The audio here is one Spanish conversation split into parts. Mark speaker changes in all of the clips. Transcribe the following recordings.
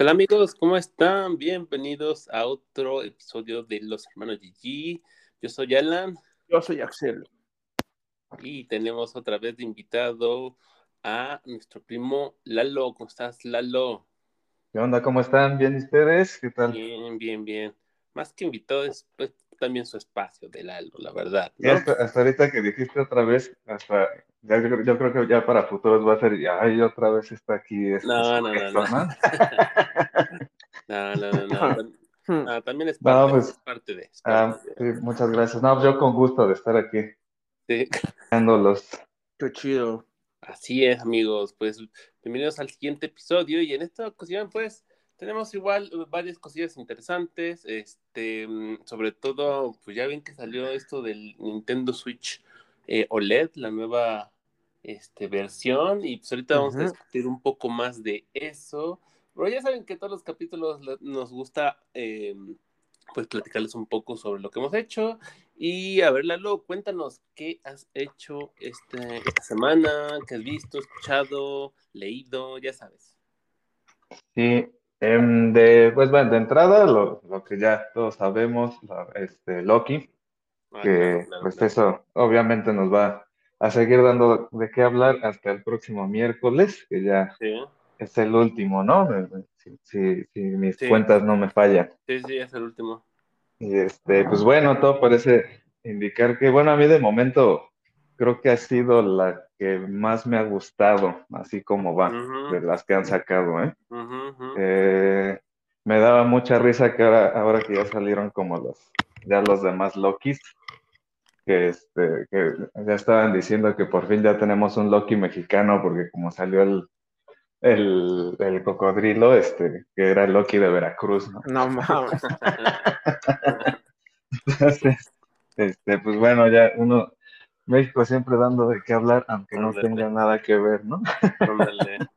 Speaker 1: Hola amigos? ¿Cómo están? Bienvenidos a otro episodio de Los Hermanos GG. Yo soy Alan.
Speaker 2: Yo soy Axel.
Speaker 1: Y tenemos otra vez de invitado a nuestro primo Lalo. ¿Cómo estás, Lalo?
Speaker 3: ¿Qué onda? ¿Cómo están? ¿Bien ustedes? ¿Qué tal?
Speaker 1: Bien, bien, bien. Más que invitado es pues, también su espacio de Lalo, la verdad.
Speaker 3: hasta, ahorita que dijiste otra vez, hasta yo, creo que ya para futuros va a ser, ay, otra vez está aquí.
Speaker 1: Este no, no, no, no. no, no, no, no. también es parte, pues, es parte de.
Speaker 3: ah, Sí, muchas gracias. No, yo con gusto de estar aquí.
Speaker 1: Sí.
Speaker 2: Qué chido.
Speaker 1: Así es, amigos. Pues bienvenidos al siguiente episodio. Y en esta ocasión, pues, tenemos igual varias cosillas interesantes. Este, mm, sobre todo, pues ya ven que salió esto del Nintendo Switch eh, OLED, la nueva este, versión. Y pues ahorita vamos a discutir un poco más de eso. Pero ya saben que todos los capítulos nos gusta. Eh, pues platicarles un poco sobre lo que hemos hecho. Y a ver, Lalo, cuéntanos qué has hecho este, esta semana, qué has visto, escuchado, leído, ya sabes.
Speaker 3: Sí, em, de, pues bueno, de entrada, lo, que ya todos sabemos, este, Loki, ah, que pues eso obviamente nos va a seguir dando de qué hablar hasta el próximo miércoles, que ya es el último, ¿no? si, mis cuentas no me fallan.
Speaker 1: Sí, sí, es el último.
Speaker 3: Y este, pues bueno, todo parece indicar que, bueno, a mí de momento creo que ha sido la que más me ha gustado, así como va, de las que han sacado, ¿eh? ¿eh? Me daba mucha risa que ahora, ahora que ya salieron como los, ya los demás Lokis, que, este, que ya estaban diciendo que por fin ya tenemos un Loki mexicano, porque como salió el, el, el, cocodrilo, este, que era Loki de Veracruz, ¿no?
Speaker 2: No mames.
Speaker 3: Entonces, este, pues bueno, ya uno, México siempre dando de qué hablar, aunque no tenga nada que ver, ¿no?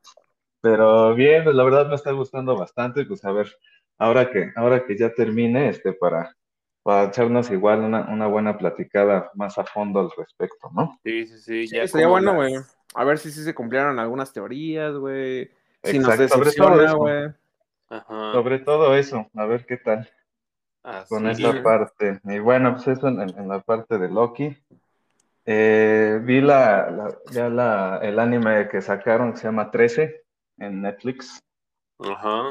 Speaker 3: Pero bien, pues la verdad me está gustando bastante, pues a ver, ahora que, ahora que ya termine, este, para, para echarnos igual una, una buena platicada más a fondo al respecto, ¿no?
Speaker 1: Sí, sí, sí.
Speaker 2: Ya sería bueno, güey. A ver si sí se cumplieron algunas teorías, güey. Si nos decepciona, güey.
Speaker 3: Sobre todo eso, a ver qué tal. con esa parte. Y bueno, pues eso en, la parte de Loki. Eh, vi la, ya la, el anime que sacaron que se llama 13 en Netflix.
Speaker 1: Ajá.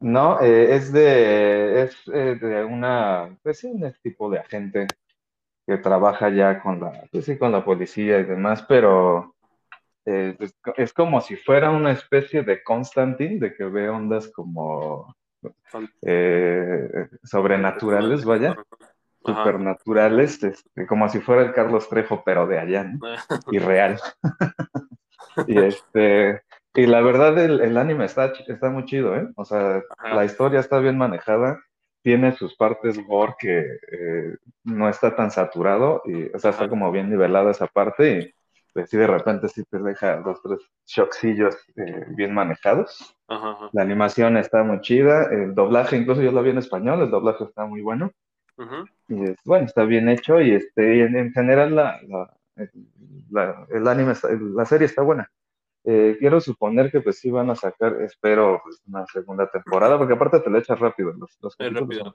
Speaker 3: no, eh, es de es eh, de una, pues sí, un tipo de agente que trabaja ya con la, pues sí, con la policía y demás, pero eh, es, como si fuera una especie de Constantine, de que ve ondas como eh, sobrenaturales, vaya, supernaturales, este, como si fuera el Carlos Trejo, pero de allá, ¿no? y real. y este, y la verdad el, el, anime está, está muy chido, ¿eh? O sea, la historia está bien manejada tiene sus partes gore que eh, no está tan saturado, y, o sea, está como bien nivelada esa parte y pues sí de repente sí te deja dos, tres shocksillos eh, bien manejados. La animación está muy chida, el doblaje, incluso yo lo vi en español, el doblaje está muy bueno. Y es, bueno, está bien hecho y este, en, general la, la, el anime, la serie está buena. Eh, quiero suponer que pues sí van a sacar, espero, pues, una segunda temporada, porque aparte te la echas rápido, los, los
Speaker 1: rápido,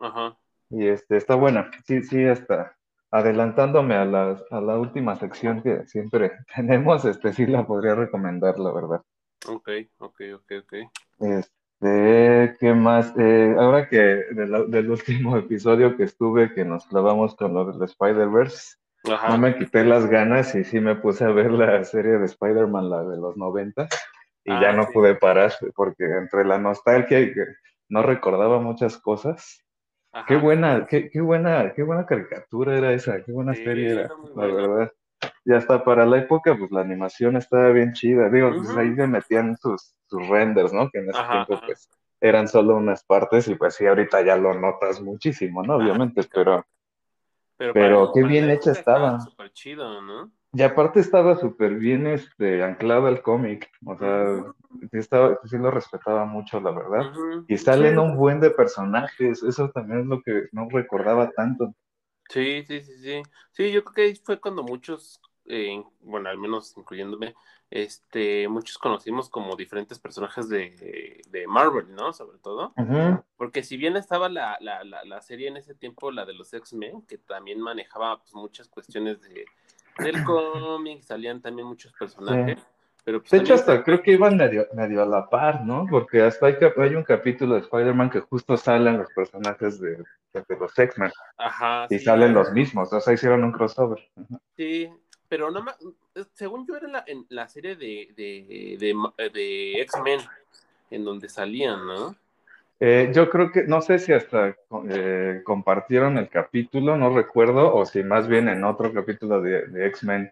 Speaker 3: Ajá. Y este, está buena, sí, sí, está. Adelantándome a la, a la última sección que siempre tenemos, este sí la podría recomendar, la verdad.
Speaker 1: Ok, ok, ok, ok.
Speaker 3: Este, ¿qué más? Eh, ahora que del último episodio que estuve, que nos clavamos con lo del Spider-Verse, no me quité las ganas y sí me puse a ver la serie de Spider-Man, la de los 90, y ya ah, no pude parar porque entre la nostalgia y que no recordaba muchas cosas. Qué buena, qué, qué, buena, qué buena caricatura era esa, qué buena serie era, la verdad. Ya está para la época, pues la animación estaba bien chida. Digo, pues ahí se metían sus, sus renders, ¿no? Que en ese tiempo, pues, eran solo unas partes, y pues sí, ahorita ya lo notas muchísimo, ¿no? Obviamente, pero pero, qué bien hecha estaba.
Speaker 1: Súper chido, ¿no?
Speaker 3: Y aparte estaba súper bien este, anclado al cómic. O sea, sí, estaba, sí lo respetaba mucho, la verdad. Y salen un buen de personajes. Eso también es lo que no recordaba tanto.
Speaker 1: Sí, sí, sí, sí. Sí, yo creo que ahí fue cuando muchos, eh, bueno, al menos incluyéndome, este, muchos conocimos como diferentes personajes de, de Marvel, ¿no? Sobre todo. Porque si bien estaba la, la, la, serie en ese tiempo, la de los X-Men, que también manejaba pues, muchas cuestiones de, del cómic, salían también muchos personajes. Pero, pues,
Speaker 3: de hecho, hasta creo que iban medio, medio, a la par, ¿no? Porque hasta hay, hay un capítulo de Spider-Man que justo salen los personajes de, de los X-Men. Ajá. Y salen los mismos, o sea, hicieron un crossover.
Speaker 1: Sí, pero no más, según yo era la, en la serie de, de, de, X-Men, en donde salían, ¿no?
Speaker 3: Eh, yo creo que, no sé si hasta eh, compartieron el capítulo, no recuerdo, o si más bien en otro capítulo de, X-Men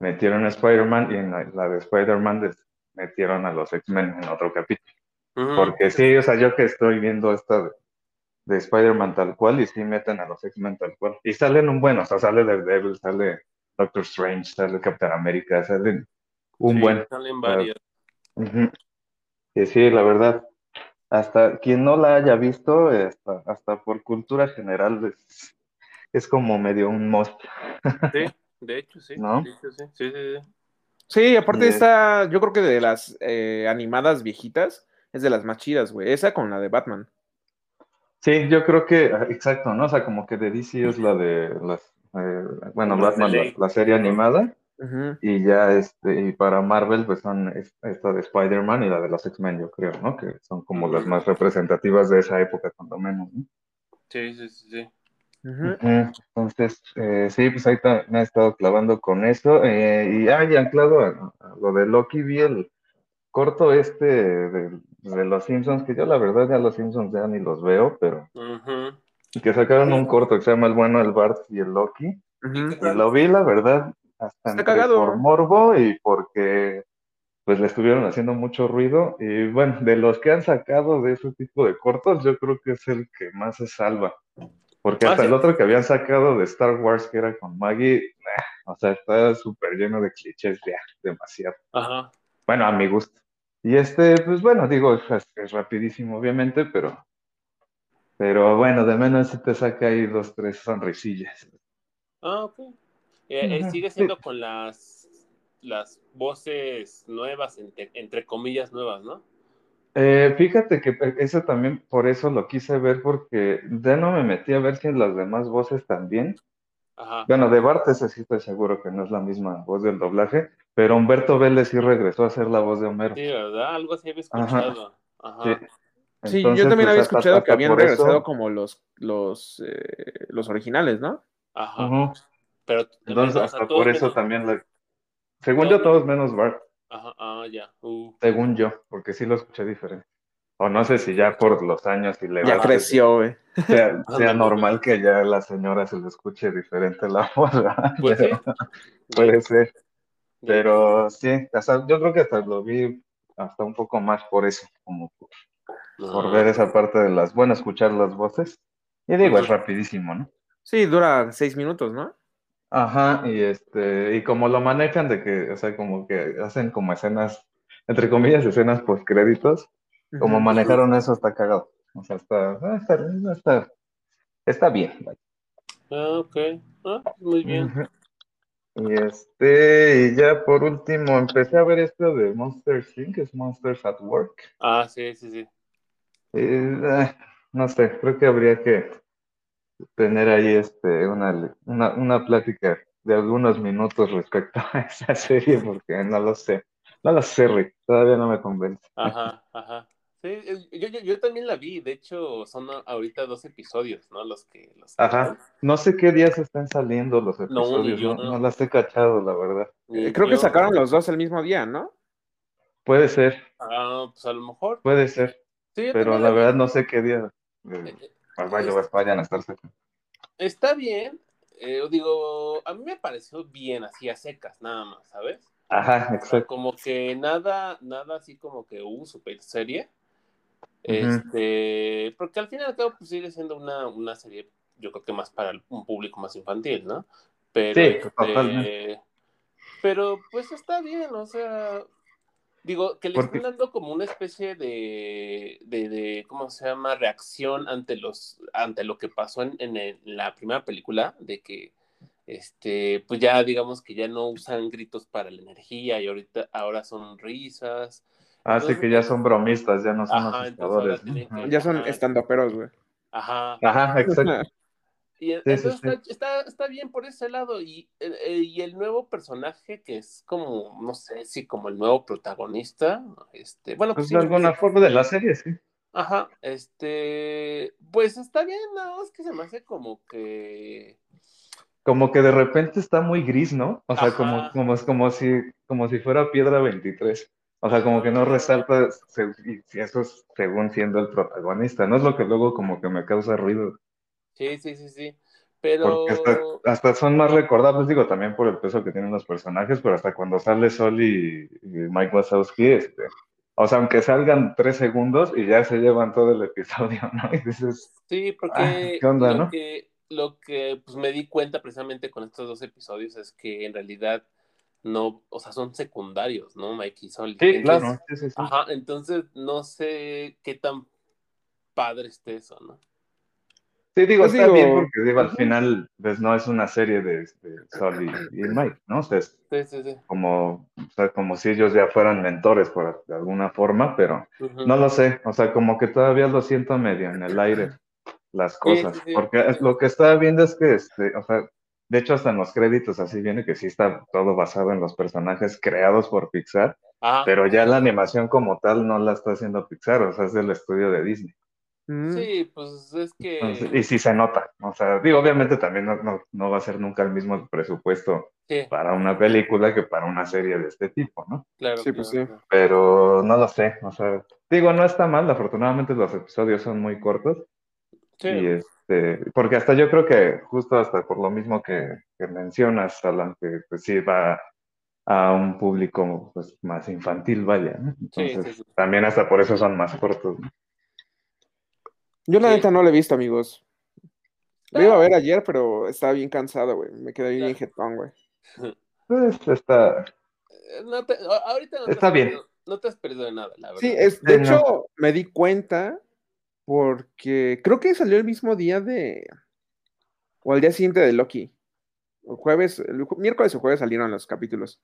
Speaker 3: metieron a Spider-Man y en la, de Spider-Man metieron a los X-Men en otro capítulo. Porque sí, o sea, yo que estoy viendo esta de, Spider-Man tal cual y sí meten a los X-Men tal cual. Y salen un bueno, o sea, sale Devil, sale Doctor Strange, sale Captain America, salen un buen.
Speaker 1: Salen varios.
Speaker 3: sí, la verdad. Hasta quien no la haya visto, hasta, por cultura general, es, como medio un most.
Speaker 1: Sí, de hecho, sí. ¿No? Sí, sí, sí.
Speaker 2: Sí, aparte esta, yo creo que de las eh, animadas viejitas, es de las más chidas, güey. Esa con la de Batman.
Speaker 3: Sí, yo creo que, exacto, ¿no? O sea, como que de DC es la de las eh, bueno, Batman, la, serie animada, y ya este, y para Marvel, pues son esta de Spider-Man y la de los X-Men, yo creo, ¿no? Que son como las más representativas de esa época, cuando menos, ¿no?
Speaker 1: Sí, sí, sí.
Speaker 3: Entonces, eh, sí, pues ahí me he estado clavando con eso. Eh, y ah, ya anclado a, lo de Loki, vi el corto este de, los Simpsons, que yo la verdad ya los Simpsons ya ni los veo, pero que sacaron un corto que se llama El bueno, el Bart y el Loki. Y lo vi, la verdad, hasta por morbo y porque pues le estuvieron haciendo mucho ruido. Y bueno, de los que han sacado de ese tipo de cortos, yo creo que es el que más se salva. Porque hasta el otro que habían sacado de Star Wars, que era con Maggie, o sea, está súper lleno de clichés, ya, demasiado.
Speaker 1: Ajá.
Speaker 3: Bueno, a mi gusto. Y este, pues bueno, digo, es rapidísimo, obviamente, pero pero bueno, de menos si te saca ahí dos, tres sonrisillas.
Speaker 1: Ah, ok. Eh, eh, sigue siendo con las, las voces nuevas, entre, comillas nuevas, ¿no?
Speaker 3: Eh, fíjate que eso también, por eso lo quise ver, porque ya no me metí a ver si en las demás voces también. Ajá. Bueno, de Bart ese sí estoy seguro que no es la misma voz del doblaje, pero Humberto Vélez sí regresó a ser la voz de Homero.
Speaker 1: Sí, ¿verdad? Algo así había escuchado. Ajá. Sí.
Speaker 2: Sí, yo también había escuchado que habían regresado como los, los, eh, los originales, ¿no?
Speaker 1: Ajá. Pero
Speaker 3: entonces hasta por eso también según yo todos menos Bart.
Speaker 1: Ajá, ah, ya. Uh.
Speaker 3: Según yo, porque sí lo escuché diferente. O no sé si ya por los años y le
Speaker 2: Ya creció, güey.
Speaker 3: Sea, sea normal que ya la señora se le escuche diferente la voz.
Speaker 1: Pues sí.
Speaker 3: Puede ser. Pero sí, yo creo que hasta lo vi hasta un poco más por eso, como por ver esa parte de las, bueno, escuchar las voces. Y digo, es rapidísimo, ¿no?
Speaker 2: Sí, dura seis minutos, ¿no?
Speaker 3: Ajá, y este, y como lo manejan de que, o sea, como que hacen como escenas, entre comillas, escenas post créditos, como manejaron eso está cagado. O sea, está, ah, está, está, está bien.
Speaker 1: Ah, ok. Ah, muy bien.
Speaker 3: Y este, y ya por último, empecé a ver esto de Monster Inc., es Monsters at Work.
Speaker 1: Ah, sí, sí, sí.
Speaker 3: Eh, no sé, creo que habría que tener ahí este, una, una, una plática de algunos minutos respecto a esa serie, porque no lo sé. No lo sé, Rick, todavía no me convence.
Speaker 1: Ajá, ajá. Sí, yo, yo, yo, también la vi, de hecho son ahorita dos episodios, ¿no? Los que... Los
Speaker 3: Ajá, no sé qué días están saliendo los episodios, no, no, las he cachado, la verdad.
Speaker 2: Eh, creo que sacaron los dos el mismo día, ¿no?
Speaker 3: Puede ser.
Speaker 1: Ah, pues a lo mejor.
Speaker 3: Puede ser pero la verdad no sé qué día eh, eh, vayan a estar
Speaker 1: Está bien, eh, digo, a mí me pareció bien así a secas, nada más, ¿sabes?
Speaker 3: Ajá, exacto.
Speaker 1: como que nada, nada así como que, uh, super serie. Este, porque al final cabo, pues sigue siendo una, una serie, yo creo que más para un público más infantil, ¿no? Pero,
Speaker 3: sí, este,
Speaker 1: Pero pues está bien, o sea, Digo, que le
Speaker 3: Porque-
Speaker 1: están dando como una especie de, de, de, ¿cómo se llama? Reacción ante los, ante lo que pasó en, en el- la primera película, de que, este, pues ya digamos que ya no usan gritos para la energía y ahorita, ahora son risas.
Speaker 3: Así que ya son bromistas, ya no son
Speaker 1: Ajá,
Speaker 3: asustadores.
Speaker 2: Ya son estandoperos, güey.
Speaker 1: Ajá.
Speaker 3: Ajá, exacto.
Speaker 1: Y
Speaker 3: sí,
Speaker 1: entonces
Speaker 3: sí.
Speaker 1: Está, está, está bien por ese lado. Y, eh, eh, y el nuevo personaje que es como, no sé si como el nuevo protagonista, este, bueno,
Speaker 3: Pues
Speaker 1: sí,
Speaker 3: de alguna forma de la serie, sí.
Speaker 1: Ajá, este, pues está bien, nada más que se me hace como que,
Speaker 3: Como que de repente está muy gris, ¿no? O sea,
Speaker 1: Ajá.
Speaker 3: como, como, es como si, como si fuera piedra 23. O sea, como que no resalta si eso es según siendo el protagonista, ¿no? Es lo que luego como que me causa ruido.
Speaker 1: Sí, sí, sí, sí, pero,
Speaker 3: hasta, hasta son más recordables, digo, también por el peso que tienen los personajes, pero hasta cuando sale Sol y, y Mike Wazowski, este, o sea, aunque salgan tres segundos y ya se llevan todo el episodio, ¿no? Y dices,
Speaker 1: sí, porque
Speaker 3: Ah, ¿qué onda,
Speaker 1: lo
Speaker 3: no?
Speaker 1: que, lo que pues me di cuenta precisamente con estos dos episodios es que en realidad no, o sea, son secundarios, ¿no? Mike y Sol.
Speaker 3: sí,
Speaker 1: Entonces,
Speaker 3: claro, sí, sí, sí.
Speaker 1: Ajá, entonces no sé qué tan padre esté eso, ¿no?
Speaker 3: Sí, digo,
Speaker 2: Pues
Speaker 3: está
Speaker 2: digo,
Speaker 3: bien porque digo, al final, pues no es una serie de, de Sol y, y Mike, ¿no? O sea, es
Speaker 1: Sí, sí, sí.
Speaker 3: como, o sea, como si ellos ya fueran mentores por de alguna forma, pero no lo sé, o sea, como que todavía lo siento medio en el aire las cosas, porque lo que estaba viendo es que, este, o sea, de hecho hasta en los créditos así viene que sí está todo basado en los personajes creados por Pixar, pero ya la animación como tal no la está haciendo Pixar, o sea, es del estudio de Disney.
Speaker 1: Sí, pues es que...
Speaker 3: Y sí se nota, o sea, digo, obviamente también no, no, no va a ser nunca el mismo presupuesto
Speaker 1: Sí,
Speaker 3: para una película que para una serie de este tipo, ¿no?
Speaker 1: claro.
Speaker 2: Sí, pues
Speaker 1: claro,
Speaker 2: sí.
Speaker 3: Pero no lo sé, o sea, digo, no está mal, afortunadamente los episodios son muy cortos
Speaker 1: Sí.
Speaker 3: y este, porque hasta yo creo que justo hasta por lo mismo que, que mencionas, Alan, que pues sí va a un público pues más infantil, vaya, ¿no?
Speaker 1: Sí,
Speaker 3: Entonces,
Speaker 1: sí, sí.
Speaker 3: también hasta por eso son más cortos, ¿no?
Speaker 2: Yo la neta no la he visto, amigos. Lo iba a ver ayer, pero estaba bien cansado, güey. Me quedé bien
Speaker 1: Ya.
Speaker 2: jetón, güey.
Speaker 3: Pues está,
Speaker 1: Eh, no te- ahorita no te
Speaker 3: Está
Speaker 1: has
Speaker 3: bien.
Speaker 1: perdido- no te has perdido de nada, la verdad.
Speaker 2: Sí, es, de
Speaker 3: Sí,
Speaker 2: hecho, me di cuenta porque creo que salió el mismo día de. O al día siguiente de Loki. El jueves, el miércoles o jueves salieron los capítulos.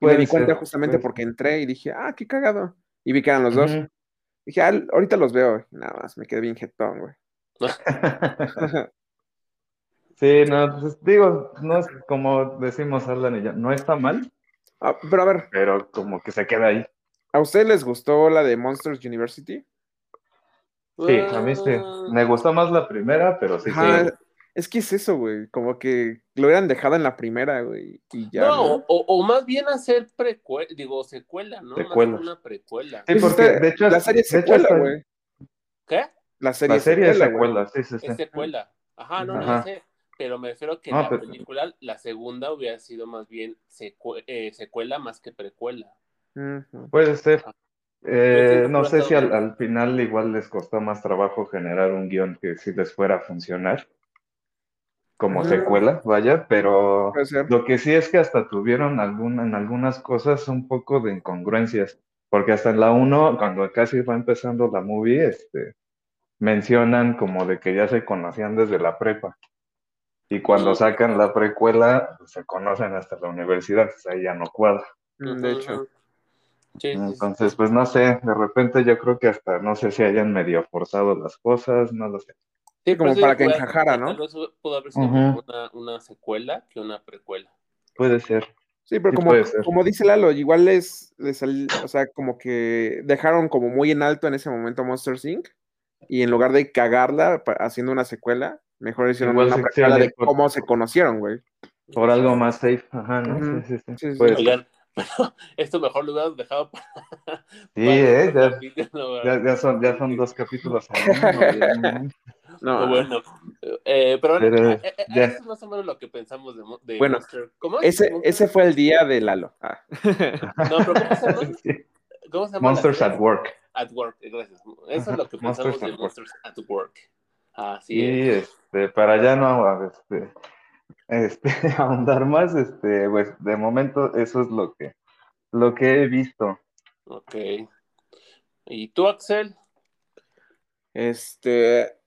Speaker 2: Y me di cuenta
Speaker 3: ser,
Speaker 2: justamente porque entré y dije, ah, qué cagado. Y vi que eran los dos. Dije, ah, ahorita los veo. Nada más, me quedé bien jetón, güey.
Speaker 3: Sí, no, pues digo, no es como decimos Alan y yo, no está mal,
Speaker 2: Ah, pero a ver,
Speaker 3: pero como que se queda ahí.
Speaker 2: ¿a ustedes les gustó la de Monsters University?
Speaker 3: Sí, a mí sí. Me gustó más la primera, pero sí,
Speaker 2: Ajá,
Speaker 3: sí.
Speaker 2: Es que es eso, güey. Como que lo hubieran dejado en la primera, güey. Y ya.
Speaker 1: no,
Speaker 2: ¿no?
Speaker 1: o, o más bien hacer precuela, digo, secuela, ¿no?
Speaker 3: Secuela.
Speaker 1: una precuela.
Speaker 3: Sí, porque de hecho,
Speaker 2: la serie es secuela, güey.
Speaker 1: ¿Qué?
Speaker 2: La serie,
Speaker 3: La serie es
Speaker 2: secuela,
Speaker 3: sí, sí, sí.
Speaker 1: Es secuela. Ajá, no, no
Speaker 3: Ajá.
Speaker 1: sé. Pero me refiero que
Speaker 3: No,
Speaker 1: la
Speaker 3: pero-
Speaker 1: película, la segunda, hubiera sido más bien eh, secuela más que precuela.
Speaker 3: Puede ser. Eh,
Speaker 1: siento que
Speaker 3: no sé si al, final igual les costó más trabajo generar un guion que sí les fuera a funcionar como secuela, vaya, pero lo que sí es que hasta tuvieron algún, en algunas cosas un poco de incongruencias, porque hasta en la 1, cuando casi va empezando la movie, este, mencionan como de que ya se conocían desde la prepa. Y cuando sacan la precuela, pues, se conocen hasta la universidad, o sea, ahí ya no cuadra.
Speaker 2: De hecho.
Speaker 3: Entonces, pues no sé, de repente yo creo que hasta no sé si hayan medio forzado las cosas, no lo sé.
Speaker 1: Sí,
Speaker 2: como para que encajara,
Speaker 1: tal
Speaker 2: ¿no?
Speaker 1: vez pudo haber sido una, una secuela que una precuela.
Speaker 3: Puede ser.
Speaker 2: Sí, pero
Speaker 3: Sí,
Speaker 2: como,
Speaker 3: puede ser.
Speaker 2: como dice Lalo, igual les, les sal- o sea, como que dejaron como muy en alto en ese momento Monster Inc. Y en lugar de cagarla haciendo una secuela, mejor hicieron
Speaker 3: Igual
Speaker 2: una precuela de
Speaker 3: por-
Speaker 2: cómo se conocieron, güey.
Speaker 3: Por algo más safe, ajá, ¿no? Sí, sí, sí.
Speaker 2: Sí, sí.
Speaker 3: Puede ser.
Speaker 1: Oigan, pero esto mejor lo hubieras dejado para.
Speaker 3: Sí,
Speaker 1: para
Speaker 3: eh, ya-
Speaker 1: capítulo,
Speaker 3: Ya, son, ya son dos capítulos no.
Speaker 2: No,
Speaker 1: bueno, eh, pero, bueno,
Speaker 3: Pero,
Speaker 1: eh, eh, eso es más o menos lo que pensamos de,
Speaker 2: Bueno,
Speaker 1: Monster. ¿Cómo es?
Speaker 2: ese,
Speaker 1: Monster-
Speaker 2: ese fue el día de Lalo. Ah.
Speaker 1: No, pero ¿cómo se llama?
Speaker 3: Sí.
Speaker 1: ¿Cómo se llama? la
Speaker 3: Monsters at Work.
Speaker 1: At Work, gracias. Eso es lo que
Speaker 3: Monsters
Speaker 1: pensamos de
Speaker 3: at Work.
Speaker 1: Monsters at Work. Así
Speaker 3: Y
Speaker 1: es.
Speaker 3: este, para ya no este, este, ahondar más, este, pues de momento eso es lo que, lo que he visto.
Speaker 1: Ok. ¿Y tú, Axel?
Speaker 2: Este.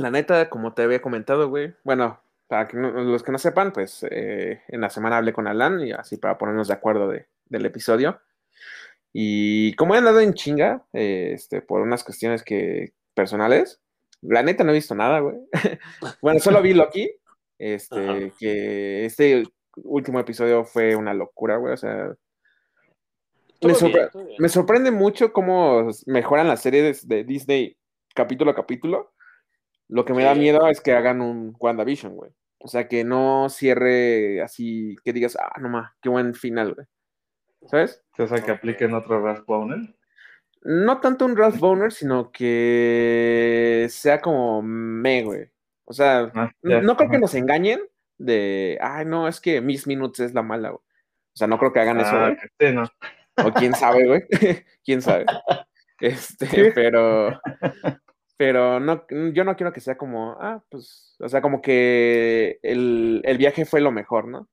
Speaker 2: La neta, como te había comentado, güey. Bueno, para que no- los que no sepan, pues eh, en la semana hablé con Alan y así para ponernos de acuerdo de- del episodio. Y como he andado en chinga, eh, este, por unas cuestiones que personales, la neta no he visto nada, güey. bueno, solo vi Loki. Este,
Speaker 1: Ajá.
Speaker 2: que este último episodio fue una locura, güey. O sea, me,
Speaker 1: bien,
Speaker 2: sorpre-
Speaker 1: estuvo bien.
Speaker 2: me sorprende mucho cómo mejoran las series de Disney capítulo a capítulo. Lo que me da miedo es que hagan un WandaVision, güey. O sea, que no cierre así, que digas, ah, no más, qué buen final, güey. ¿Sabes?
Speaker 3: O sea, que apliquen otro Raspawner.
Speaker 2: No tanto un Ralph Boner, sino que sea como me, güey. O sea,
Speaker 3: Ah,
Speaker 2: no creo que nos engañen de, ay, no, es que Miss Minutes es la mala, güey. O sea, no creo que hagan eso,
Speaker 3: Ah,
Speaker 2: güey.
Speaker 3: sí, no.
Speaker 2: O quién sabe, güey. quién sabe. Este, pero. Pero no, yo no quiero que sea como, ah, pues, o sea, como que el, el viaje fue lo mejor, ¿no?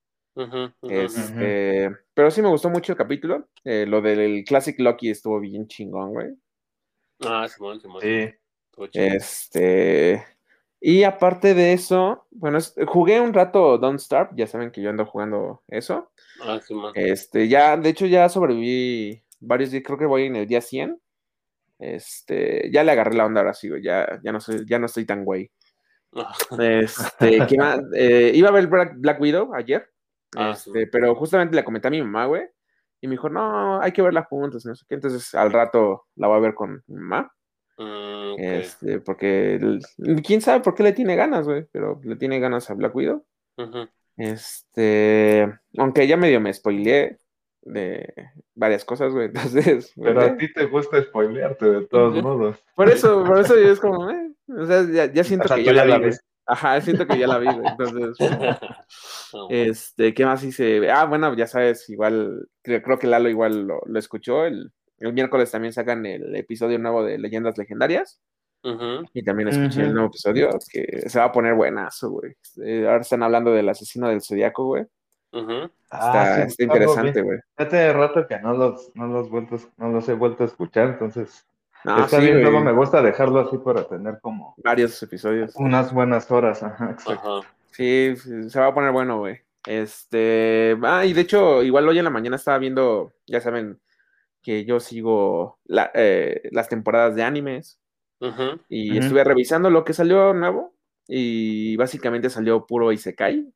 Speaker 2: Este, pero sí me gustó mucho el capítulo. Eh, lo del Classic Loki estuvo bien chingón, güey.
Speaker 1: Ah, Simón, Simón.
Speaker 3: Sí.
Speaker 2: Este, y aparte de eso, bueno, es- jugué un rato Don't Starve, ya saben que yo ando jugando eso.
Speaker 1: Ah, Simón.
Speaker 2: Este, ya, de hecho, ya sobreviví varios días, creo que voy en el día 100. Este, ya le agarré la onda ahora sí, ya, ya no soy, ya no estoy tan güey.
Speaker 1: Ah,
Speaker 2: Este, ¿qué más? Eh, iba a ver Black, Black Widow ayer,
Speaker 1: Ah,
Speaker 2: este,
Speaker 1: sí.
Speaker 2: pero justamente le comenté a mi mamá, güey, y me dijo, no, hay que verla juntos, no sé qué, entonces al rato la voy a ver con mi mamá,
Speaker 1: mm, ok.
Speaker 2: este, porque quién sabe por qué le tiene ganas, güey, pero le tiene ganas a Black Widow. Este, aunque ya medio me spoileé de varias cosas, güey, entonces,
Speaker 3: Pero
Speaker 2: güey,
Speaker 3: a ti te gusta spoilearte de todos modos.
Speaker 2: por eso, por eso yo es como, eh, o sea, ya, ya siento
Speaker 3: O sea,
Speaker 2: que ya la
Speaker 3: la
Speaker 2: vi,
Speaker 3: ves.
Speaker 2: Ajá, siento que ya la vi, güey, entonces,
Speaker 1: No,
Speaker 2: Este, ¿qué más hice? Ah, bueno, ya sabes, igual, creo, creo que Lalo igual lo, lo escuchó. El, el miércoles también sacan el episodio nuevo de Leyendas Legendarias. Y también escuché el nuevo episodio, que se va a poner buenazo, güey. Eh, ahora están hablando del asesino del zodiaco, güey.
Speaker 1: Ujú.
Speaker 2: Está,
Speaker 3: sí,
Speaker 2: está interesante, güey.
Speaker 3: Ya tiene rato que no los, no los, vuelto, no los he vuelto a escuchar, entonces
Speaker 2: No,
Speaker 3: está
Speaker 2: sí,
Speaker 3: bien, luego me gusta dejarlo así para tener como
Speaker 2: Varios episodios.
Speaker 3: unas buenas horas. Ajá, exacto.
Speaker 1: Ajá.
Speaker 2: Sí, sí, se va a poner bueno, güey. Este, ah, y de hecho, igual hoy en la mañana estaba viendo, ya saben, que yo sigo la- eh, las temporadas de animes. Y
Speaker 3: Ujú.
Speaker 2: estuve revisando lo que salió nuevo y básicamente salió puro Isekai,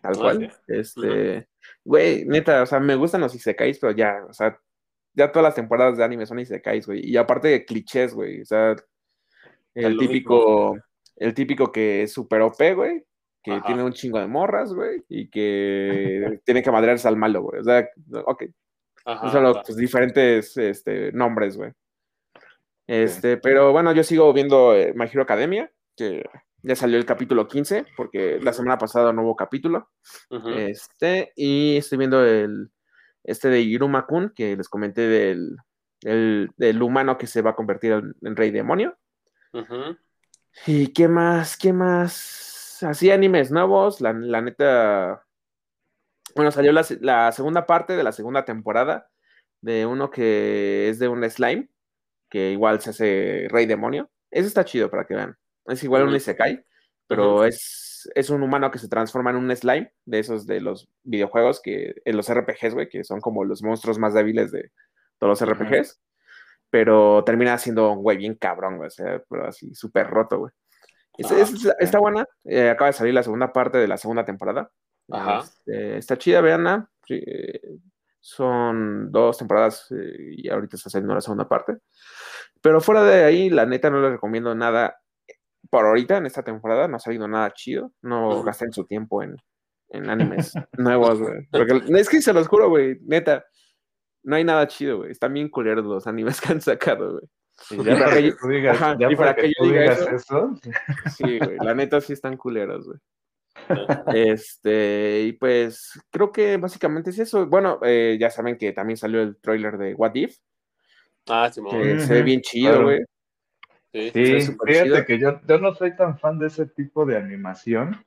Speaker 2: tal cual. Este, güey, neta, o sea, me gustan los Isekais, pero ya, o sea, ya todas las temporadas de anime son Isekais, güey. Y aparte de clichés, güey, o sea, el típico, el típico que es super OP, güey, que
Speaker 1: Ajá.
Speaker 2: tiene un chingo de morras, güey, y que tiene que madrearse al malo, güey. O sea, ok,
Speaker 1: Ajá.
Speaker 2: son los pues, diferentes este, nombres, güey. Este, pero bueno, yo sigo viendo eh, My Hero Academia, que ya salió el capítulo 15, porque la semana pasada no hubo capítulo. Este, y estoy viendo el este de Iruma Kun, que les comenté del, el- del humano que se va a convertir en, en rey demonio. ¿Y qué más? ¿Qué más? Así animes nuevos, la, la neta. Bueno, salió la, la segunda parte de la segunda temporada de uno que es de un slime, que igual se hace rey demonio. Ese está chido para que vean. Es igual un. Isekai, pero es, es un humano que se transforma en un slime, de esos de los videojuegos, que en los RPGs, güey, que son como los monstruos más débiles de todos los
Speaker 3: Ujú.
Speaker 2: RPGs. Pero termina siendo un güey bien cabrón, güey, o sea, pero así súper roto, güey. Es-
Speaker 1: Ah,
Speaker 2: es- está buena. eh, acaba de salir la segunda parte de la segunda temporada.
Speaker 1: Ajá.
Speaker 2: Este, está chida, veanla. Sí, son dos temporadas eh, y ahorita está saliendo la segunda parte. Pero fuera de ahí, la neta no les recomiendo nada. Por ahorita, en esta temporada, no ha salido nada chido. No gasten su tiempo en, en animes nuevos, güey. Porque es que se los juro, güey, neta. No hay nada chido, güey. Están bien culeros los animes que han sacado, güey.
Speaker 3: Y ya
Speaker 2: para
Speaker 3: para
Speaker 2: que
Speaker 3: que tú digas,
Speaker 2: ajá,
Speaker 3: ya
Speaker 2: y
Speaker 3: para que
Speaker 2: yo diga eso.
Speaker 3: eso,
Speaker 2: Sí, güey. La neta sí están culeros, güey. Este, y pues creo que básicamente es eso. Bueno, eh, ya saben que también salió el tráiler de What If,
Speaker 1: Ah, Simón.
Speaker 2: que
Speaker 3: Ujú,
Speaker 2: se ve bien chido, güey.
Speaker 1: Sí.
Speaker 3: fíjate
Speaker 2: chido.
Speaker 3: que yo, yo no soy tan fan de ese tipo de animación,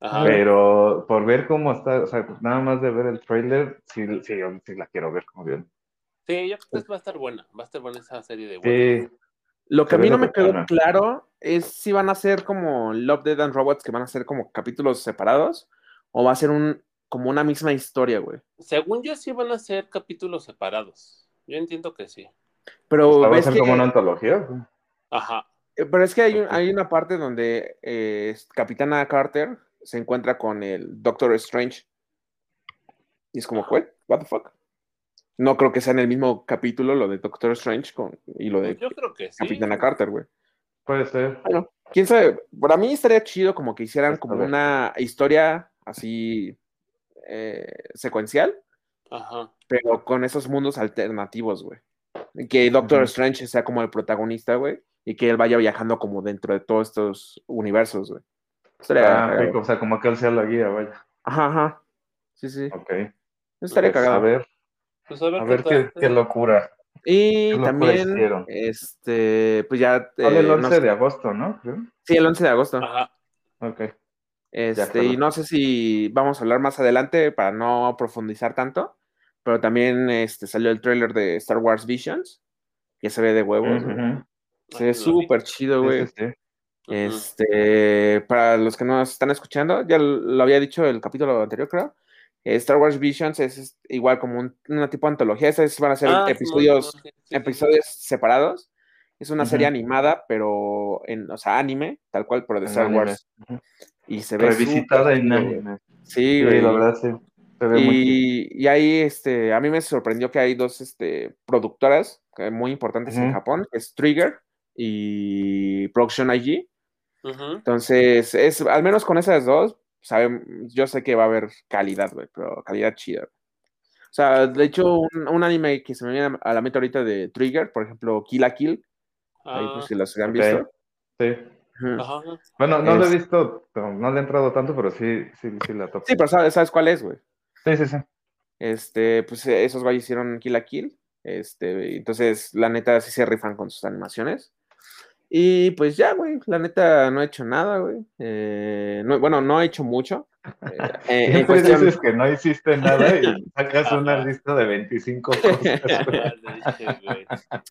Speaker 1: Ajá.
Speaker 3: pero por ver cómo está, o sea, pues nada más de ver el trailer, sí, sí, yo sí la quiero ver como bien.
Speaker 1: Sí, yo creo que va a estar buena, va a estar buena esa serie de
Speaker 3: Sí,
Speaker 2: Lo que a mí no me quedó claro es si van a ser como Love, Dead and Robots, que van a ser como capítulos separados, o va a ser un como una misma historia, güey.
Speaker 1: Según yo sí van a ser capítulos separados. Yo entiendo que sí.
Speaker 2: Pero
Speaker 3: Pues, va a ser
Speaker 2: que,
Speaker 3: como una antología.
Speaker 1: Ajá.
Speaker 2: eh, pero es que hay, un- hay una parte donde eh, Capitana Carter se encuentra con el Doctor Strange. Y es como, ¿qué? ¿What the fuck? No creo que sea en el mismo capítulo lo de Doctor Strange con, y lo de
Speaker 1: Yo creo que sí.
Speaker 2: Capitana Carter, güey.
Speaker 3: Puede ser.
Speaker 2: Bueno, quién sabe. Para mí estaría chido como que hicieran
Speaker 3: Pues, a
Speaker 2: como una historia así eh, secuencial,
Speaker 1: Ajá.
Speaker 2: pero con esos mundos alternativos, güey. Que Doctor. Strange sea como el protagonista, güey, y que él vaya viajando como dentro de todos estos universos, güey. Estaría
Speaker 3: Ah, o sea, como que él sea la guía, vaya.
Speaker 2: Ajá, ajá. Sí, sí.
Speaker 3: Ok.
Speaker 2: Estaría
Speaker 3: Pues,
Speaker 2: cagado.
Speaker 3: a ver,
Speaker 1: Pues a ver,
Speaker 3: a ver qué, qué locura.
Speaker 2: Y
Speaker 3: qué locura
Speaker 2: también,
Speaker 3: hicieron.
Speaker 2: este, pues ya.
Speaker 3: Sale el
Speaker 2: eh,
Speaker 3: 11
Speaker 2: no sé-
Speaker 3: de agosto, ¿no?
Speaker 2: Sí, el 11 de agosto.
Speaker 1: Ajá.
Speaker 3: Ok.
Speaker 2: Este, y no sé si vamos a hablar más adelante para no profundizar tanto, pero también este, salió el tráiler de Star Wars Visions, que se ve de huevos.
Speaker 3: Ujú.
Speaker 2: Se ve súper chido,
Speaker 3: Sí,
Speaker 2: güey.
Speaker 3: sí, sí.
Speaker 1: Ujú.
Speaker 2: Este, para los que nos están escuchando, ya lo había dicho el capítulo anterior, creo. Star Wars Visions es, es igual como un, una tipo de antología. Estos van a ser
Speaker 1: Ah,
Speaker 2: episodios,
Speaker 1: sí, sí, sí.
Speaker 2: episodios separados. Es una serie
Speaker 3: Ujú.
Speaker 2: animada, pero en, o sea, anime, tal cual, pero de Star
Speaker 3: anime.
Speaker 2: Wars.
Speaker 3: Ujú.
Speaker 2: Y se ve
Speaker 3: Revisitada en anime.
Speaker 2: Sí,
Speaker 3: Sí,
Speaker 2: güey.
Speaker 3: la verdad sí. Se ve muy chido.
Speaker 2: Y, y ahí, este, a mí me sorprendió que hay dos este, productoras muy importantes en. Japón, que es Trigger y Production IG. Entonces, es, al menos con esas dos, saben, yo sé que va a haber calidad, güey, pero calidad chida. O sea, de hecho, un, un anime que se me viene a la mente ahorita de Trigger, por ejemplo, Kill la Kill, ahí
Speaker 1: Ah,
Speaker 2: pues si los han visto.
Speaker 3: Sí. Bueno, no lo he visto, no, no le he entrado tanto, pero sí, sí, sí la topo.
Speaker 2: Sí, pero sabes, sabes cuál es, güey.
Speaker 3: Sí, sí, sí.
Speaker 2: Este, pues esos güeyes hicieron Kill la Kill. Este, entonces, la neta, sí se rifan con sus animaciones. Y pues ya, güey, la neta no he hecho nada, güey. Eh, no- bueno, no he hecho mucho. Eh, eh, en
Speaker 3: Siempre
Speaker 2: cuestión-
Speaker 3: dices que no hiciste nada y sacas una lista de 25 cosas.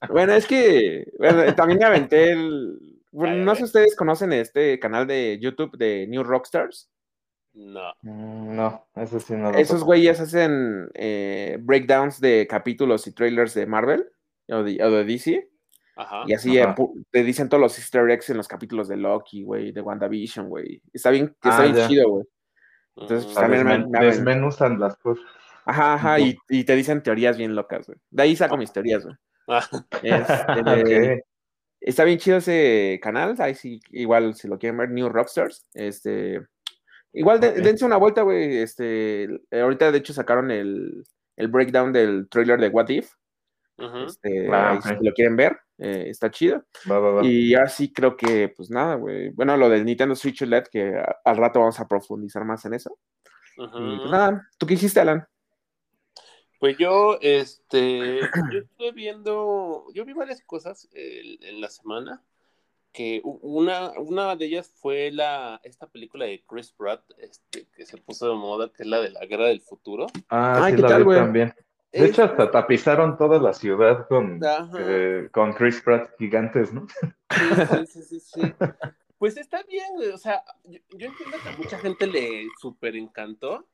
Speaker 2: Bueno, es que bueno, también me aventé el. Bueno, no sé si ustedes conocen este canal de YouTube de New Rockstars.
Speaker 1: No.
Speaker 3: Mm, No, eso sí no lo
Speaker 2: Esos güeyes hacen eh, breakdowns de capítulos y trailers de Marvel o de, o de DC.
Speaker 1: Ajá.
Speaker 2: Y así eh,
Speaker 3: Ajá.
Speaker 2: te dicen todos los easter eggs en los capítulos de Loki, güey, de WandaVision, güey. Está bien, está
Speaker 3: Ah,
Speaker 2: bien
Speaker 3: ya.
Speaker 2: chido, güey. Entonces,
Speaker 3: sea,
Speaker 2: también me-
Speaker 3: desmen-
Speaker 2: me- me-
Speaker 3: desmenuzan las cosas.
Speaker 2: Ajá, ajá, y, y te dicen teorías bien locas, güey. De ahí saco mis teorías, güey.
Speaker 1: Ah,
Speaker 2: Este. Está bien chido ese canal, ahí sí, igual si lo quieren ver, New Rockstars, este, igual de- dense una vuelta, güey, este, eh, ahorita de hecho sacaron el, el breakdown del trailer de What If, este,
Speaker 3: Ah,
Speaker 2: si lo quieren ver, eh, está chido,
Speaker 3: Va, va, va.
Speaker 2: y ahora sí creo que, pues nada, güey, bueno, lo del Nintendo Switch OLED, que a- al rato vamos a profundizar más en eso, y pues nada, ¿tú qué hiciste, Alan?
Speaker 1: Pues yo, este, yo estuve viendo, yo vi varias cosas eh, en la semana, que una, una de ellas fue la, esta película de Chris Pratt, este, que se puso de moda, que es la de la Guerra del Futuro.
Speaker 3: Ah,
Speaker 2: Ay,
Speaker 3: sí
Speaker 2: ¿qué
Speaker 3: la
Speaker 2: tal,
Speaker 3: vi
Speaker 2: güey?
Speaker 3: también. De
Speaker 1: Es-
Speaker 3: hecho, hasta tapizaron toda la ciudad con, eh, con Chris Pratt gigantes, ¿no?
Speaker 1: Sí, sí, sí, sí, sí. Pues está bien, güey, o sea, yo, yo entiendo que a mucha gente le súper encantó.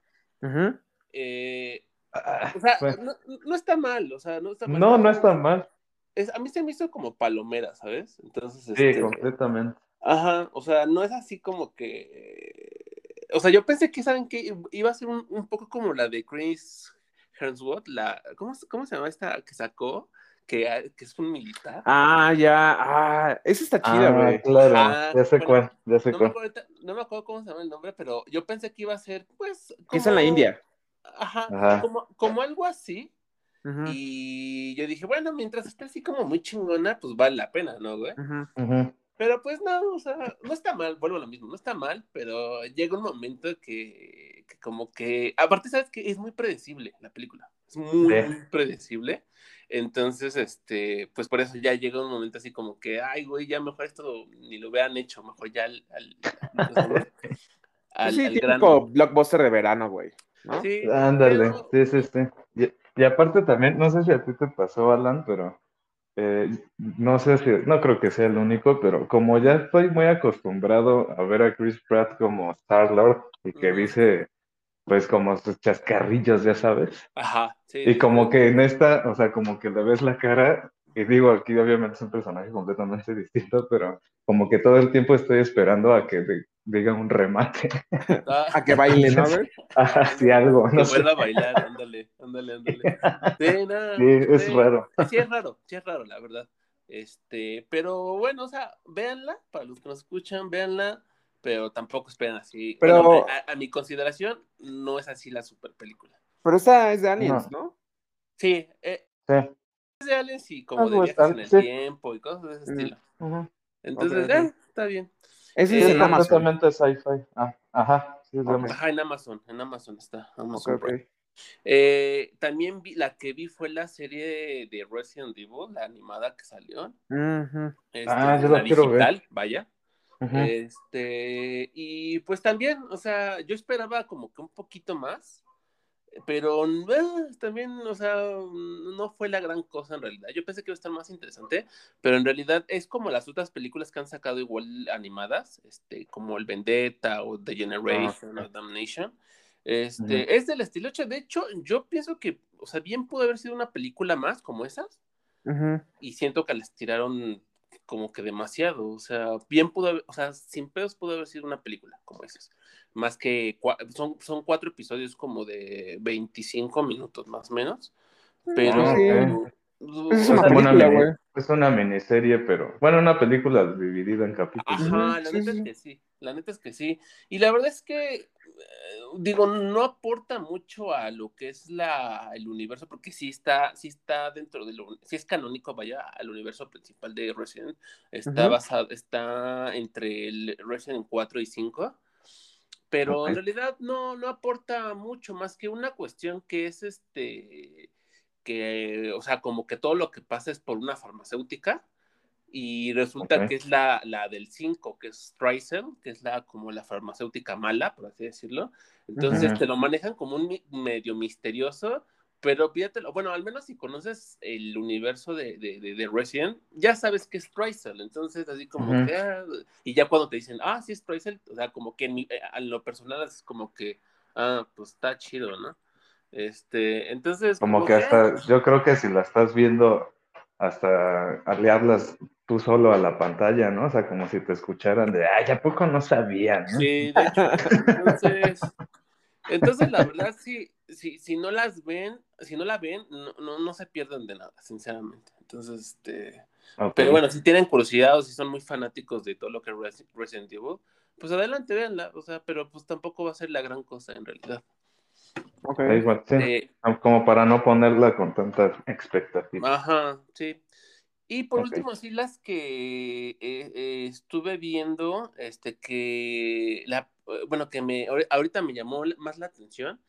Speaker 1: Eh,
Speaker 3: Ah,
Speaker 1: o sea,
Speaker 3: bueno.
Speaker 1: no, no está mal, o sea, no está mal.
Speaker 3: No, no está mal.
Speaker 1: Es, a mí se me hizo como palomera, ¿sabes? Entonces,
Speaker 3: Sí,
Speaker 1: este,
Speaker 3: completamente.
Speaker 1: Ajá, o sea, no es así como que. O sea, yo pensé que, ¿saben qué? Iba a ser un, un poco como la de Chris Hemsworth, la. ¿Cómo, se- cómo se llama esta que sacó? Que, que es un militar.
Speaker 2: Ah, ya, ah, esa está chida,
Speaker 3: Ah,
Speaker 2: güey.
Speaker 3: claro,
Speaker 1: Ajá,
Speaker 3: ya sé
Speaker 1: bueno,
Speaker 3: cuál, ya sé
Speaker 1: no, me
Speaker 3: cuál.
Speaker 1: acuerdo, ahorita- no me acuerdo cómo se llama el nombre, pero yo pensé que iba a ser, pues.
Speaker 2: Que es en la
Speaker 1: como-
Speaker 2: India.
Speaker 1: Ajá,
Speaker 3: Ajá.
Speaker 1: Como, como algo así. Y yo dije, bueno, mientras esté así como muy chingona, pues vale la pena, ¿no, güey?
Speaker 2: ujú.
Speaker 3: Ujú.
Speaker 1: Pero pues no, o sea, no está mal, vuelvo a lo mismo, no está mal, pero llega un momento que, que como que, aparte, ¿sabes que Es muy predecible la película, es muy,
Speaker 3: Sí.
Speaker 1: muy predecible, entonces, este, pues por eso ya llega un momento así como que, ay, güey, ya mejor esto ni lo hubieran hecho, mejor ya al, al, al,
Speaker 2: sí,
Speaker 1: al
Speaker 2: típico
Speaker 1: grano.
Speaker 2: blockbuster de verano, güey. ¿no?
Speaker 1: Sí,
Speaker 3: Ándale,
Speaker 1: pero-
Speaker 3: sí, sí, sí. y, aparte también, no sé si a ti te pasó, Alan, pero eh, no sé si, no creo que sea el único, pero como ya estoy muy acostumbrado a ver a Chris Pratt como Star-Lord y que dice, pues como sus chascarrillos, ya sabes.
Speaker 1: Ajá, sí.
Speaker 3: Y como que en esta, o sea, como que le ves la cara, y digo, aquí obviamente es un personaje completamente distinto, pero como que todo el tiempo estoy esperando a que diga un remate.
Speaker 2: Ah. a que baile, ¿no?
Speaker 3: sí, algo.
Speaker 1: No que vuelva a bailar, ándale, ándale, ándale.
Speaker 3: Sí, es raro.
Speaker 1: Sí, es raro, sí es raro, la verdad. Este, pero bueno, o sea, véanla, para los que nos escuchan, véanla, pero tampoco esperen así. Pero a, mi consideración, no es así la super película.
Speaker 2: Pero esa es de Aliens, ¿no?
Speaker 1: Sí, eh,
Speaker 3: sí
Speaker 1: de aliens y como de viajes en el tiempo y cosas de ese estilo. Entonces, eh, está bien.
Speaker 3: Es,
Speaker 1: eh,
Speaker 3: en Amazon. sci-fi. Ah, ajá.
Speaker 1: Sí, Ajá, en Amazon, en Amazon está. Amazon eh, también vi, la que vi fue la serie de Resident Evil, la animada que salió. este,
Speaker 3: ah, yo la quiero ver.
Speaker 1: vaya. Este, y pues también, o sea, yo esperaba como que un poquito más, pero eh, también, o sea, no fue la gran cosa en realidad. Yo pensé que iba a estar más interesante, pero en realidad es como las otras películas que han sacado igual animadas, este, como el Vendetta o The Generation o Damnation. Este, es del estilo De hecho, yo pienso que, o sea, bien pudo haber sido una película más como esas. Y siento que les tiraron como que demasiado. O sea, bien pudo haber, o sea, sin pedos pudo haber sido una película como esas más que son, son cuatro episodios como de 25 minutos más o menos, pero...
Speaker 3: Ah, es una, es una miniserie, pero bueno, una película dividida en capítulos.
Speaker 1: Ajá, la neta es que sí, la neta es que sí. Y la verdad es que, digo, no aporta mucho a lo que es la, el universo, porque sí está, sí está dentro de lo, sí es canónico, vaya, al universo principal de Resident. Está basado, está entre el Resident 4 y 5 pero en realidad no, no aporta mucho más que una cuestión que es este, que, o sea, como que todo lo que pasa es por una farmacéutica y resulta que es la, la del 5, que es Streisel, que es la como la farmacéutica mala, por así decirlo. Entonces te lo manejan como un medio misterioso pero fíjate, bueno, al menos si conoces el universo de, de, de, Resident, ya sabes que es Streisel, entonces así como que, ah, y ya cuando te dicen, ah, sí es Streisel, o sea, como que en, eh, lo personal es como que, ah, pues está chido, ¿no? Este, entonces...
Speaker 3: Como, que hasta, ah". yo creo que si la estás viendo, hasta le hablas tú solo a la pantalla, ¿no? O sea, como si te escucharan de, ay, ¿a poco no sabían? ¿no?
Speaker 1: Sí, de hecho, entonces... Entonces, la verdad, sí, si, si no las ven, si no la ven, no, no, se pierden de nada, sinceramente. Entonces, este. Pero bueno, si tienen curiosidad o si son muy fanáticos de todo lo que es Resident Evil, pues adelante, véanla. O sea, pero pues tampoco va a ser la gran cosa en realidad.
Speaker 3: Ok. Eh, Como para no ponerla con tanta expectativa.
Speaker 1: Ajá, sí. Y por último, sí, las que eh, eh, estuve viendo, este, que la, bueno, que me, ahorita me llamó más la atención,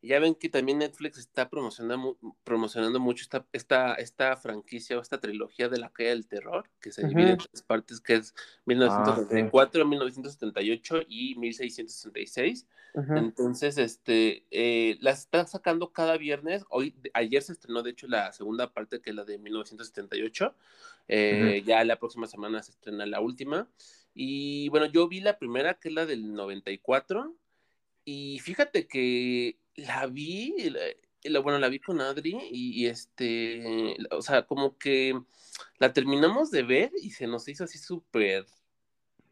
Speaker 1: ya ven que también Netflix está promocionando, promocionando mucho esta, esta, esta franquicia o esta trilogía de la calle del terror, que se divide en tres partes, que es 1974, 1978 y 1666. Entonces, este, eh, las están sacando cada viernes. Hoy, ayer se estrenó, de hecho, la segunda parte, que es la de 1978. Eh, ya la próxima semana se estrena la última. Y bueno, yo vi la primera, que es la del 94. Y fíjate que la vi, la, bueno, la vi con Adri y, este, o sea, como que la terminamos de ver y se nos hizo así súper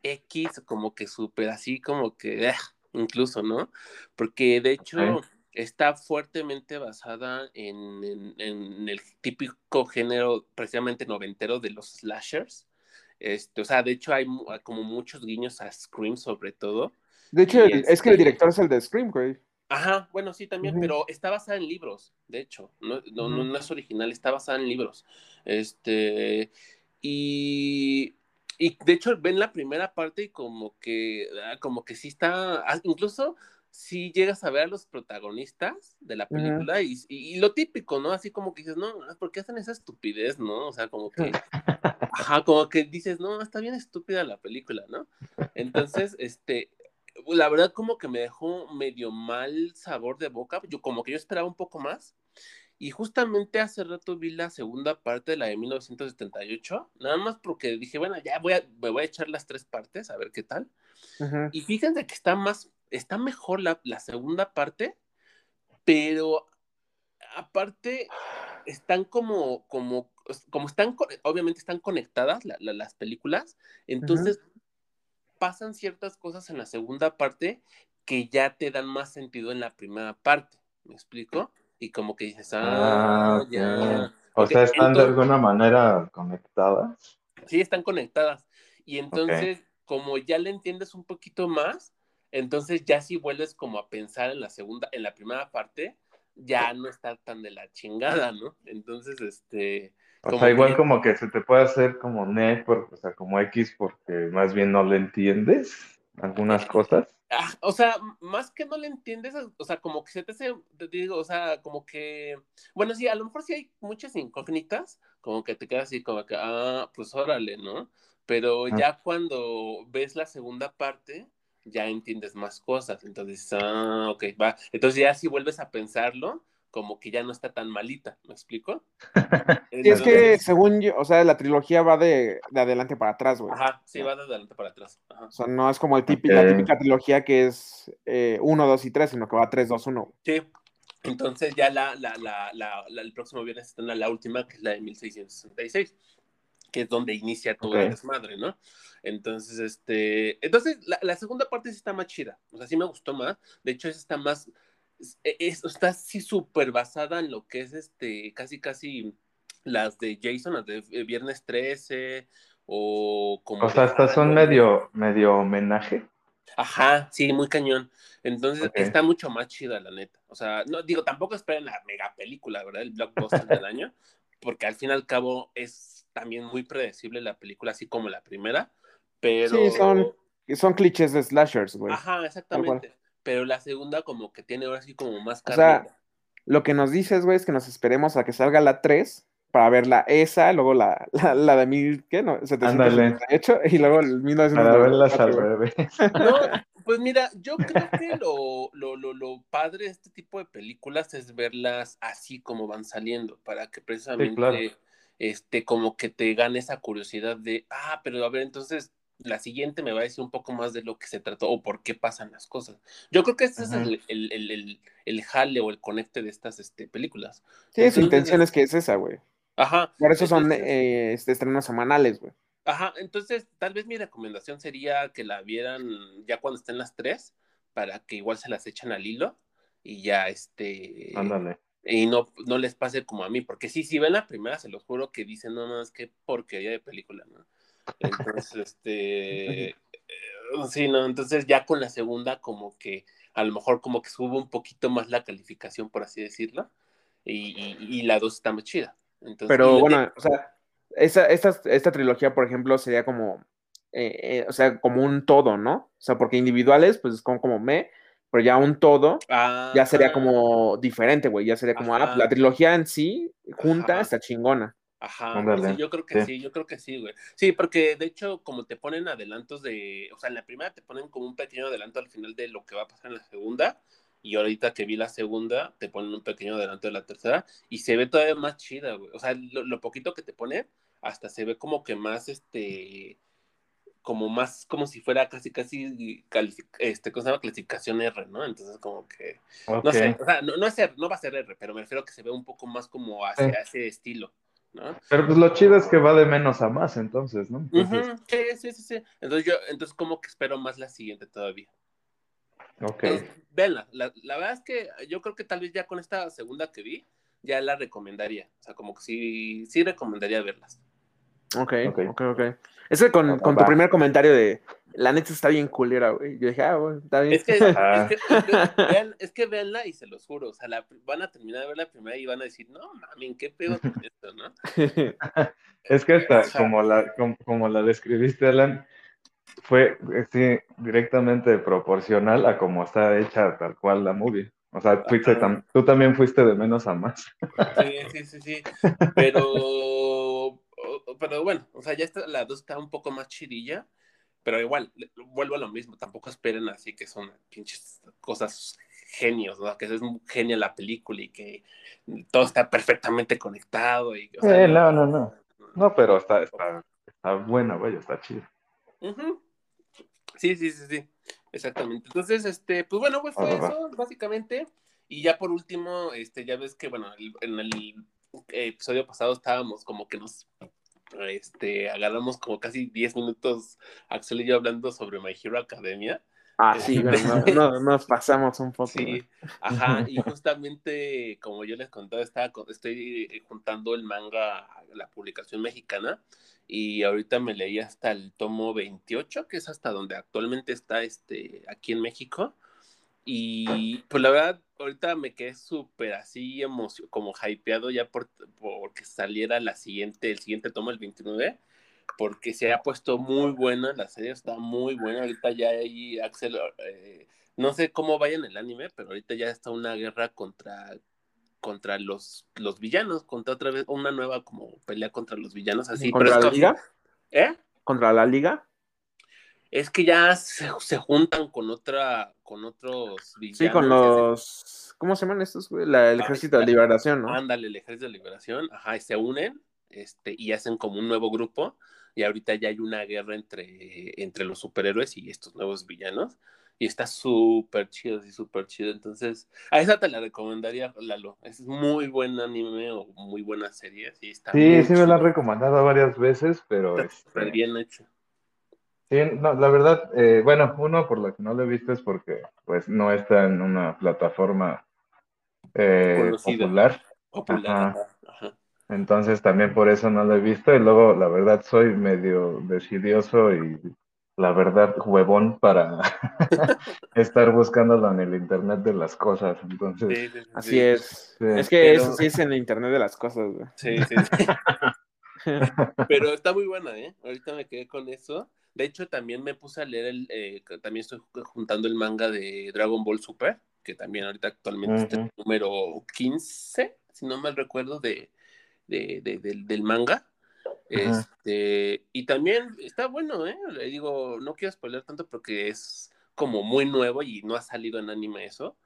Speaker 1: X, como que súper así, como que, ah, incluso, ¿no? Porque de hecho está fuertemente basada en, en, el típico género precisamente noventero de los slashers. Este, o sea, de hecho hay como muchos guiños a Scream sobre todo.
Speaker 2: De hecho, es que el este director es el de Scream, güey.
Speaker 1: Ajá, bueno, sí, también, pero está basada en libros, de hecho, no, no, no, es original, está basada en libros. Este, y, y de hecho ven la primera parte y como que, ah, como que sí está, ah, incluso si llegas a ver a los protagonistas de la película y, y, lo típico, ¿no? Así como que dices, no, ¿por qué hacen esa estupidez, no? O sea, como que, ajá, como que dices, no, está bien estúpida la película, ¿no? Entonces, este, la verdad como que me dejó medio mal sabor de boca, yo como que yo esperaba un poco más. Y justamente hace rato vi la segunda parte de la de 1978, nada más porque dije, bueno, ya voy a, me voy a echar las tres partes, a ver qué tal. Y fíjense que está más, está mejor la, la segunda parte, pero aparte están como, como, como están, obviamente están conectadas las películas, entonces pasan ciertas cosas en la segunda parte que ya te dan más sentido en la primera parte, ¿me explico? Y como que dices, ah, ah ya.
Speaker 3: O sea, están de alguna manera conectadas.
Speaker 1: Sí, están conectadas. Y entonces, como ya le entiendes un poquito más, entonces ya si vuelves como a pensar en la segunda, en la primera parte, ya no está tan de la chingada, ¿no? Entonces, este...
Speaker 3: O sea, igual como que se te puede hacer como net, o sea, como X, porque más bien no le entiendes algunas cosas.
Speaker 1: Ah, o sea, más que no le entiendes, o sea, como que se te hace, te digo, o sea, como que, bueno, sí, a lo mejor sí hay muchas incógnitas, como que te quedas así, como que, ah, pues órale, ¿no? Pero ya cuando ves la segunda parte, ya entiendes más cosas, entonces, ah, ok, va, entonces ya si vuelves a pensarlo, como que ya no está tan malita, ¿me explico?
Speaker 2: Y es que según yo, o sea, la trilogía va de, de adelante para atrás, güey.
Speaker 1: Ajá, sí, va de adelante para atrás.
Speaker 2: O sea, no es como el típico, la típica trilogía que es 1, 2 y 3, sino que va 3, 2, 1.
Speaker 1: Sí, entonces ya la, la, la, la, el próximo viernes está la última, que es la de 1666 que es donde inicia todo el desmadre, ¿no? Entonces, este, entonces la, la, segunda parte sí está más chida, o sea, sí me gustó más, de hecho, esa está más, e, está así súper basada en lo que es este, casi, casi las de Jason, las de eh, Viernes 13, o como...
Speaker 3: O sea, estas son medio, medio homenaje.
Speaker 1: Ajá, sí, muy cañón. Entonces está mucho más chida, la neta. O sea, no digo, tampoco esperen la mega película, ¿verdad? El blockbuster del año, porque al fin y al cabo es también muy predecible la película, así como la primera, pero...
Speaker 2: Sí, son, son clichés de slashers, güey.
Speaker 1: Ajá, exactamente pero la segunda como que tiene ahora sí como más
Speaker 2: carne. O sea, lo que nos dices, güey, es que nos esperemos a que salga la 3 para ver la esa, luego la, la, de mil, ¿qué? No, 798 y luego el 1994.
Speaker 1: Para No, pues mira, yo creo que lo, lo, lo, lo, padre de este tipo de películas es verlas así como van saliendo, para que precisamente, este, como que te gane esa curiosidad de, ah, pero a ver, entonces, la siguiente me va a decir un poco más de lo que se trató o por qué pasan las cosas. Yo creo que ese es el, el, el, el, jale o el conecte de estas este, películas.
Speaker 2: Sí, su intención es que es esa, güey. Ajá. Por eso son eh, este, estrenos semanales, güey.
Speaker 1: Ajá, entonces tal vez mi recomendación sería que la vieran ya cuando estén las tres, para que igual se las echen al hilo y ya este...
Speaker 3: Ándale.
Speaker 1: Y no, no les pase como a mí, porque sí, si ven la primera, se los juro que dicen, no, no, es que porquería de película, ¿no? Entonces, este, eh, sí, no, entonces ya con la segunda como que a lo mejor como que sube un poquito más la calificación, por así decirlo, y, y, la dos está muy chida. Entonces,
Speaker 2: Pero bueno, o sea, esa, esta, esta trilogía, por ejemplo, sería como, eh, eh, o sea, como un todo, ¿no? O sea, porque individuales, pues es como, como me, pero ya un todo, ya sería como diferente, güey, ya sería como, ah, la trilogía en sí, junta, está chingona.
Speaker 1: Ajá, sí, yo creo que sí. yo creo que sí, güey. Sí, porque de hecho, como te ponen adelantos de, o sea, en la primera te ponen como un pequeño adelanto al final de lo que va a pasar en la segunda, y ahorita que vi la segunda, te ponen un pequeño adelanto de la tercera, y se ve todavía más chida, güey. O sea, lo, poquito que te pone, hasta se ve como que más, este, como más, como si fuera casi, casi, este, ¿cómo se llama? Clasificación R, ¿no? Entonces, como que, no sé, o sea, no, no, es no va a ser R, pero me refiero a que se ve un poco más como hacia ese estilo.
Speaker 3: Pero pues lo chido es que va de menos a más, entonces, ¿no?
Speaker 1: Sí, sí, sí, sí. Entonces yo, entonces como que espero más la siguiente todavía.
Speaker 3: Ok.
Speaker 1: venla, la, la, verdad es que yo creo que tal vez ya con esta segunda que vi, ya la recomendaría. O sea, como que sí, sí recomendaría verlas.
Speaker 2: Ok, ok, ok, ok. Es que con, con tu primer comentario de la neta está bien culera, güey. Yo dije, ah, bueno, está bien.
Speaker 1: Es que, es, que, vean, es que véanla y se los juro. O sea, la, van a terminar de ver la primera y van a decir, no, mami, ¿qué pedo con esto, no?
Speaker 3: es que hasta como la, como, la describiste, Alan, fue sí, directamente proporcional a cómo está hecha tal cual la movie. O sea, tú también fuiste de menos a más.
Speaker 1: Sí, sí, sí, sí. Pero, pero bueno, o sea, ya está, la dos está un poco más chidilla pero igual, vuelvo a lo mismo, tampoco esperen así que son pinches cosas genios, ¿no? Que es genial la película y que todo está perfectamente conectado. Y,
Speaker 3: eh, no, no, no. No, pero está, está, está buena, güey, está chido.
Speaker 1: Sí, sí, sí, sí. Exactamente. Entonces, este, pues bueno, pues fue eso, básicamente. Y ya por último, este, ya ves que, bueno, en el episodio pasado estábamos como que nos este, agarramos como casi 10 minutos Axel y yo hablando sobre My Hero Academia.
Speaker 2: Ah, sí, no, nos pasamos un poco.
Speaker 1: Sí, ajá, y justamente como yo les contaba, estaba, estoy juntando el manga, la publicación mexicana, y ahorita me leí hasta el tomo 28, que es hasta donde actualmente está este, aquí en México. Y pues la verdad, ahorita me quedé súper así emocionado, como hypeado ya por, porque saliera la siguiente, el siguiente tomo, el 29, porque se ha puesto muy buena, la serie está muy buena, ahorita ya hay Axel, eh, no sé cómo vaya en el anime, pero ahorita ya está una guerra contra contra los, los villanos, contra otra vez una nueva como pelea contra los villanos así.
Speaker 2: ¿Contra la liga?
Speaker 1: ¿Eh?
Speaker 2: ¿Contra la liga?
Speaker 1: Es que ya se, juntan con otra, con otros
Speaker 2: villanos. Sí, con los, ¿cómo se llaman estos? el ejército de liberación, ¿no?
Speaker 1: Ándale, el ejército de liberación, ajá, y se unen, este, y hacen como un nuevo grupo, y ahorita ya hay una guerra entre, entre los superhéroes y estos nuevos villanos y está súper chido, sí, súper chido. Entonces, a esa te la recomendaría, Lalo. Es muy buen anime o muy buena serie. Sí, está
Speaker 3: sí, sí me la han recomendado varias veces, pero...
Speaker 1: Está súper bien hecho.
Speaker 3: Sí, no, la verdad, eh, bueno, uno por lo que no lo he visto es porque pues no está en una plataforma eh, popular.
Speaker 1: Popular,
Speaker 3: Entonces también por eso no lo he visto y luego la verdad soy medio decidioso y la verdad, huevón para estar buscándolo en el Internet de las cosas. Entonces,
Speaker 2: así es. Es que eso sí es en el Internet de las cosas, güey.
Speaker 1: Sí, sí, sí. Pero está muy buena, ¿eh? Ahorita me quedé con eso. De hecho, también me puse a leer el. Eh, también estoy juntando el manga de Dragon Ball Super, que también ahorita actualmente está en el número 15, si no mal recuerdo, de, de, del manga. Este, y también está bueno, ¿eh? Le digo, no quiero spoiler tanto porque es como muy nuevo y no ha salido en anime eso.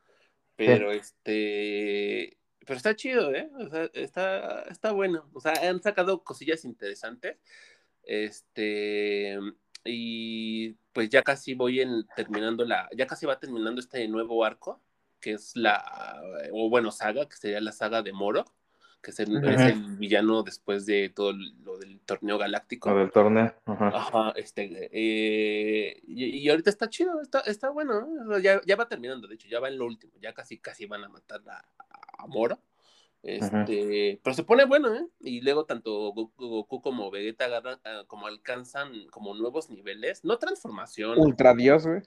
Speaker 1: Pero este. Pero está chido, ¿eh? O sea, está, está bueno. O sea, han sacado cosillas interesantes. Este. Y pues ya casi voy en terminando la. Ya casi va terminando este nuevo arco. Que es la. O bueno, saga, que sería la saga de Moro que es el, villano después de todo lo del torneo galáctico.
Speaker 3: Lo del torneo.
Speaker 1: Ajá. este, eh, y, ahorita está chido, está, está bueno, ya, ya, va terminando, de hecho, ya va en lo último, ya casi, casi van a matar a, a Moro. Este, pero se pone bueno, ¿eh? Y luego tanto Goku, como Vegeta agarran, ah, como alcanzan como nuevos niveles, no transformación.
Speaker 2: Ultra Dios, güey.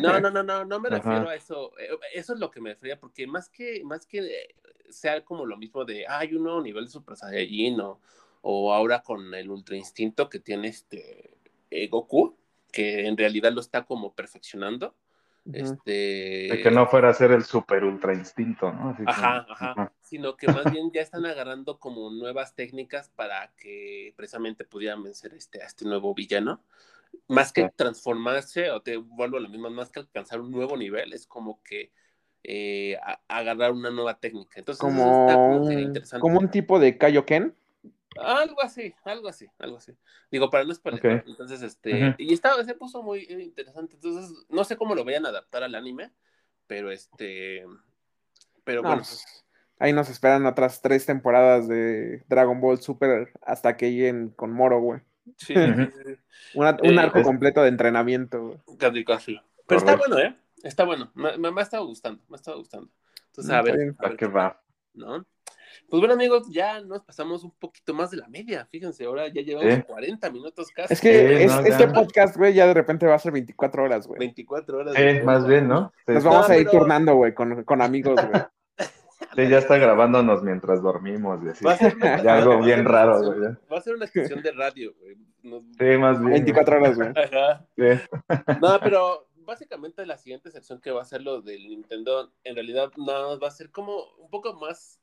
Speaker 1: no, no, no, no, no me refiero a eso. Eh, eso es lo que me refería, porque más que, más que sea como lo mismo de, hay un nuevo nivel de Super Saiyajin o, o ahora con el Ultra Instinto que tiene este eh, Goku, que en realidad lo está como perfeccionando este...
Speaker 3: De que no fuera a ser el super ultra instinto, ¿no?
Speaker 1: ajá, ajá, Sino que más bien ya están agarrando como nuevas técnicas para que precisamente pudieran vencer este, a este nuevo villano. Más que transformarse, o te vuelvo a lo mismo, más que alcanzar un nuevo nivel, es como que eh, agarrar una nueva técnica. Entonces,
Speaker 2: como, está como, interesante. como un tipo de Kaioken.
Speaker 1: Algo así, algo así, algo así. Digo, para no spoiler. Entonces, este, y estaba, se puso muy interesante. Entonces, no sé cómo lo vayan a adaptar al anime, pero este, pero bueno. Pues,
Speaker 2: ahí nos esperan otras tres temporadas de Dragon Ball Super hasta que lleguen con Moro, güey.
Speaker 1: Sí.
Speaker 2: un eh, arco completo de entrenamiento, güey.
Speaker 1: Casi, casi. Pero está bueno, ¿eh? Está bueno. Me, me, ha estado gustando, me ha estado gustando. Entonces, a ver.
Speaker 3: ¿A qué va?
Speaker 1: ¿No? Pues bueno, amigos, ya nos pasamos un poquito más de la media. Fíjense, ahora ya llevamos 40 minutos casi.
Speaker 2: Es que este podcast, güey, ya de repente va a ser 24 horas, güey.
Speaker 1: 24 horas.
Speaker 3: Sí, más bien, ¿no?
Speaker 2: Nos vamos a ir turnando, güey, con, con, amigos, güey.
Speaker 3: Sí, ya está grabándonos mientras dormimos. Y Va a ser ya algo bien raro, güey.
Speaker 1: Va a ser una estación de radio, güey.
Speaker 3: Sí, más bien.
Speaker 2: 24 horas, güey.
Speaker 3: Sí.
Speaker 1: No, pero básicamente la siguiente sección que va a ser lo del Nintendo, en realidad nada más va a ser como un poco más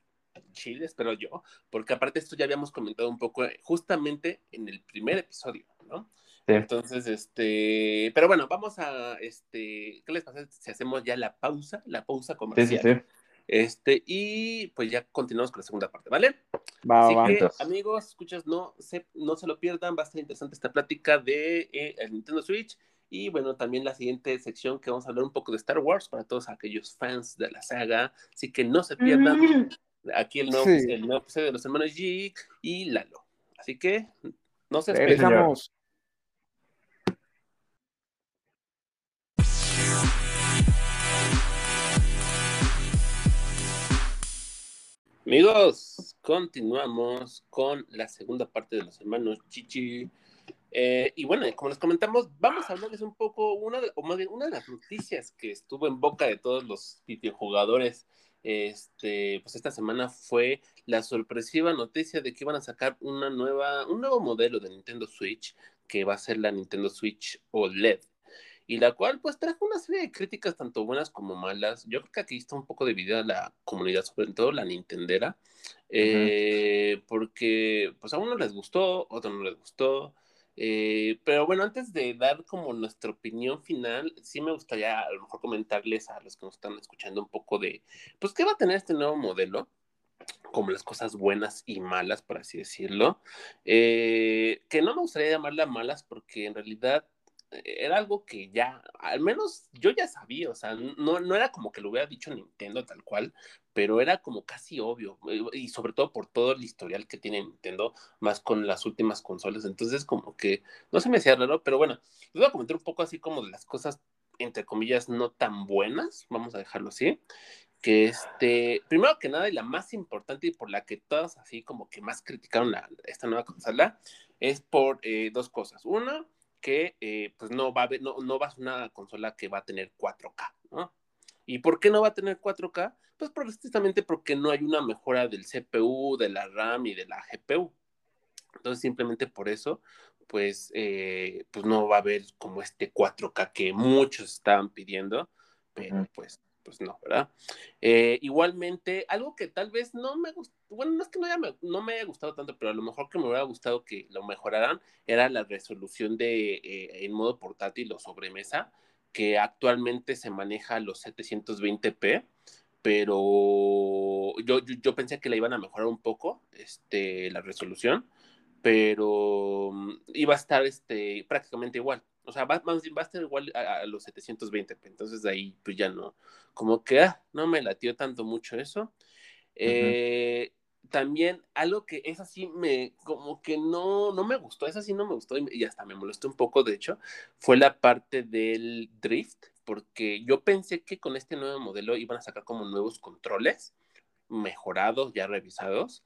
Speaker 1: chile, espero yo, porque aparte esto ya habíamos comentado un poco eh, justamente en el primer episodio, ¿no? Entonces, este, pero bueno, vamos a, este, ¿qué les pasa si hacemos ya la pausa, la pausa comercial? Sí, sí, sí. Este, y pues ya continuamos con la segunda parte, ¿vale? Va, Así que, amigos, escuchas, no se, no se lo pierdan, va a estar interesante esta plática de eh, el Nintendo Switch. Y bueno, también la siguiente sección que vamos a hablar un poco de Star Wars para todos aquellos fans de la saga. Así que no se pierdan mm. Aquí el nuevo, el nuevo episodio de los hermanos G y Lalo. Así que no se esperamos. Amigos, continuamos con la segunda parte de los hermanos Chichi. Eh, y bueno, como les comentamos, vamos a hablarles un poco, una de, una de las noticias que estuvo en boca de todos los videojugadores este, pues esta semana fue la sorpresiva noticia de que iban a sacar una nueva, un nuevo modelo de Nintendo Switch, que va a ser la Nintendo Switch OLED y la cual pues trajo una serie de críticas tanto buenas como malas. Yo creo que aquí está un poco dividida la comunidad, sobre todo la Nintendera, eh, porque pues a uno les gustó, a otro no les gustó. Eh, pero bueno, antes de dar como nuestra opinión final, sí me gustaría a lo mejor comentarles a los que nos están escuchando un poco de, pues, ¿qué va a tener este nuevo modelo? como las cosas buenas y malas, por así decirlo, eh, que no me gustaría llamarla malas porque en realidad era algo que ya, al menos yo ya sabía, o sea, no, no era como que lo hubiera dicho Nintendo tal cual, pero era como casi obvio, eh, y sobre todo por todo el historial que tiene Nintendo, más con las últimas consolas, entonces como que no se me hacía raro, pero bueno, les voy a comentar un poco así como de las cosas, entre comillas, no tan buenas, vamos a dejarlo así, que este, primero que nada, y la más importante y por la que todos así como que más criticaron esta nueva consola, es por eh, dos cosas. Una, que eh, pues no va, a no, no va a ser una consola que va a tener 4K, ¿no? ¿Y por qué no va a tener 4K? Pues precisamente porque no hay una mejora del CPU, de la RAM y de la GPU. Entonces simplemente por eso, pues, eh, pues no va a haber como este 4K que muchos estaban pidiendo, pero pues pues no, ¿verdad? Eh, igualmente, algo que tal vez no me gustó, bueno, no es que no, me, no me haya gustado tanto, pero a lo mejor que me hubiera gustado que lo mejoraran era la resolución de eh, en modo portátil o sobremesa, que actualmente se maneja a los 720p, pero yo, yo, pensé que la iban a mejorar un poco, este, la resolución, pero mm, iba a estar este, prácticamente igual. O sea, va, va a estar igual a, los 720p. Entonces de ahí pues ya no, como que ah, no me latió tanto mucho eso. Eh, también algo que es así me, como que no, no me gustó, es así no me gustó y, hasta me molestó un poco, de hecho, fue la parte del drift, porque yo pensé que con este nuevo modelo iban a sacar como nuevos controles mejorados, ya revisados,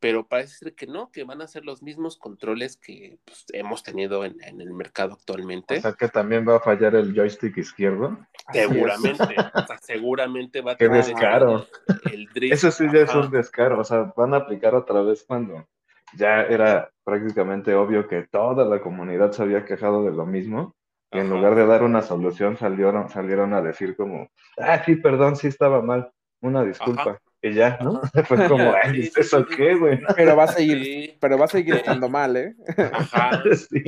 Speaker 1: pero parece ser que no, que van a ser los mismos controles que pues, hemos tenido en, el mercado actualmente.
Speaker 3: O sea que también va a fallar el joystick izquierdo.
Speaker 1: Seguramente, o sea, seguramente va a
Speaker 3: tener descaro. El, drift. Eso sí ya es un descaro, o sea, van a aplicar otra vez cuando ya era prácticamente obvio que toda la comunidad se había quejado de lo mismo. Y en lugar de dar una solución salieron, salieron a decir como, ah, sí, perdón, sí estaba mal, una disculpa y ya, ¿no? Fue como, ay, ¿eso qué, güey?
Speaker 2: Pero va a seguir, pero va a seguir estando mal, ¿eh?
Speaker 1: Ajá. Sí,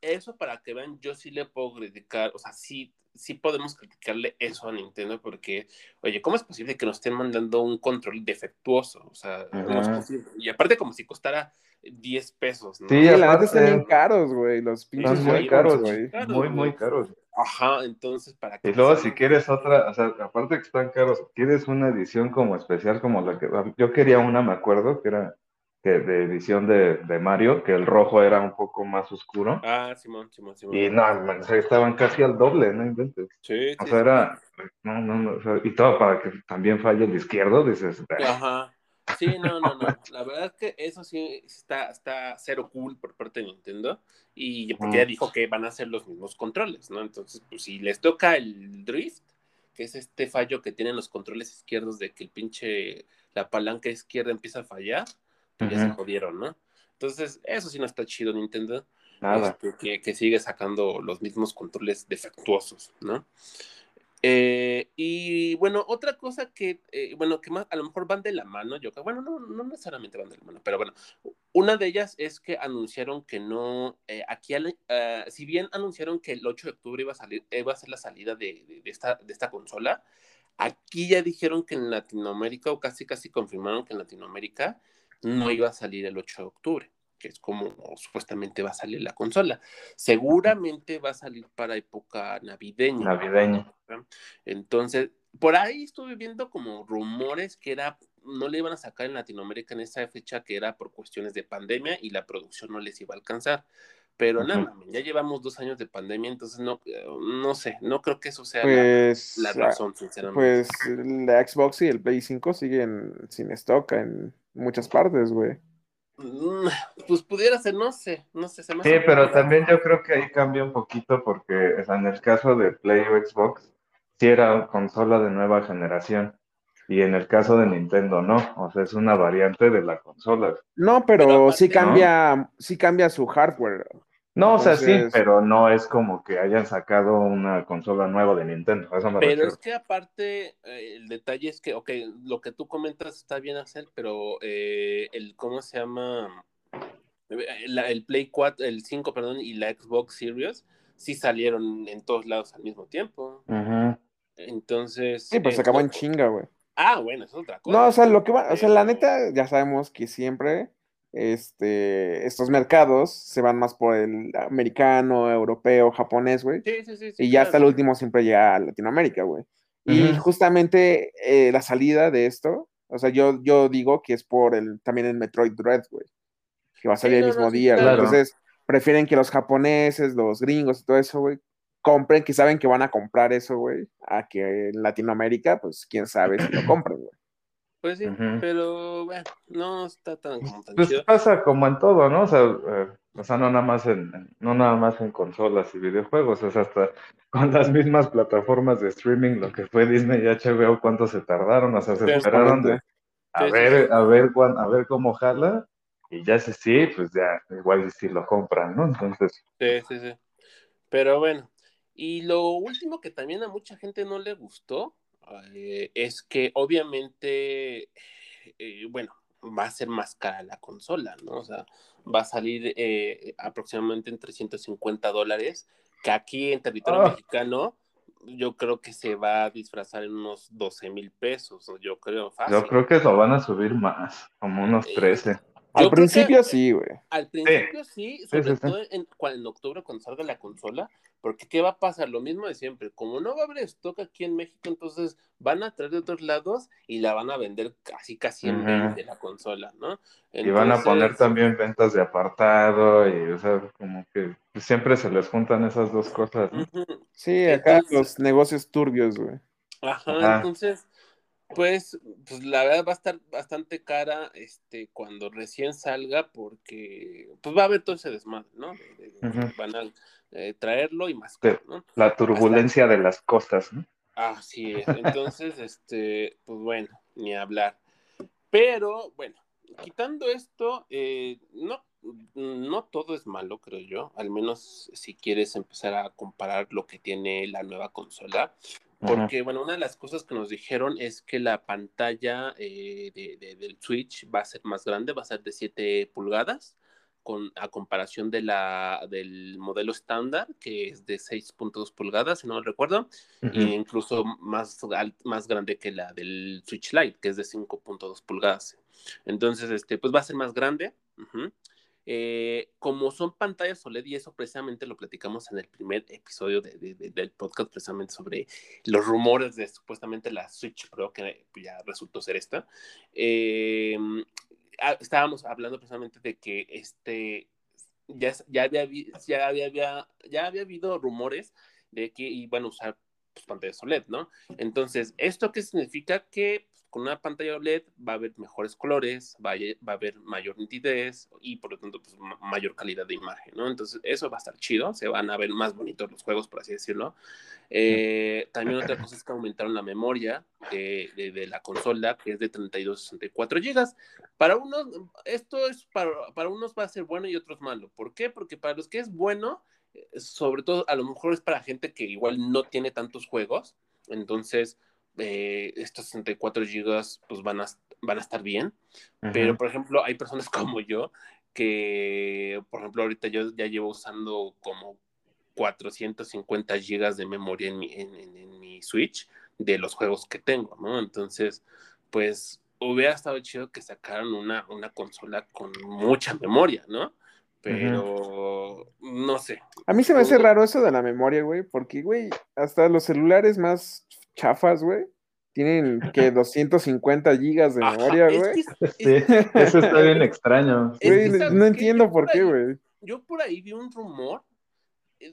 Speaker 1: eso, para que vean, yo sí le puedo criticar, o sea, sí, sí podemos criticarle eso a Nintendo porque, oye, ¿cómo es posible que nos estén mandando un control defectuoso? O sea, no es posible. Y aparte como si costara 10 pesos, ¿no?
Speaker 2: Sí, la verdad están bien caros, güey, los pinches.
Speaker 3: muy caros, güey. Muy, muy caros.
Speaker 1: Ajá, entonces para
Speaker 3: que. Y luego, si quieres otra, o sea, aparte que están caros, quieres una edición como especial, como la que. Yo quería una, me acuerdo, que era que de edición de, de Mario, que el rojo era un poco más oscuro.
Speaker 1: Ah, Simón, Simón, Simón.
Speaker 3: Y no, o sea, estaban casi al doble, ¿no inventes?
Speaker 1: Sí.
Speaker 3: O sea, era. No, no, no, o sea, y todo para que también falle el izquierdo, dices.
Speaker 1: Ajá. Sí, no, no, no. La verdad es que eso sí está, está cero cool por parte de Nintendo. Y porque ya dijo que van a ser los mismos controles, ¿no? Entonces, pues si les toca el drift, que es este fallo que tienen los controles izquierdos de que el pinche, la palanca izquierda empieza a fallar, pues ya se jodieron, ¿no? Entonces, eso sí no está chido, Nintendo. Nada. Este, que, que sigue sacando los mismos controles defectuosos, ¿no? Eh, y bueno, otra cosa que, eh, bueno, que más a lo mejor van de la mano, yo creo, bueno, no, no necesariamente van de la mano, pero bueno, una de ellas es que anunciaron que no, eh, aquí, uh, si bien anunciaron que el 8 de octubre iba a salir, iba a ser la salida de, de, de, esta, de esta consola, aquí ya dijeron que en Latinoamérica, o casi casi confirmaron que en Latinoamérica no iba a salir el 8 de octubre que es como supuestamente va a salir la consola. Seguramente va a salir para época navideña.
Speaker 3: Navideña.
Speaker 1: Entonces, por ahí estuve viendo como rumores que era, no le iban a sacar en Latinoamérica en esa fecha, que era por cuestiones de pandemia y la producción no les iba a alcanzar. Pero uh -huh. nada, ya llevamos dos años de pandemia, entonces no, no sé, no creo que eso sea
Speaker 2: pues,
Speaker 1: la, la, razón, sinceramente.
Speaker 2: Pues la Xbox y el Play 5 siguen sin stock en muchas partes, güey.
Speaker 1: Pues pudiera ser, no sé, no sé. Se me
Speaker 3: sí, pero también yo creo que ahí cambia un poquito porque o sea, en el caso de Play o Xbox, sí era consola de nueva generación. Y en el caso de Nintendo no, o sea, es una variante de la consola.
Speaker 2: No, pero, pero sí cambia, ¿no? sí cambia su hardware.
Speaker 3: No, Entonces... o sea, sí, pero no es como que hayan sacado una consola nueva de Nintendo. Eso me
Speaker 1: pero
Speaker 3: refiero.
Speaker 1: es que aparte, eh, el detalle es que, ok, lo que tú comentas está bien hacer, pero eh, el, ¿cómo se llama? La, el Play 4, el 5, perdón, y la Xbox Series sí salieron en todos lados al mismo tiempo.
Speaker 3: Uh -huh.
Speaker 1: Entonces.
Speaker 2: Sí, pues se acabó en chinga, güey.
Speaker 1: Ah, bueno, es otra cosa.
Speaker 2: No, o sea, lo que va, o sea, la neta, ya sabemos que siempre este, estos mercados se van más por el americano, europeo, japonés, güey.
Speaker 1: Sí, sí, sí,
Speaker 2: y ya claro. hasta el último siempre llega a Latinoamérica, güey. Uh -huh. Y justamente eh, la salida de esto, o sea, yo, yo digo que es por el, también el Metroid Dread, güey. Que va a salir el mismo no, día, claro. Entonces, prefieren que los japoneses, los gringos y todo eso, güey, compren, que saben que van a comprar eso, güey, a que en Latinoamérica, pues quién sabe si lo compren, güey.
Speaker 1: Pues sí, uh -huh. pero bueno, no está tan, tan
Speaker 3: pues
Speaker 1: chido.
Speaker 3: pasa como en todo, ¿no? O sea, eh, o sea, no nada más en, no nada más en consolas y videojuegos, es hasta con las mismas plataformas de streaming, lo que fue Disney y HBO, cuánto se tardaron, o sea, se esperaron de a sí, ver, sí. a ver cuán, a ver cómo jala, y ya sé sí, pues ya igual si lo compran, ¿no? Entonces.
Speaker 1: Sí, sí, sí. Pero bueno, y lo último que también a mucha gente no le gustó eh, es que obviamente, eh, bueno, va a ser más cara la consola, ¿no? O sea, va a salir eh, aproximadamente en 350 dólares, que aquí en territorio oh. mexicano yo creo que se va a disfrazar en unos 12 mil pesos, yo creo fácil.
Speaker 3: Yo creo que lo van a subir más, como unos 13.
Speaker 2: Al principio sí, güey.
Speaker 1: Al principio sí, sí sobre sí, sí, todo en, en, octubre cuando salga la consola, porque ¿qué va a pasar? Lo mismo de siempre. Como no va a haber stock aquí en México, entonces van a traer de otros lados y la van a vender casi, casi en uh -huh. de la consola, ¿no?
Speaker 3: Entonces, y van a poner también ventas de apartado y, o sea, como que siempre se les juntan esas dos cosas. ¿no?
Speaker 2: Uh -huh. Sí, acá entonces, los negocios turbios, güey.
Speaker 1: Ajá, ajá, entonces pues, pues la verdad va a estar bastante cara este, cuando recién salga porque pues va a haber todo ese desmadre, ¿no? De, de, uh -huh. Van a eh, traerlo y más caro, ¿no?
Speaker 3: La turbulencia Hasta... de las costas, ¿no?
Speaker 1: Así es, entonces, este, pues bueno, ni hablar. Pero, bueno, quitando esto, eh, no, no todo es malo, creo yo, al menos si quieres empezar a comparar lo que tiene la nueva consola. Porque, Ajá. bueno, una de las cosas que nos dijeron es que la pantalla eh, de, de, del Switch va a ser más grande, va a ser de 7 pulgadas, con, a comparación de la, del modelo estándar, que es de 6.2 pulgadas, si no me recuerdo, uh -huh. e incluso más, más grande que la del Switch Lite, que es de 5.2 pulgadas. Entonces, este, pues va a ser más grande. Uh -huh. Eh, como son pantallas OLED, y eso precisamente lo platicamos en el primer episodio de, de, de, del podcast, precisamente sobre los rumores de supuestamente la Switch Pro, que ya resultó ser esta. Eh, estábamos hablando precisamente de que este ya, ya, había, ya, había, ya había habido rumores de que iban a usar pues, pantallas OLED, ¿no? Entonces, ¿esto qué significa? Que con una pantalla OLED va a haber mejores colores, va a, va a haber mayor nitidez y por lo tanto pues, mayor calidad de imagen, ¿no? Entonces eso va a estar chido, se van a ver más bonitos los juegos, por así decirlo. Eh, también otra cosa es que aumentaron la memoria de, de, de, la consola, que es de 32 a 64 gigas. Para unos, esto es para, para unos va a ser bueno y otros malo. ¿Por qué? Porque para los que es bueno, sobre todo a lo mejor es para gente que igual no tiene tantos juegos, entonces eh, estos 64 gigas pues van a, van a estar bien, pero por ejemplo hay personas como yo que, por ejemplo, ahorita yo ya llevo usando como 450 gigas de memoria en mi, en, mi Switch de los juegos que tengo, ¿no? Entonces, pues hubiera estado chido que sacaran una, una consola con mucha memoria, ¿no? Pero no sé.
Speaker 2: A mí se me hace raro eso de la memoria, güey, porque, güey, hasta los celulares más chafas, güey, tienen que 250 gigas de memoria, güey.
Speaker 3: sí, eso está bien extraño.
Speaker 2: no entiendo por qué, güey.
Speaker 1: Yo por ahí vi un rumor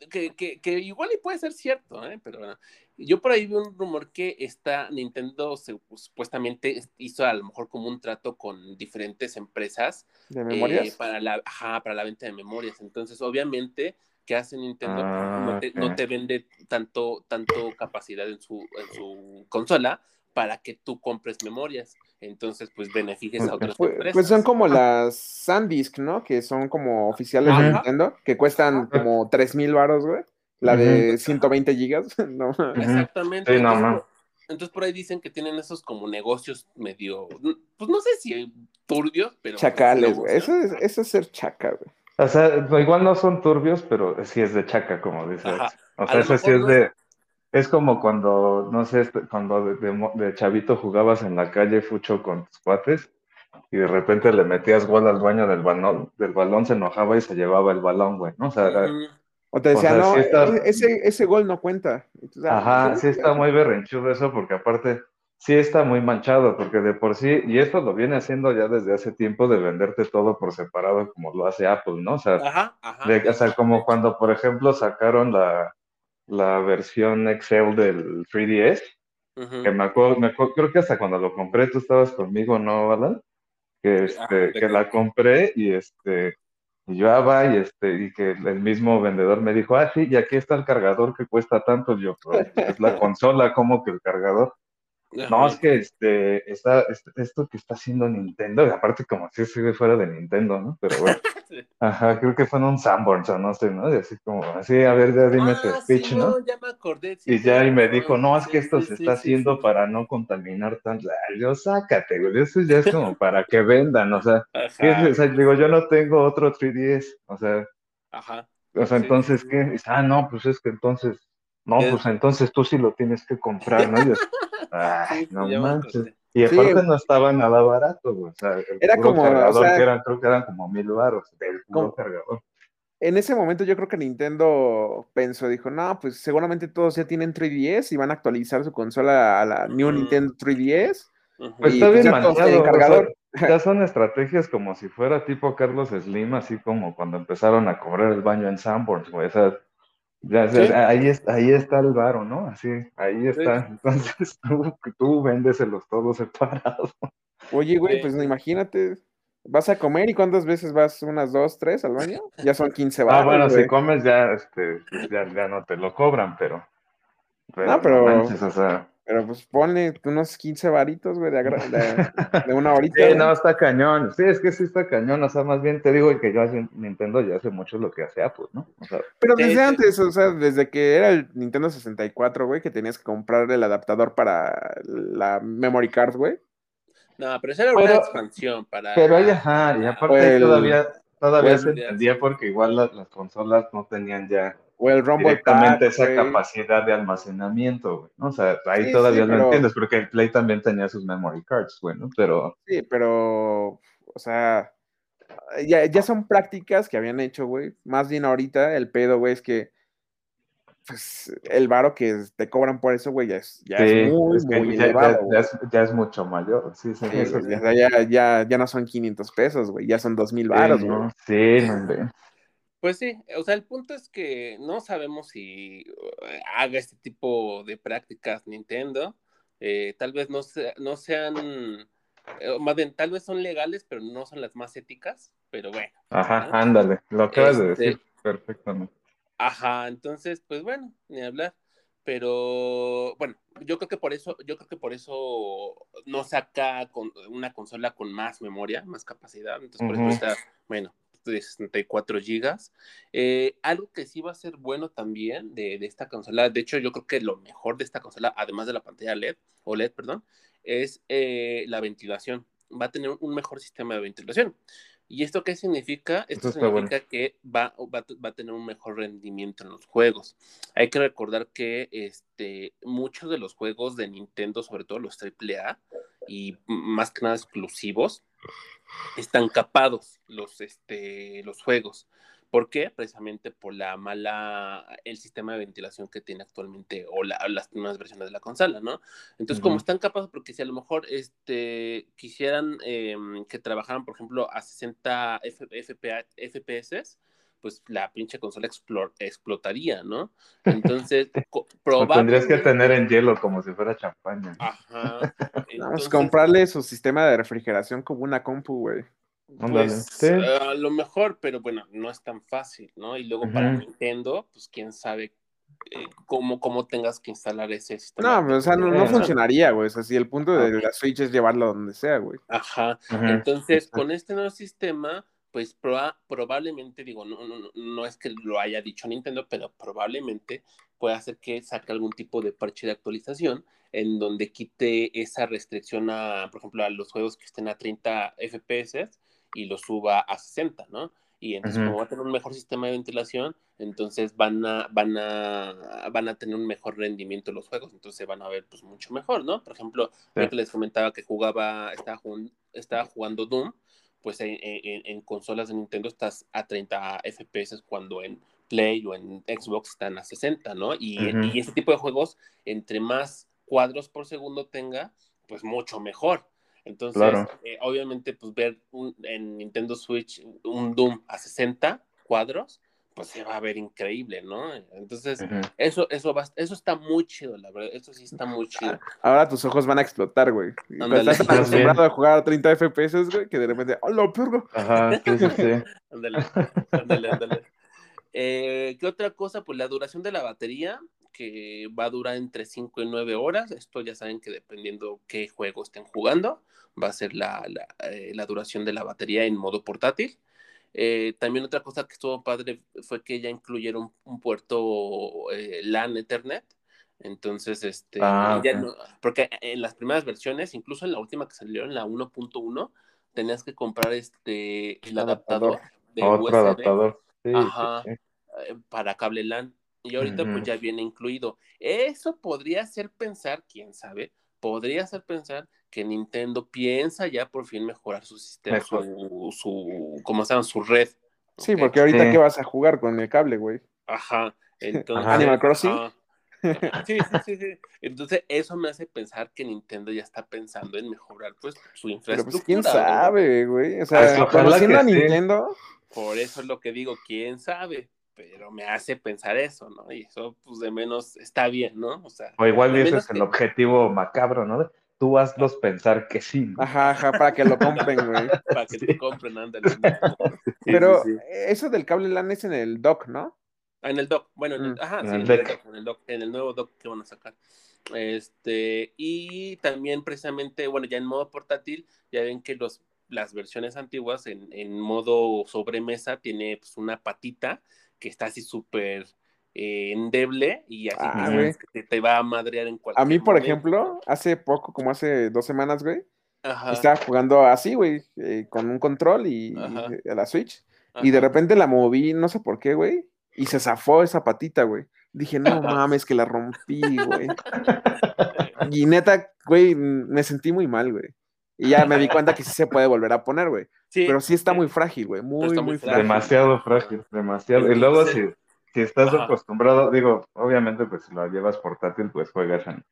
Speaker 1: que, que, que, igual y puede ser cierto, ¿eh? pero bueno, yo por ahí vi un rumor que está Nintendo supuestamente hizo a lo mejor como un trato con diferentes empresas
Speaker 2: de memorias
Speaker 1: eh, para la para la venta de memorias. Entonces, obviamente que hace Nintendo no, te, no, te, vende tanto tanto capacidad en su en su consola para que tú compres memorias. Entonces, pues beneficies a otras
Speaker 2: pues,
Speaker 1: empresas.
Speaker 2: Pues son como las SanDisk, ¿no? Que son como oficiales de Nintendo, que cuestan como 3 mil baros, güey. La de 120 gigas, ¿no?
Speaker 1: Exactamente. entonces, por ahí dicen que tienen esos como negocios medio, pues no sé si turbios, pero...
Speaker 2: Pues, Chacales, güey. Eso es, eso es ser chaca, güey.
Speaker 3: O sea, igual no son turbios, pero sí es de chaca, como dices. O sea, eso sí es de... Es como cuando, no sé, este, cuando de, chavito jugabas en la calle fucho con tus cuates y de repente le metías gol al dueño del balón, del balón se enojaba y se llevaba el balón, güey, ¿no? O sea,
Speaker 2: o te decía, no, e-, ese, ese gol no cuenta.
Speaker 3: Ajá, sí está muy berrenchudo eso porque aparte sí está muy manchado porque de por sí, y esto lo viene haciendo ya desde hace tiempo de venderte todo por separado como lo hace Apple, ¿no? O sea,
Speaker 1: ajá, ajá,
Speaker 3: o sea como cuando por ejemplo sacaron la la versión Excel del 3DS, que me acuerdo, me creo que hasta cuando lo compré tú estabas conmigo, ¿no, Alan? Que, este, que la compré y este, y yo ah, va y este, y que el mismo vendedor me dijo, ah, sí, y aquí está el cargador que cuesta tanto, yo, es la consola, como que el cargador. No, es que este, está, esto que está haciendo Nintendo, y aparte como si sigue fuera de Nintendo, ¿no? Pero bueno, ajá, creo que fue en un Sanborns o no sé, ¿no? Y así como, así, a ver, ya dime tu ah, speech, ¿no?
Speaker 1: ya me acordé.
Speaker 3: y ya, y me dijo, no, es que esto se está haciendo para no contaminar tanto. Yo, sácate, güey, eso ya es como para que vendan, o sea, o sea, digo, yo no tengo otro 3DS, o sea,
Speaker 1: ajá.
Speaker 3: O sea, entonces, ¿qué? Ah, no, pues es que entonces, no, pues entonces tú sí lo tienes que comprar, ¿no? Ay, no manches. Y aparte no estaba nada barato, güey. O sea, el
Speaker 2: era como,
Speaker 3: cargador que eran, creo que eran como mil baros del puro cargador.
Speaker 2: En ese momento yo creo que Nintendo pensó, dijo, no, pues seguramente todos ya tienen 3DS y van a actualizar su consola a la New Nintendo 3DS.
Speaker 3: Pues está bien manchado, cargador. ya son estrategias como si fuera tipo Carlos Slim, así como cuando empezaron a cobrar el baño en Sanborns, güey. O sea, ya, ahí, está, ahí está el varo, ¿no? Así, ahí está. Entonces tú, tú véndeselos todos separados.
Speaker 2: Oye, güey, pues imagínate, vas a comer y cuántas veces vas, unas dos, tres al baño? Ya son 15 baros.
Speaker 3: Ah, bueno, si comes ya, este, ya, ya, no te lo cobran, pero.
Speaker 2: no, pero. o sea, pero pues ponle unos 15 varitos, güey, de, de, una horita.
Speaker 3: Sí, no, está cañón. Sí, es que sí está cañón. O sea, más bien te digo que yo hace Nintendo ya hace mucho lo que hace Apple, ¿no? O sea,
Speaker 2: pero desde antes, o sea, desde que era el Nintendo 64, güey, que tenías que comprar el adaptador para la memory card, güey.
Speaker 1: No, pero esa era una expansión para.
Speaker 3: Pero ahí, ajá, y aparte todavía, todavía se entendía porque igual las consolas no tenían ya
Speaker 2: o el Rumble
Speaker 3: directamente esa capacidad de almacenamiento, güey, ¿no? O sea, ahí todavía no entiendes, porque el Play también tenía sus memory cards, güey, ¿no? Pero...
Speaker 2: Sí, pero, o sea, ya, ya son prácticas que habían hecho, güey. Más bien ahorita el pedo, güey, es que pues, el varo que te cobran por eso, güey, ya es, ya es muy, muy
Speaker 3: ya,
Speaker 2: elevado.
Speaker 3: Ya, es, ya, es, mucho mayor, sí, sí. sí,
Speaker 2: ya, ya, ya, no son 500 pesos, güey, ya son 2000 varos, güey.
Speaker 3: No, sí, no,
Speaker 1: pues sí, o sea, el punto es que no sabemos si eh, haga este tipo de prácticas Nintendo. Eh, tal vez no, no sean, eh, más bien, tal vez son legales, pero no son las más éticas, pero bueno.
Speaker 3: Ajá, ándale, lo acabas de decir este, perfectamente.
Speaker 1: Ajá, entonces, pues bueno, ni hablar. Pero bueno, yo creo que por eso, yo creo que por eso no saca con una consola con más memoria, más capacidad. Entonces, por eso está, bueno, de 64 gigas. Eh, algo que sí va a ser bueno también de, esta consola, de hecho yo creo que lo mejor de esta consola, además de la pantalla LED, OLED, perdón, es eh, la ventilación. Va a tener un mejor sistema de ventilación. ¿Y esto qué significa? Esto significa que va, va, a tener un mejor rendimiento en los juegos. Hay que recordar que este, muchos de los juegos de Nintendo, sobre todo los AAA y más que nada exclusivos, están capados los, este, los juegos. ¿Por qué? Precisamente por la mala, el sistema de ventilación que tiene actualmente o las primeras versiones de la consola, ¿no? Entonces, como están capaces, porque si a lo mejor este, quisieran em, que trabajaran, por ejemplo, a 60 FPS, pues la pinche consola explotaría, ¿no? Entonces,
Speaker 3: probablemente... tendrías que tener en hielo como si fuera champaña.
Speaker 2: Ajá. Vamos comprarle su sistema de refrigeración como una compu, güey.
Speaker 1: Pues, a lo mejor, pero bueno, no es tan fácil, ¿no? Y luego para Nintendo, pues quién sabe eh, cómo, cómo tengas que instalar ese
Speaker 2: sistema. No, o sea, no, funcionaría, güey. O sea, si el punto de la Switch es llevarlo donde sea, güey.
Speaker 1: Ajá. Entonces, con este nuevo sistema, pues probablemente, digo, no, no, no es que lo haya dicho Nintendo, pero probablemente puede hacer que saque algún tipo de parche de actualización en donde quite esa restricción a, por ejemplo, a los juegos que estén a 30 FPS y lo suba a 60, ¿no? Y entonces, como va a tener un mejor sistema de ventilación, entonces van a, van a, van a tener un mejor rendimiento los juegos, entonces van a ver pues mucho mejor, ¿no? Por ejemplo, que les comentaba que jugaba, estaba, jugando, estaba jugando Doom, pues en, en, consolas de Nintendo estás a 30 FPS cuando en Play o en Xbox están a 60, ¿no? Y, y ese tipo de juegos, entre más cuadros por segundo tenga, pues mucho mejor. Entonces, eh, obviamente, pues ver en Nintendo Switch un Doom a 60 cuadros, pues se va a ver increíble, ¿no? Entonces, eso, eso, va, eso está muy chido, la verdad, eso sí está muy chido.
Speaker 2: Ahora tus ojos van a explotar, güey. Estás acostumbrado a jugar a 30 FPS, güey, que de repente, ¡oh, lo perro! Ajá, sí, sí, sí.
Speaker 1: ándale, ándale, ándale. Eh, ¿Qué otra cosa? Pues la duración de la batería, que va a durar entre 5 y 9 horas. Esto ya saben que dependiendo qué juego estén jugando, va a ser la, eh, duración de la batería en modo portátil. Eh, también otra cosa que estuvo padre fue que ya incluyeron un puerto eh, LAN Ethernet. Entonces, este, ah, porque en las primeras versiones, incluso en la última que salió, en la 1.1, tenías que comprar este el adaptador, de Otro adaptador. para cable LAN. Y ahorita pues ya viene incluido. Eso podría hacer pensar, quién sabe, podría hacer pensar que Nintendo piensa ya por fin mejorar su sistema, su, su, como se llama, su red.
Speaker 2: Sí, porque ahorita qué vas a jugar con el cable, güey.
Speaker 1: Ajá. Entonces, Animal Crossing. Sí, sí, sí, sí. Entonces, eso me hace pensar que Nintendo ya está pensando en mejorar pues su infraestructura. Pero pues
Speaker 2: quién sabe, güey. O sea, pues, conociendo a Nintendo.
Speaker 1: Por eso es lo que digo, quién sabe pero me hace pensar eso, ¿no? Y eso, pues, de menos está bien, ¿no? O sea.
Speaker 3: O igual ese es el objetivo macabro, ¿no? Tú hazlos pensar que sí.
Speaker 2: Ajá, ajá, para que lo compren, güey.
Speaker 1: para que lo compren, ándale.
Speaker 2: pero eso del cable LAN es en el dock, ¿no?
Speaker 1: Ah, en el dock, bueno, en el, mm. ajá, sí, en el, en el dock, en el nuevo dock que van a sacar. Este, y también precisamente, bueno, ya en modo portátil, ya ven que los, las versiones antiguas en, en modo sobremesa tiene pues, una patita que está así súper eh, endeble y así ah, que te, va a madrear en cualquier
Speaker 2: A mí, por ejemplo, hace poco, como hace dos semanas, güey, estaba jugando así, güey, eh, con un control y, a la Switch. Y de repente la moví, no sé por qué, güey, y se zafó esa patita, güey. Dije, no mames, que la rompí, güey. y neta, güey, me sentí muy mal, güey. Y ya me di cuenta que sí se puede volver a poner, güey. pero sí está muy frágil, güey. Muy, muy, frágil.
Speaker 3: Demasiado frágil, demasiado. Y luego si, si estás acostumbrado, digo, obviamente pues si la llevas portátil, pues juegas en,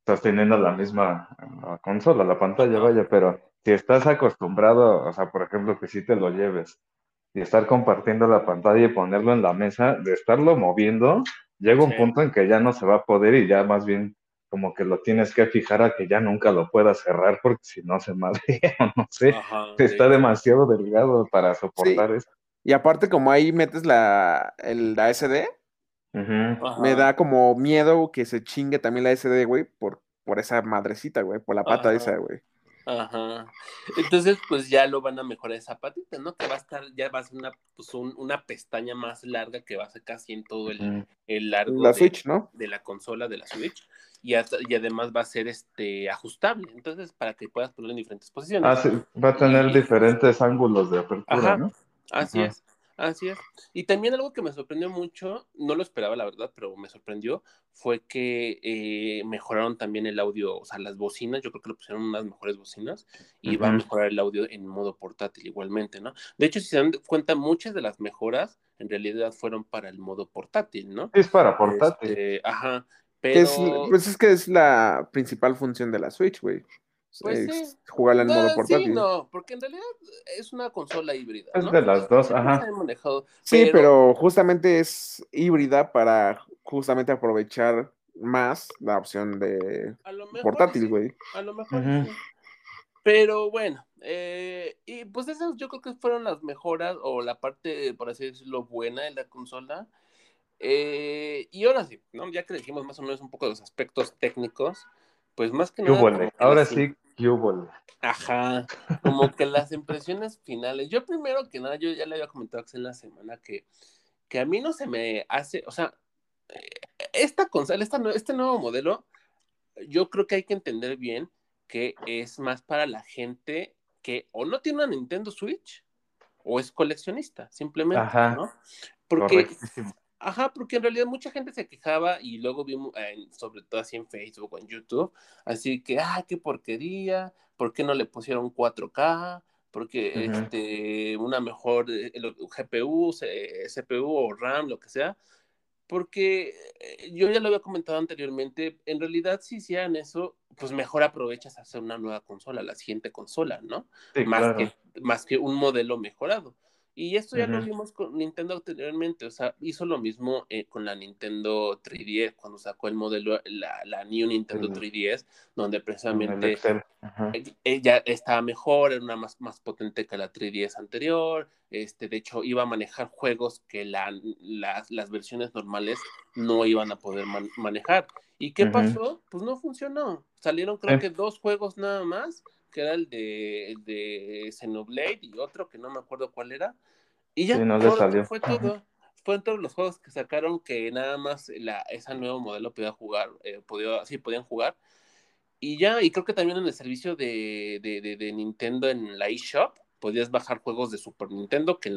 Speaker 3: estás teniendo la misma consola, la pantalla, vaya, pero si estás acostumbrado, o sea, por ejemplo, que si te lo lleves y estar compartiendo la pantalla y ponerlo en la mesa, de estarlo moviendo, llega un punto en que ya no se va a poder y ya más bien como que lo tienes que fijar a que ya nunca lo puedas cerrar porque si no se madre no sé, está demasiado delgado para soportar eso.
Speaker 2: Y aparte como ahí metes la, el, la SD, me da como miedo que se chingue también la SD, güey, por, por esa madrecita, güey, por la pata esa, güey.
Speaker 1: Ajá. Entonces, pues ya lo van a mejorar esa patita, ¿no? Que va a estar, ya va a ser una, pues una pestaña más larga que va a ser casi en todo el, el largo
Speaker 2: la Switch, ¿no?
Speaker 1: de la consola de la Switch. Y, y, además va a ser este ajustable, entonces para que puedas ponerlo en diferentes posiciones.
Speaker 3: Ah, sí, va a tener diferentes ángulos de apertura, ¿no?
Speaker 1: Así es. Así es. Y también algo que me sorprendió mucho, no lo esperaba la verdad, pero me sorprendió, fue que eh, mejoraron también el audio, o sea, las bocinas, yo creo que lo pusieron unas mejores bocinas y va a mejorar el audio en modo portátil igualmente, ¿no? De hecho, si se dan cuenta, muchas de las mejoras en realidad fueron para el modo portátil, ¿no?
Speaker 3: Es para portátil.
Speaker 1: Este, ajá, pero...
Speaker 2: pues es que es la principal función de la Switch, güey.
Speaker 1: Pues sí.
Speaker 2: Jugarla en modo portátil.
Speaker 1: Sí, no, porque en realidad es una consola híbrida.
Speaker 3: Es de las dos, ajá.
Speaker 2: Sí, pero... justamente es híbrida para justamente aprovechar más la opción de portátil, güey.
Speaker 1: A lo mejor sí. Pero bueno, eh, y pues esas yo creo que fueron las mejoras o la parte, por así decirlo, buena de la consola. Eh, y ahora sí, ¿no? Ya que dijimos más o menos un poco de los aspectos técnicos, pues más que nada.
Speaker 3: Ahora sí, ¿Qué
Speaker 1: Ajá, como que las impresiones finales. Yo primero que nada, yo ya le había comentado en la semana que, que a mí no se me hace, o sea, esta consola, esta, este nuevo modelo, yo creo que hay que entender bien que es más para la gente que o no tiene una Nintendo Switch o es coleccionista, simplemente,
Speaker 3: Ajá,
Speaker 1: ¿no? Porque Ajá, porque en realidad mucha gente se quejaba y luego vimos, sobre todo así en Facebook o en YouTube, así que, ah, qué porquería, ¿por qué no le pusieron 4K? Porque este, una mejor eh, GPU, CPU o RAM, lo que sea. Porque eh, yo ya lo había comentado anteriormente, en realidad si hicieran eso, pues mejor aprovechas hacer una nueva consola, la siguiente consola, ¿no? más, que, más que un modelo mejorado. Y esto ya lo vimos con Nintendo anteriormente, o sea, hizo lo mismo eh, con la Nintendo 3DS, cuando sacó el modelo, la, la New Nintendo 3DS, donde precisamente ella estaba mejor, era una más, más potente que la 3DS anterior, este, de hecho iba a manejar juegos que la, las versiones normales no iban a poder manejar. ¿Y qué pasó? Pues no funcionó. Salieron creo que dos juegos nada más que era el de, el de Xenoblade y otro que no me acuerdo cuál era. Y ya fue todo. Fueron todos los juegos que sacaron que nada más la, ese nuevo modelo podía jugar, eh, podía, sí, podían jugar. Y ya, y creo que también en el servicio de, de, de, Nintendo en la eShop podías bajar juegos de Super Nintendo que en,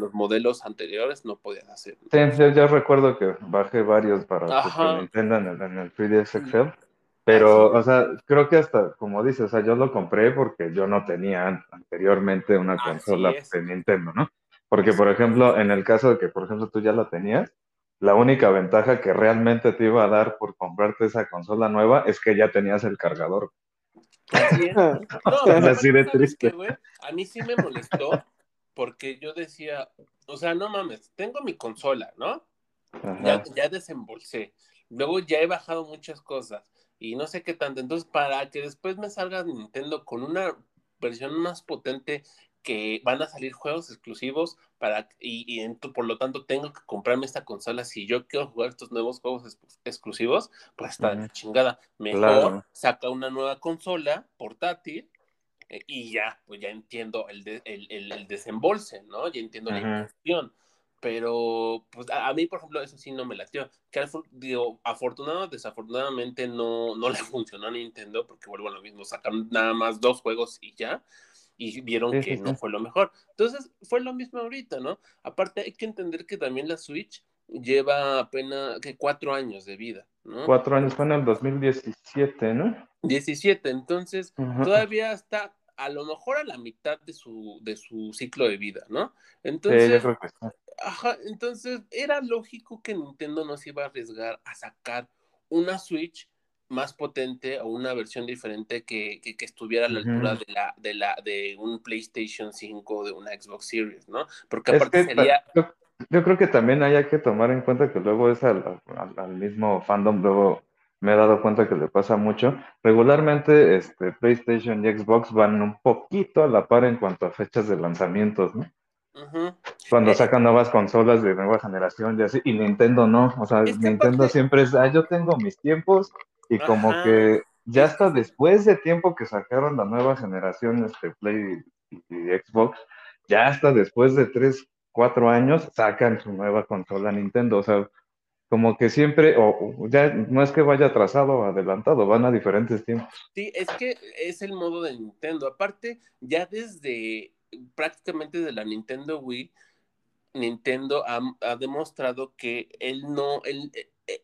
Speaker 1: los modelos anteriores no podías hacer.
Speaker 3: Sí, yo, recuerdo que bajé varios para Super Nintendo en el, en el 3DS Excel. Pero, o sea, creo que hasta, como dices, o sea, yo lo compré porque yo no tenía anteriormente una consola de Nintendo, ¿no? Porque, por ejemplo, en el caso de que, por ejemplo, tú ya la tenías, la única ventaja que realmente te iba a dar por comprarte esa consola nueva es que ya tenías el cargador.
Speaker 1: Así es. No, es así de triste. a mí sí me molestó porque yo decía, o sea, no mames, tengo mi consola, ¿no? Ya, ya desembolsé. Luego ya he bajado muchas cosas y no sé qué tanto. Entonces, para que después me salga Nintendo con una versión más potente que van a salir juegos exclusivos para y, por lo tanto tengo que comprarme esta consola si yo quiero jugar estos nuevos juegos exclusivos, pues está chingada. Mejor saca una nueva consola portátil eh, y ya, pues ya entiendo el, el, desembolse, ¿no? Ya entiendo la inversión pero pues a, mí, por ejemplo, eso sí no me latió. Que digo, afortunado desafortunadamente no, no le funcionó a Nintendo, porque vuelvo a lo mismo, sacaron nada más dos juegos y ya, y vieron que no fue lo mejor. Entonces, fue lo mismo ahorita, ¿no? Aparte, hay que entender que también la Switch lleva apenas que cuatro años de vida, ¿no?
Speaker 3: Cuatro años, fue en el 2017, ¿no?
Speaker 1: 17, entonces todavía está a lo mejor a la mitad de su, de su ciclo de vida, ¿no? Entonces, Ajá, entonces era lógico que Nintendo no se iba a arriesgar a sacar una Switch más potente o una versión diferente que, que, estuviera a la altura de la, de la de un PlayStation 5 o de una Xbox Series, ¿no? Porque aparte sería
Speaker 3: yo, creo que también hay que tomar en cuenta que luego es al, al, mismo fandom, luego me he dado cuenta que le pasa mucho. Regularmente este, PlayStation y Xbox van un poquito a la par en cuanto a fechas de lanzamientos, ¿no? Cuando eh, sacan nuevas consolas de nueva generación y así, y Nintendo no, o sea, Nintendo siempre es, ah, yo tengo mis tiempos y como que ya hasta después de tiempo que sacaron la nueva generación, este Play y, y Xbox, ya hasta después de tres, cuatro años sacan su nueva consola Nintendo. O sea, como que siempre, o ya no es que vaya atrasado o adelantado, van a diferentes tiempos.
Speaker 1: Sí, es que es el modo de Nintendo. Aparte, ya desde prácticamente de la Nintendo Wii, Nintendo ha, ha demostrado que él no, él,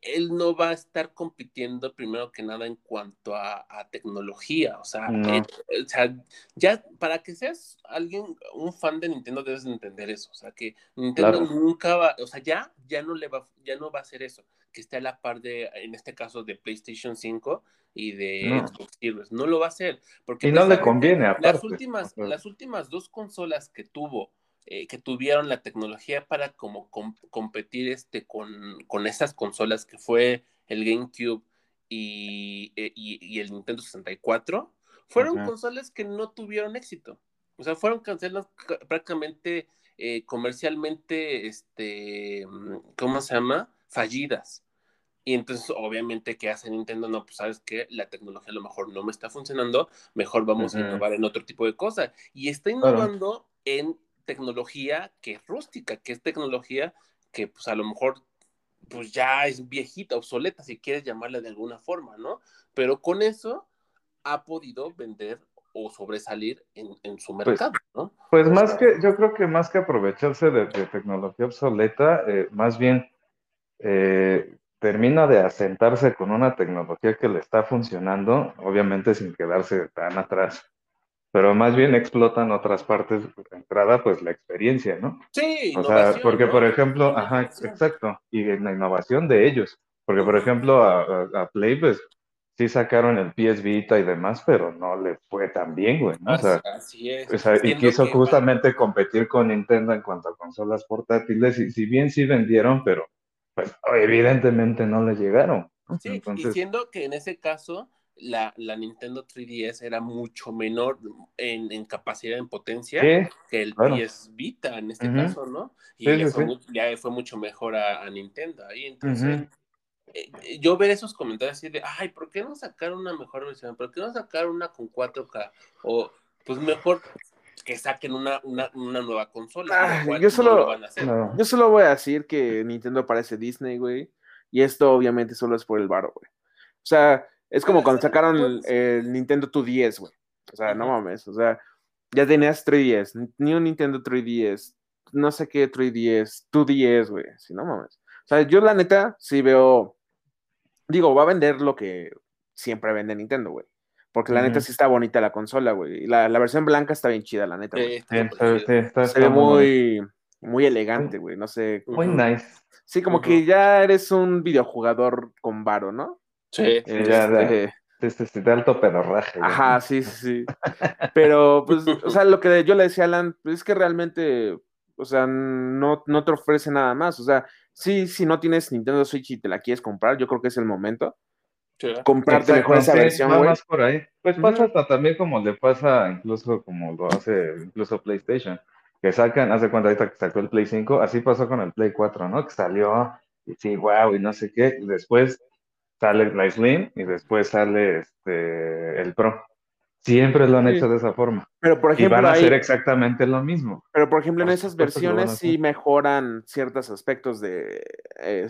Speaker 1: él no va a estar compitiendo primero que nada en cuanto a, tecnología. O sea, o sea, ya para que seas alguien, un fan de Nintendo, debes entender eso. O sea, que Nintendo nunca va, o sea, ya, ya no le va, ya no va a hacer eso, que esté a la par de, en este caso, de PlayStation 5 y de Xbox Series. No lo va a hacer. Porque
Speaker 3: y no le conviene, aparte.
Speaker 1: Las últimas, las últimas dos consolas que tuvo eh, que tuvieron la tecnología para como competir este, con, con esas consolas que fue el GameCube y, eh, y, el Nintendo 64, fueron consolas que no tuvieron éxito. O sea, fueron consolas prácticamente eh, comercialmente, este, ¿cómo se llama? Fallidas. Y entonces, obviamente, ¿qué hace Nintendo? No, pues sabes que la tecnología a lo mejor no me está funcionando, mejor vamos a innovar en otro tipo de cosas. Y está innovando en tecnología que es rústica, que es tecnología que pues a lo mejor pues ya es viejita, obsoleta, si quieres llamarla de alguna forma, ¿no? Pero con eso ha podido vender o sobresalir en, su pues, mercado, ¿no?
Speaker 3: Pues más que, yo creo que más que aprovecharse de, tecnología obsoleta, eh, más bien eh, termina de asentarse con una tecnología que le está funcionando, obviamente sin quedarse tan atrás pero más bien explotan otras partes de entrada, pues la experiencia, ¿no?
Speaker 1: Sí,
Speaker 3: o sea, porque por ejemplo, ajá, exacto, y en la innovación de ellos, porque por ejemplo a, Play, pues sí sacaron el PS Vita y demás, pero no le fue tan bien, güey, ¿no? O sea,
Speaker 1: así es.
Speaker 3: y quiso justamente competir con Nintendo en cuanto a consolas portátiles, y si bien sí vendieron, pero pues evidentemente no le llegaron.
Speaker 1: Sí, Entonces, y siendo que en ese caso la, la, Nintendo 3DS era mucho menor en, capacidad, en potencia que el PS Vita en este caso, ¿no? Y ya, fue, mucho mejor a, Nintendo ahí, entonces... Eh, eh, yo ver esos comentarios así de, ay, ¿por qué no sacar una mejor versión? ¿Por qué no sacar una con 4K? O, pues mejor que saquen una, una, una nueva consola.
Speaker 2: yo, solo, yo solo voy a decir que Nintendo parece Disney, güey. Y esto obviamente solo es por el varo, güey. O sea, es como cuando sacaron el, Nintendo 2DS, güey. O sea, no mames. O sea, ya tenías 3DS, ni un Nintendo 3DS, no sé qué 3DS, 2DS, güey. Si no mames. O sea, yo la neta sí veo. Digo, va a vender lo que siempre vende Nintendo, güey. Porque la neta sí está bonita la consola, güey. La, la versión blanca está bien chida, la neta. Sí, Se ve muy, muy elegante, güey. No sé.
Speaker 3: Muy nice.
Speaker 2: Sí, como que ya eres un videojugador con varo, ¿no?
Speaker 1: Sí,
Speaker 3: este, ya, de, este, de alto pedorraje.
Speaker 2: Ajá, sí, sí, sí. Pero, pues, o sea, lo que yo le decía a Alan, pues es que realmente, o sea, no, no te ofrece nada más. O sea, sí, si no tienes Nintendo Switch y te la quieres comprar, yo creo que es el momento. Comprarte mejor esa versión, güey.
Speaker 3: más por ahí. Pues pasa hasta también como le pasa, incluso como lo hace incluso PlayStation, que sacan, hace cuando ahorita que sacó el Play 5, así pasó con el Play 4, ¿no? Que salió, y sí, wow, y no sé qué, y después sale la Slim y después sale este, el Pro. Siempre lo han hecho de esa forma.
Speaker 2: Pero por ejemplo,
Speaker 3: y van a hacer exactamente lo mismo.
Speaker 2: Pero por ejemplo, en esas versiones sí mejoran ciertos aspectos de,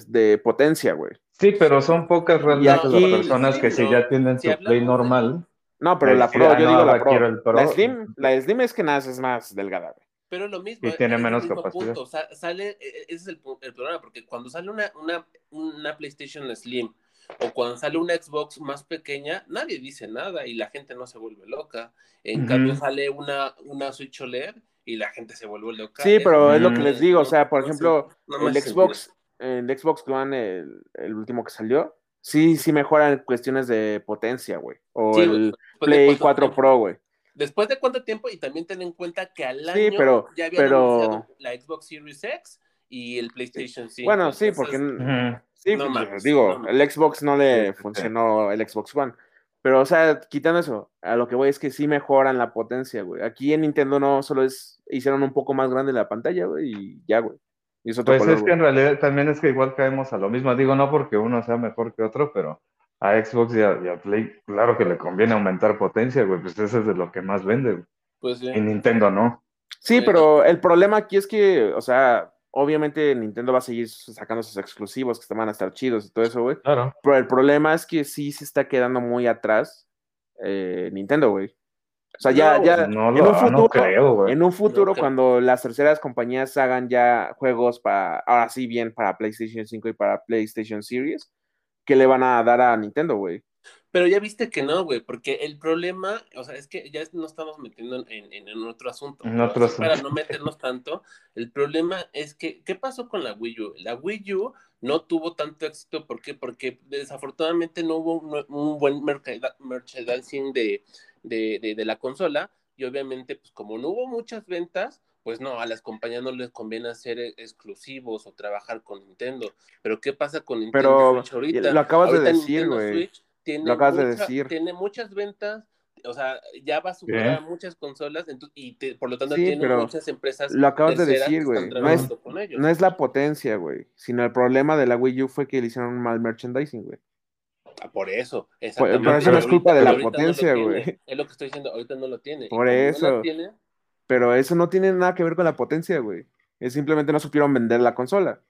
Speaker 2: de potencia, güey.
Speaker 3: Sí, pero son pocas realmente las personas que si ya tienen su Play normal.
Speaker 2: No, pero la Pro, yo digo la Pro. La Slim, la Slim es que nada, es más delgada, güey.
Speaker 1: Pero lo mismo.
Speaker 3: Y tiene menos capacidad.
Speaker 1: sale, e, e, ese es el, el, problema, porque cuando sale una, una, una PlayStation Slim o cuando sale una Xbox más pequeña, nadie dice nada y la gente no se vuelve loca. En cambio, sale una, una Switch OLED y la gente se vuelve loca.
Speaker 2: Sí, pero es lo que les digo, o sea, por ejemplo, el Xbox, el Xbox One, el, último que salió, sí, sí mejoran cuestiones de potencia, güey. O el Play 4 Pro, güey.
Speaker 1: Después de cuánto tiempo, y también ten en cuenta que al año ya habían anunciado la Xbox Series X y el PlayStation 5.
Speaker 2: Bueno, sí, porque sí, pues, digo, el Xbox no le funcionó el Xbox One. Pero, o sea, quitando eso, a lo que voy es que sí mejoran la potencia, güey. Aquí en Nintendo no solo es, hicieron un poco más grande la pantalla, güey, y ya, güey.
Speaker 3: pues es que en realidad también es que igual caemos a lo mismo. Digo, no porque uno sea mejor que otro, pero a Xbox y a, Play, claro que le conviene aumentar potencia, güey, pues eso es de lo que más vende.
Speaker 1: Pues sí.
Speaker 3: Y Nintendo no.
Speaker 2: Sí, pero el problema aquí es que, o sea, obviamente Nintendo va a seguir sacando sus exclusivos que van a estar chidos y todo eso, güey.
Speaker 3: Claro.
Speaker 2: Pero el problema es que sí se está quedando muy atrás eh, Nintendo, güey. O sea, ya, ya
Speaker 3: no
Speaker 2: en,
Speaker 3: lo-
Speaker 2: un futuro,
Speaker 3: no creo, güey.
Speaker 2: en un futuro,
Speaker 1: No creo.
Speaker 2: cuando las terceras compañías hagan ya juegos para, ahora sí bien, para PlayStation 5 y para PlayStation Series, ¿qué le van a dar a Nintendo, güey?
Speaker 1: Pero ya viste que no, güey, porque el problema, o sea, es que ya no estamos metiendo en, en, en otro asunto.
Speaker 3: En otro
Speaker 1: Para no meternos tanto, el problema es que, ¿qué pasó con la Wii U? La Wii U no tuvo tanto éxito, ¿por qué? Porque desafortunadamente no hubo un, un buen merchandising de, de, de, de la consola, y obviamente, pues como no hubo muchas ventas, pues no, a las compañías no les conviene hacer e- exclusivos o trabajar con Nintendo. Pero ¿qué pasa con Nintendo
Speaker 2: Pero
Speaker 1: Switch ahorita?
Speaker 2: lo acabas de
Speaker 1: Ahorita
Speaker 2: decir,
Speaker 1: Nintendo
Speaker 2: güey.
Speaker 1: Tiene
Speaker 2: Lo acabas de decir.
Speaker 1: Tiene muchas ventas, o sea, ya va a superar a muchas consolas entonces, y te- por lo tanto
Speaker 2: Sí,
Speaker 1: tiene muchas empresas.
Speaker 2: Lo acabas de decir, güey. No es,
Speaker 1: trabajando con ellos.
Speaker 2: no es la potencia, güey, sino el problema de la Wii U fue que le hicieron mal merchandising, güey.
Speaker 1: Ah, Por eso,
Speaker 2: Por-
Speaker 1: exactamente.
Speaker 2: por eso no es
Speaker 1: Ahorita-
Speaker 2: culpa de la potencia, güey.
Speaker 1: Es lo que estoy diciendo, ahorita no lo tiene.
Speaker 2: Por
Speaker 1: como no
Speaker 2: eso.
Speaker 1: tiene,
Speaker 2: Pero eso no tiene nada que ver con la potencia, güey. Es simplemente no supieron vender la consola.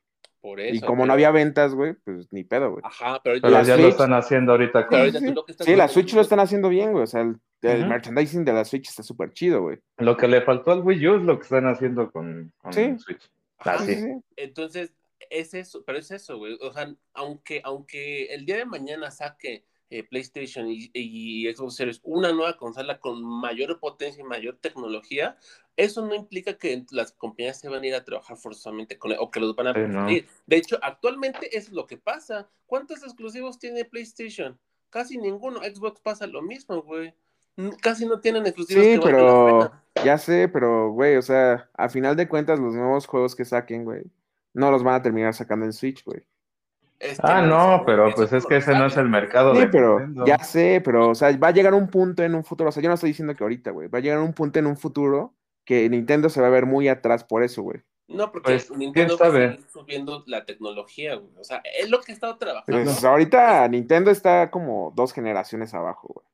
Speaker 1: Por eso.
Speaker 2: y como
Speaker 1: pero-
Speaker 2: no había ventas, güey, pues ni pedo, güey.
Speaker 1: Ajá, pero ahorita,
Speaker 3: Pero ya lo están haciendo ahorita
Speaker 1: pero
Speaker 3: con...
Speaker 1: ahorita
Speaker 2: sí,
Speaker 1: tú lo que estás
Speaker 2: Sí, la Switch lo están haciendo bien, güey. O sea, el, merchandising de la Switch está súper chido, güey.
Speaker 3: Lo que le faltó al Wii U es lo que están haciendo con, con
Speaker 2: Sí.
Speaker 3: Switch.
Speaker 1: Ajá,
Speaker 3: Así.
Speaker 2: Sí, sí, sí.
Speaker 1: Entonces, es eso, pero es eso, güey. O sea, aunque, aunque el día de mañana saque eh, PlayStation y, y Xbox Series una nueva consola con mayor potencia y mayor tecnología, eso no implica que las compañías se van a ir a trabajar forzosamente con o que los van a
Speaker 3: no.
Speaker 1: preferir. De hecho, actualmente es lo que pasa. ¿Cuántos exclusivos tiene PlayStation? Casi ninguno. Xbox pasa lo mismo, güey. Casi no tienen exclusivos
Speaker 2: Sí,
Speaker 1: que
Speaker 2: pero ya sé, pero, güey, o sea, a final de cuentas, los nuevos juegos que saquen, güey, no los van a terminar sacando en Switch, güey.
Speaker 3: Ah, no, pero pues es que ese no es el mercado
Speaker 2: Sí,
Speaker 3: de
Speaker 2: pero
Speaker 3: Nintendo.
Speaker 2: ya sé, pero, o sea, va a llegar un punto en un futuro, o sea, yo no estoy diciendo que ahorita, güey, va a llegar un punto en un futuro que Nintendo se va a ver muy atrás por eso, güey.
Speaker 1: No, porque
Speaker 3: Pues,
Speaker 1: Nintendo seguir subiendo la tecnología, güey. O sea, es lo que he estado trabajando.
Speaker 2: Pues ahorita Nintendo está como dos generaciones abajo, güey.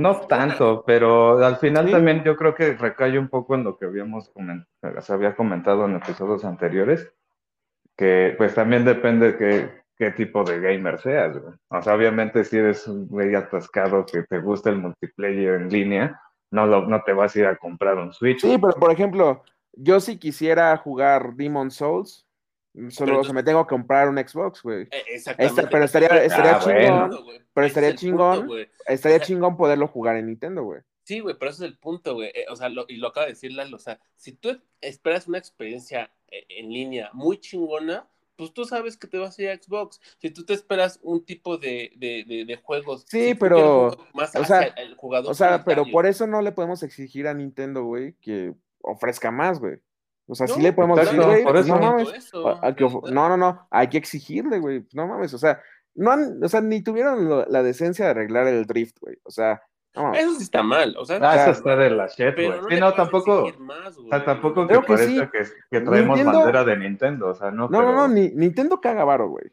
Speaker 3: No
Speaker 1: pues,
Speaker 3: tanto, pero al final
Speaker 2: Sí.
Speaker 3: también yo creo que recae un poco en lo que habíamos comentado, se había comentado en episodios anteriores, que pues también depende de qué, qué tipo de gamer seas, güey. O sea, obviamente si eres un güey atascado que te gusta el multiplayer en línea, no, lo, no te vas a ir a comprar un Switch.
Speaker 2: Sí, pero por ejemplo, yo si quisiera jugar Demon Souls, solo
Speaker 1: Pero
Speaker 2: o sea, me tengo que comprar un Xbox, güey.
Speaker 1: Eh, Exactamente.
Speaker 2: Esta- pero estaría-
Speaker 3: estaría
Speaker 1: el
Speaker 3: chingón,
Speaker 1: güey.
Speaker 2: pero estaría
Speaker 1: es
Speaker 2: chingón.
Speaker 1: punto, güey.
Speaker 2: Estaría
Speaker 1: O sea,
Speaker 2: chingón poderlo jugar en Nintendo, güey.
Speaker 1: Sí, güey, pero ese es el punto, güey. Eh, o sea, lo- y lo acaba de decir Lalo, o sea, si tú esperas una experiencia eh, en línea muy chingona, pues tú sabes que te vas a ir a Xbox. Si tú te esperas un tipo de, de, de, de juegos.
Speaker 2: Sí,
Speaker 1: si
Speaker 2: pero,
Speaker 1: más
Speaker 2: o sea,
Speaker 1: el jugador
Speaker 2: O sea, pero por eso no le podemos exigir a Nintendo, güey, que ofrezca más, güey. O sea, sí le podemos decir, güey, no mames.
Speaker 1: Eso,
Speaker 2: a- a que of- no, no, no, hay que exigirle, güey. No mames, o sea, no han, o sea, ni tuvieron lo- la decencia de arreglar el drift, güey. O sea, no.
Speaker 1: Eso sí está mal. O sea,
Speaker 3: Ah, eso está de la shit, güey.
Speaker 1: no
Speaker 3: Sí, no, tampoco,
Speaker 1: más,
Speaker 3: o sea, tampoco que
Speaker 2: Creo que
Speaker 3: parezca
Speaker 2: sí.
Speaker 3: que, que traemos
Speaker 2: Nintendo-
Speaker 3: bandera de Nintendo, o sea, no,
Speaker 2: No,
Speaker 3: pero...
Speaker 2: no, no, ni- Nintendo caga varo, güey.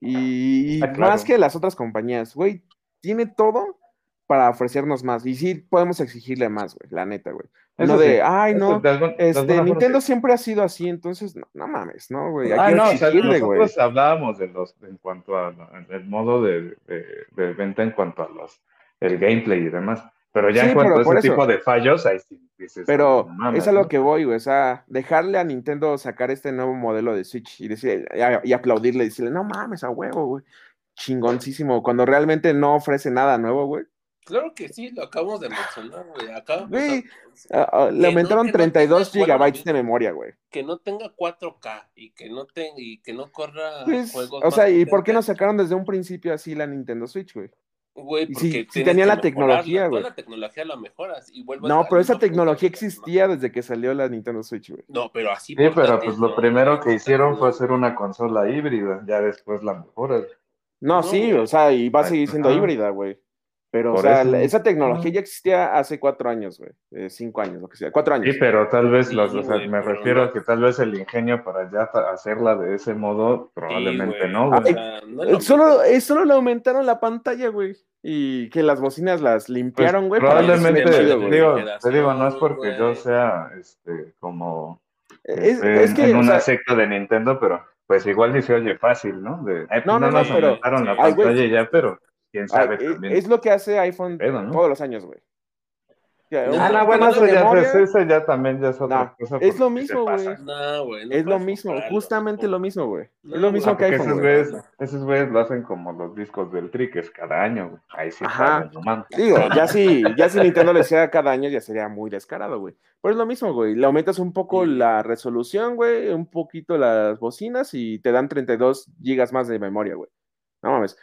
Speaker 2: Y,
Speaker 3: Ah, claro.
Speaker 2: más que las otras compañías, güey, tiene todo para ofrecernos más. Y sí podemos exigirle más, güey, la neta, güey.
Speaker 3: Eso
Speaker 2: No de,
Speaker 3: sí,
Speaker 2: ay, no,
Speaker 3: de algún- de
Speaker 2: este, Nintendo
Speaker 3: sí.
Speaker 2: siempre ha sido así, entonces, no, no mames, ¿no, güey?
Speaker 3: Ah,
Speaker 2: que
Speaker 3: no, o sea, nosotros hablábamos de los, en cuanto a la- el modo de, de, de venta en cuanto a los, el gameplay y demás. Pero ya
Speaker 2: Sí,
Speaker 3: en cuanto a ese
Speaker 2: eso.
Speaker 3: tipo de fallos, ahí sí dices,
Speaker 2: Pero
Speaker 3: no
Speaker 2: es a lo
Speaker 3: ¿no?
Speaker 2: que voy, güey. O sea, dejarle a Nintendo sacar este nuevo modelo de Switch y decir, y, y aplaudirle y decirle, no mames, a huevo, güey. Chingoncísimo. Cuando realmente no ofrece nada nuevo, güey.
Speaker 1: Claro que sí, lo acabamos de mencionar, güey. Sea,
Speaker 2: Ah, ah, le
Speaker 1: no-
Speaker 2: aumentaron
Speaker 1: no
Speaker 2: 32
Speaker 1: tenga- bueno,
Speaker 2: gigabytes de memoria, güey.
Speaker 1: que no tenga 4K y que no tenga y que no corra
Speaker 2: Pues,
Speaker 1: juegos
Speaker 2: o sea, ¿y por qué no sacaron desde un principio así la Nintendo Switch, güey?
Speaker 1: Güey, porque tienes
Speaker 2: tenía la tecnología, güey.
Speaker 1: la tecnología la mejoras y vuelves
Speaker 2: No, pero esa tecnología existía desde que salió la Nintendo Switch, güey.
Speaker 1: No, pero así
Speaker 3: Sí, pero pues lo primero que hicieron fue hacer una consola híbrida, ya después la mejoras.
Speaker 2: No,
Speaker 1: No,
Speaker 2: sí,
Speaker 1: güey.
Speaker 2: o sea, y va a seguir siendo
Speaker 3: ajá.
Speaker 2: híbrida, güey. Pero, o sea,
Speaker 3: eso.
Speaker 2: esa tecnología
Speaker 3: No.
Speaker 2: ya existía hace cuatro años, güey. Eh, cinco años, lo que sea. Cuatro años.
Speaker 3: Sí, pero tal vez, los,
Speaker 1: Sí,
Speaker 3: o sea, me refiero
Speaker 1: no.
Speaker 3: a que tal vez el ingenio para ya hacerla de ese modo, probablemente no,
Speaker 1: O
Speaker 3: güey.
Speaker 1: sea, no lo
Speaker 2: Solo, eh, solo le aumentaron la pantalla, güey. Y que las bocinas las limpiaron, güey.
Speaker 3: probablemente,
Speaker 2: chido,
Speaker 3: digo, te digo, no es porque yo sea, este, como,
Speaker 2: Es,
Speaker 3: esté
Speaker 2: es
Speaker 3: en,
Speaker 2: que,
Speaker 3: en
Speaker 2: o
Speaker 3: una
Speaker 2: sea,
Speaker 3: secta de Nintendo, pero pues igual ni se oye fácil, ¿no? De, eh, pues
Speaker 2: No, no,
Speaker 3: nada
Speaker 2: no,
Speaker 3: más
Speaker 2: pero-
Speaker 3: aumentaron la pantalla ya, pero quién sabe también.
Speaker 2: es lo que hace iPhone todos los años, güey. Ya,
Speaker 3: Ah, no, bueno, eso ya,
Speaker 2: memoria.
Speaker 3: es- eso ya también ya es otra cosa.
Speaker 2: es lo mismo, güey.
Speaker 1: No,
Speaker 2: Es lo mismo, justamente lo mismo, güey. Es lo mismo que iPhone,
Speaker 3: esos
Speaker 2: güey.
Speaker 3: güeyes, esos güeyes lo hacen como los discos del Tri, que es cada año, güey. Ahí sí
Speaker 2: Ajá. Digo, ya si, ya si Nintendo le hiciera cada año, ya sería muy descarado, güey. Pero es lo mismo, güey. Le aumentas un poco
Speaker 1: Sí.
Speaker 2: la resolución, güey, un poquito las bocinas y te dan 32 gigas más de memoria, güey. No mames.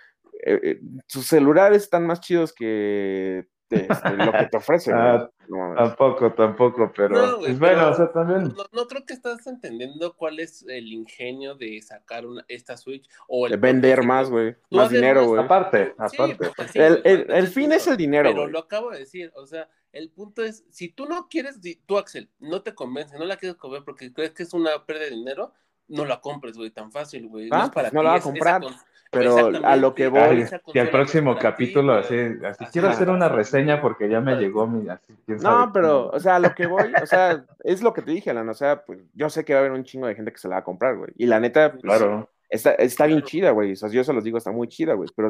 Speaker 2: Eh, eh, sus celulares están más chidos que este, lo que te ofrecen.
Speaker 3: Ah,
Speaker 2: No.
Speaker 3: Tampoco, tampoco, pero
Speaker 1: No,
Speaker 3: pues bueno,
Speaker 1: pero
Speaker 3: o sea, también.
Speaker 1: No, no creo que estás entendiendo cuál es el ingenio de sacar una, esta Switch o el
Speaker 2: De vender más, güey. Más dinero, güey.
Speaker 3: Aparte,
Speaker 1: Sí,
Speaker 3: aparte.
Speaker 1: pues sí,
Speaker 2: El, el- fin es el dinero,
Speaker 1: Pero lo acabo de decir, o sea, el punto es, si tú no quieres, tú Axel, no te convence, no la quieres comer porque crees que es una pérdida de dinero, no la compres, güey, tan fácil, güey.
Speaker 2: Ah,
Speaker 1: es para
Speaker 2: pues no
Speaker 1: ti,
Speaker 2: la va a
Speaker 1: esa
Speaker 2: comprar.
Speaker 1: con-
Speaker 2: Pero a lo que voy.
Speaker 3: Y al próximo capítulo, así, así
Speaker 1: Así
Speaker 3: quiero hacer una reseña porque ya me llegó mi. Así, quién sabe
Speaker 2: No, pero,
Speaker 3: cómo.
Speaker 2: o sea, a lo que voy, o sea, es lo que te dije, Alan, o sea, pues yo sé que va a haber un chingo de gente que se la va a comprar, güey. Y la neta, pues,
Speaker 3: Claro.
Speaker 2: está, está bien chida, güey. O sea, yo se los digo, está muy chida, güey. Pero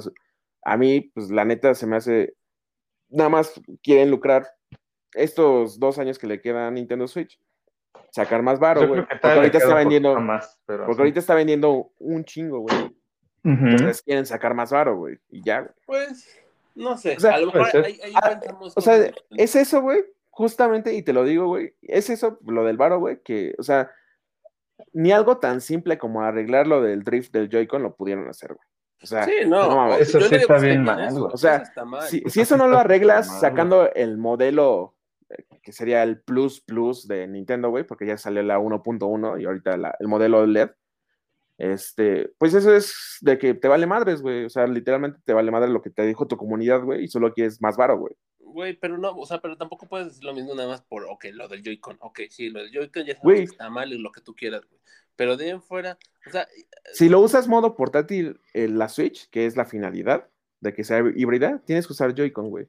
Speaker 2: a mí, pues la neta se me hace. Nada más quieren lucrar estos dos años que le queda a Nintendo Switch. Sacar más varo, güey. Porque ahorita está vendiendo.
Speaker 3: más, pero
Speaker 2: Porque ahorita está vendiendo un chingo, güey.
Speaker 3: Ujú.
Speaker 2: Entonces quieren sacar más varo, güey. Y ya, güey.
Speaker 1: Pues, no sé,
Speaker 2: O sea,
Speaker 1: a lo mejor
Speaker 3: puede ser.
Speaker 1: ahí, ahí
Speaker 2: Ah, O sea, es eso, güey. Justamente, y te lo digo, güey. Es eso, lo del varo, güey. Que, o sea, ni algo tan simple como arreglar lo del drift del Joy-Con lo pudieron hacer, güey. O sea,
Speaker 1: Sí, no,
Speaker 2: no mames.
Speaker 3: Eso sí está bien mal,
Speaker 1: eso,
Speaker 3: güey.
Speaker 2: O sea,
Speaker 1: eso está mal.
Speaker 2: si,
Speaker 3: pues
Speaker 2: si eso no lo arreglas
Speaker 3: mal, güey.
Speaker 2: sacando el modelo eh, que sería el Plus Plus de Nintendo, güey, porque ya salió la 1.1 y ahorita la- el modelo LED, este, pues eso es de que te vale madres, güey. O sea, literalmente te vale madre lo que te dijo tu comunidad, güey, y solo quieres más varo, güey.
Speaker 1: Güey, pero no, o sea, pero tampoco puedes decir lo mismo nada más por, ok, lo del Joy-Con, ok, sí, lo del Joy-Con ya sabes
Speaker 2: Güey.
Speaker 1: que está mal y lo que tú quieras, güey. Pero de ahí en fuera, o sea,
Speaker 2: Si lo usas modo portátil en la Switch, que es la finalidad de que sea híbrida, tienes que usar Joy-Con, güey.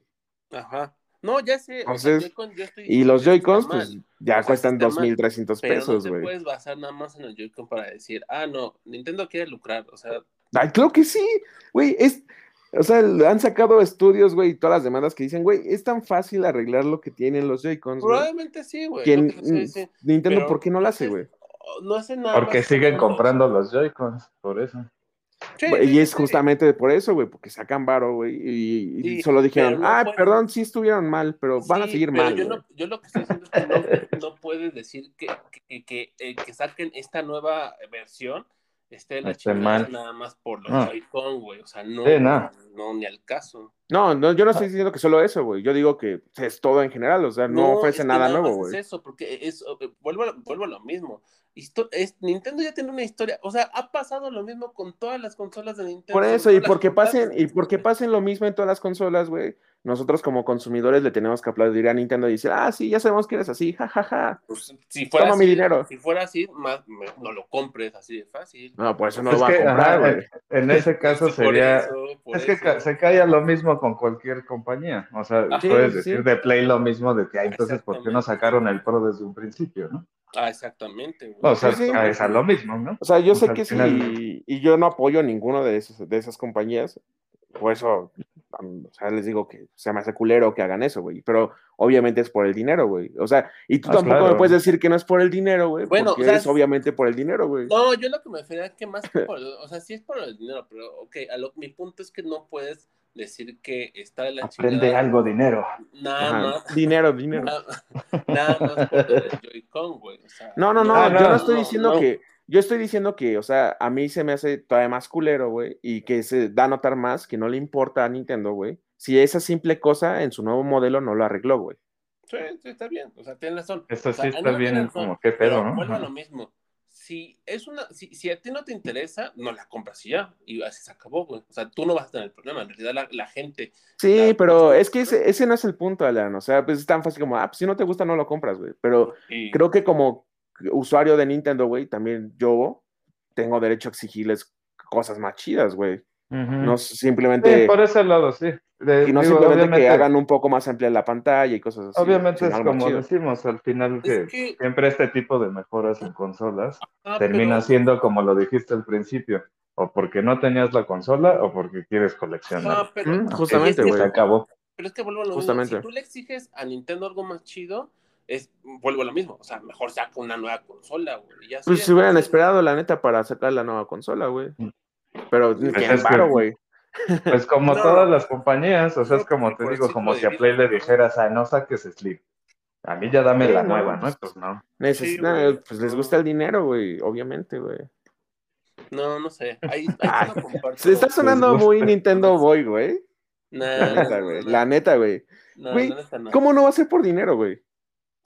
Speaker 1: ajá. No, ya sé, o sea, yo estoy
Speaker 2: Y los Joy-Cons, pues ya
Speaker 1: O sea,
Speaker 2: cuestan
Speaker 1: está mal,
Speaker 2: 2.300
Speaker 1: pero
Speaker 2: pesos,
Speaker 1: no te
Speaker 2: güey.
Speaker 1: puedes basar nada más en el Joy-Con para decir, ah, no, Nintendo quiere lucrar, o sea,
Speaker 2: Ay, creo que sí, güey, es, o sea, han sacado estudios, güey, y todas las demandas que dicen, güey, es tan fácil arreglar lo que tienen los Joy-Cons,
Speaker 1: probablemente sí, güey.
Speaker 2: Nintendo,
Speaker 1: pero
Speaker 2: ¿por qué no lo hace, güey?
Speaker 1: No hace nada
Speaker 3: Porque siguen comprando los Joy-Cons, por eso.
Speaker 1: Sí,
Speaker 2: y es
Speaker 1: sí,
Speaker 2: justamente por eso, güey, porque sacan varo, güey, y, y
Speaker 1: Sí,
Speaker 2: solo dijeron,
Speaker 1: no
Speaker 2: ah, perdón, sí estuvieron mal, pero van a seguir mal,
Speaker 1: yo, no- yo lo que estoy diciendo es que no, no puedes decir que, que, que, eh, que saquen esta nueva versión esté de la
Speaker 3: Esté
Speaker 1: chingada
Speaker 3: mal.
Speaker 1: nada más por los
Speaker 3: No.
Speaker 1: Joy-Con, güey. O sea, no,
Speaker 3: Sí, no.
Speaker 1: no, ni al caso.
Speaker 2: No, no, yo no estoy diciendo que solo eso, güey. Yo digo que es todo en general, o sea, no, ofrece
Speaker 1: es que
Speaker 2: nada nuevo,
Speaker 1: es
Speaker 2: güey.
Speaker 1: eso, porque es, eh, vuelvo, a, vuelvo a lo mismo. Histo- es, Nintendo ya tiene una historia, o sea, ha pasado lo mismo con todas las consolas de Nintendo.
Speaker 2: Por eso, y porque pasen, y porque pasen lo mismo en todas las consolas, güey. Nosotros como consumidores le tenemos que aplaudir a Nintendo y decir, ah, sí, ya sabemos que eres así, jajaja.
Speaker 1: Pues, si fuera
Speaker 2: Toma
Speaker 1: así,
Speaker 2: mi dinero.
Speaker 1: Si fuera así, más, me- no lo compres así de fácil.
Speaker 2: No, por eso no
Speaker 3: Es
Speaker 2: lo va
Speaker 3: que,
Speaker 2: a comprar,
Speaker 3: ajá,
Speaker 2: güey.
Speaker 3: en ese caso sería.
Speaker 1: eso,
Speaker 3: Es que
Speaker 1: eso.
Speaker 3: se cae lo mismo con cualquier compañía. O sea,
Speaker 1: Ajá,
Speaker 3: puedes
Speaker 2: sí,
Speaker 3: decir
Speaker 2: sí.
Speaker 3: de Play lo mismo de que, "Ay, entonces, ¿por qué no sacaron el Pro desde un principio, no?
Speaker 1: Ah, exactamente. güey.
Speaker 3: O sea,
Speaker 2: Sí, sí.
Speaker 3: es a lo mismo, ¿no?
Speaker 2: O sea, yo
Speaker 3: O
Speaker 2: sé
Speaker 3: sea,
Speaker 2: que sí,
Speaker 3: final-
Speaker 2: y, yo no apoyo ninguno de, esos, de esas compañías. Por eso, o sea, les digo que se me hace culero que hagan eso, güey. Pero obviamente es por el dinero, güey. O sea, y tú
Speaker 3: Ah,
Speaker 2: tampoco
Speaker 3: claro.
Speaker 2: me puedes decir que no es por el dinero, güey.
Speaker 1: Bueno,
Speaker 2: porque
Speaker 1: o sea,
Speaker 2: es obviamente por el dinero, güey.
Speaker 1: No, yo lo que me refería es que más que por, o sea, sí es por el dinero, pero ok, a lo, mi punto es que no puedes decir que está de la chingada.
Speaker 3: algo, dinero.
Speaker 1: Nada
Speaker 2: Ajá,
Speaker 1: más,
Speaker 2: Dinero, dinero.
Speaker 1: nada, nada más por el Joy-Con, güey. O sea,
Speaker 2: No, no, no,
Speaker 3: Ah,
Speaker 2: yo
Speaker 3: no,
Speaker 2: no estoy
Speaker 1: no,
Speaker 2: diciendo
Speaker 1: no.
Speaker 2: que, yo estoy diciendo que, o sea, a mí se me hace todavía más culero, güey, y que se da a notar más que no le importa a Nintendo, güey, si esa simple cosa en su nuevo modelo no lo arregló, güey.
Speaker 1: Sí, sí, está bien, o sea, tienes razón.
Speaker 3: Esto
Speaker 1: O sea,
Speaker 3: sí está
Speaker 1: no
Speaker 3: bien,
Speaker 1: razón,
Speaker 3: como qué
Speaker 1: pero
Speaker 3: pedo, ¿no?
Speaker 1: Vuelvo a lo mismo. si es una, si, si, a ti no te interesa, no la compras y ya, y así se acabó, güey. O sea, tú no vas a tener el problema, en realidad la, la gente.
Speaker 2: Sí, pero es que ese, ese, no es el punto, Alan. O sea, pues es tan fácil como, ah, pues si no te gusta, no lo compras, güey. Pero sí. creo que como usuario de Nintendo, güey, también yo tengo derecho a exigirles cosas más chidas, güey. Uh -huh. No simplemente.
Speaker 3: Sí, por ese lado, sí.
Speaker 2: De, y no digo, simplemente que hagan un poco más amplia la pantalla y cosas así.
Speaker 3: Obviamente es como decimos al final que, que, siempre este tipo de mejoras en consolas ah, termina pero... siendo como lo dijiste al principio, o porque no tenías la consola o porque quieres coleccionar.
Speaker 1: Ah, pero,
Speaker 2: mm, justamente, güey.
Speaker 3: Se acabó.
Speaker 1: Pero es que vuelvo a lo justamente. mismo. Si tú le exiges a Nintendo algo más chido, es, vuelvo a lo mismo. O sea, mejor saca una nueva consola, güey. Ya
Speaker 2: pues si hubieran esperado, la neta, para sacar la nueva consola, güey. Pero ni pues es paro, güey.
Speaker 3: Pues como no, todas las compañías, o sea, es como te digo, como si a Play le dijeras, ah, no saques Slim. A mí ya dame sí, la no, nueva, ¿no? Pues no.
Speaker 2: Sí, pues les gusta el dinero, güey, obviamente, güey.
Speaker 1: No, no sé. Ahí, ahí comparto.
Speaker 2: Se está sonando muy Nintendo Boy, güey. Nah, la neta, güey. La neta, güey. No, güey, no ¿Cómo no va a ser por dinero, güey?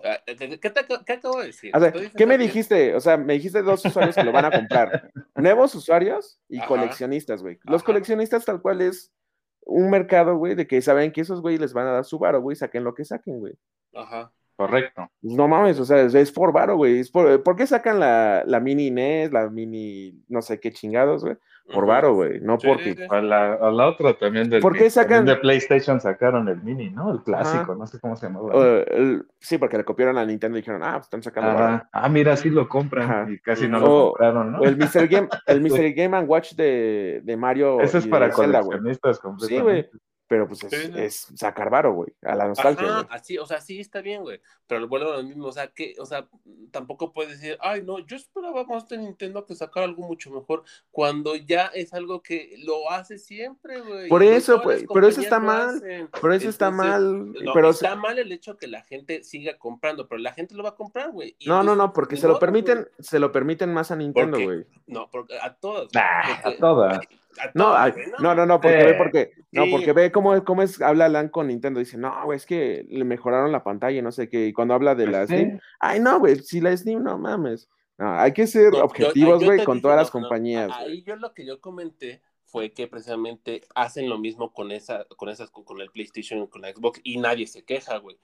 Speaker 1: Ah, ¿Qué, te, ¿Qué, acabo de decir?
Speaker 2: O sea, ¿qué me dijiste? O sea, me dijiste dos usuarios que lo van a comprar. Nuevos usuarios y Ajá. coleccionistas, güey. Los Ajá. coleccionistas tal cual es un mercado, güey, de que saben que esos güey les van a dar su varo, güey, saquen lo que saquen, güey.
Speaker 1: Ajá.
Speaker 3: Correcto.
Speaker 2: Pues no mames, o sea, es, es por varo, güey. Por, ¿Por qué sacan la, la mini NES, la mini no sé qué chingados, güey? Por varo, güey, no sí, porque...
Speaker 3: Sí. A, la, a, la, otra también del,
Speaker 2: ¿Por qué sacan...
Speaker 3: de PlayStation sacaron el mini, ¿no? El clásico, Ajá. no sé cómo se llamaba.
Speaker 2: Uh, el, sí, porque le copiaron a Nintendo y dijeron, ah, pues están sacando
Speaker 3: Ajá. Ah, mira, sí lo compran Ajá. y casi no o, lo compraron, ¿no?
Speaker 2: O el Mr. Game, el Mr. Game and Watch de, de Mario
Speaker 3: Ese es para coleccionistas
Speaker 2: completamente. Sí, güey. Pero pues es, sí, es sacar varo, güey, a la nostalgia.
Speaker 1: Ajá, así, o sea, sí está bien, güey. Pero vuelvo a lo mismo, o sea, que, o sea, tampoco puedes decir, ay, no, yo esperaba más de Nintendo que sacar algo mucho mejor, cuando ya es algo que lo hace siempre, güey.
Speaker 2: Por eso, güey, pero eso está mal. Por eso está mal.
Speaker 1: No,
Speaker 2: pero
Speaker 1: está mal el hecho que la gente siga comprando, pero la gente lo va a comprar, güey.
Speaker 2: No, no, no, porque se lo permiten, wey. se lo permiten más a Nintendo, güey.
Speaker 1: No, porque a todos.
Speaker 3: Nah, a todas.
Speaker 2: No, no, no, no, porque eh, ve porque, no, sí. porque ve cómo, cómo es, habla Alan con Nintendo, dice, no, güey, es que le mejoraron la pantalla, no sé qué, y cuando habla de la Slim, ¿Sí? ay, no, güey, si la Slim, no mames. No, hay que ser no, objetivos, güey, con todas las compañías.
Speaker 1: ahí yo lo que yo comenté fue que precisamente hacen lo mismo con esa, con esas, con el PlayStation, con la Xbox, y nadie se queja, güey.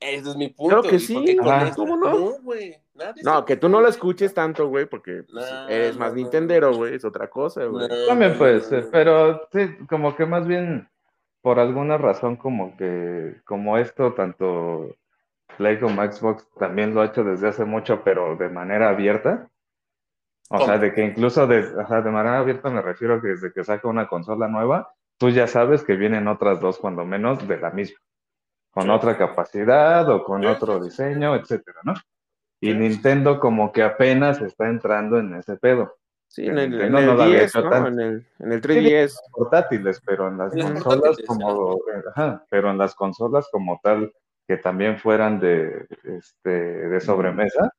Speaker 1: Ese es mi punto.
Speaker 2: Claro que sí.
Speaker 1: Ah,
Speaker 2: ¿Cómo no?
Speaker 1: güey.
Speaker 2: No, que tú no lo escuches tanto, güey, porque pues, eres más no, Nintendero, güey, es otra cosa, güey.
Speaker 3: También puede ser, pero sí, como que más bien por alguna razón como que, como esto, tanto Play como Xbox también lo ha hecho desde hace mucho, pero de manera abierta. O ¿Cómo? sea, de que incluso de, o sea, de manera abierta me refiero a que desde que saca una consola nueva, tú ya sabes que vienen otras dos, cuando menos, de la misma con otra capacidad o con otro diseño, etcétera, ¿no? Y. Nintendo como que apenas está entrando en ese pedo.
Speaker 2: Sí, en el, en el no 10, ¿no? Tan... en, el, en el 3DS.
Speaker 3: portátiles, pero en las en consolas como, ajá, pero en las consolas como tal, que también fueran de, este, de sobremesa,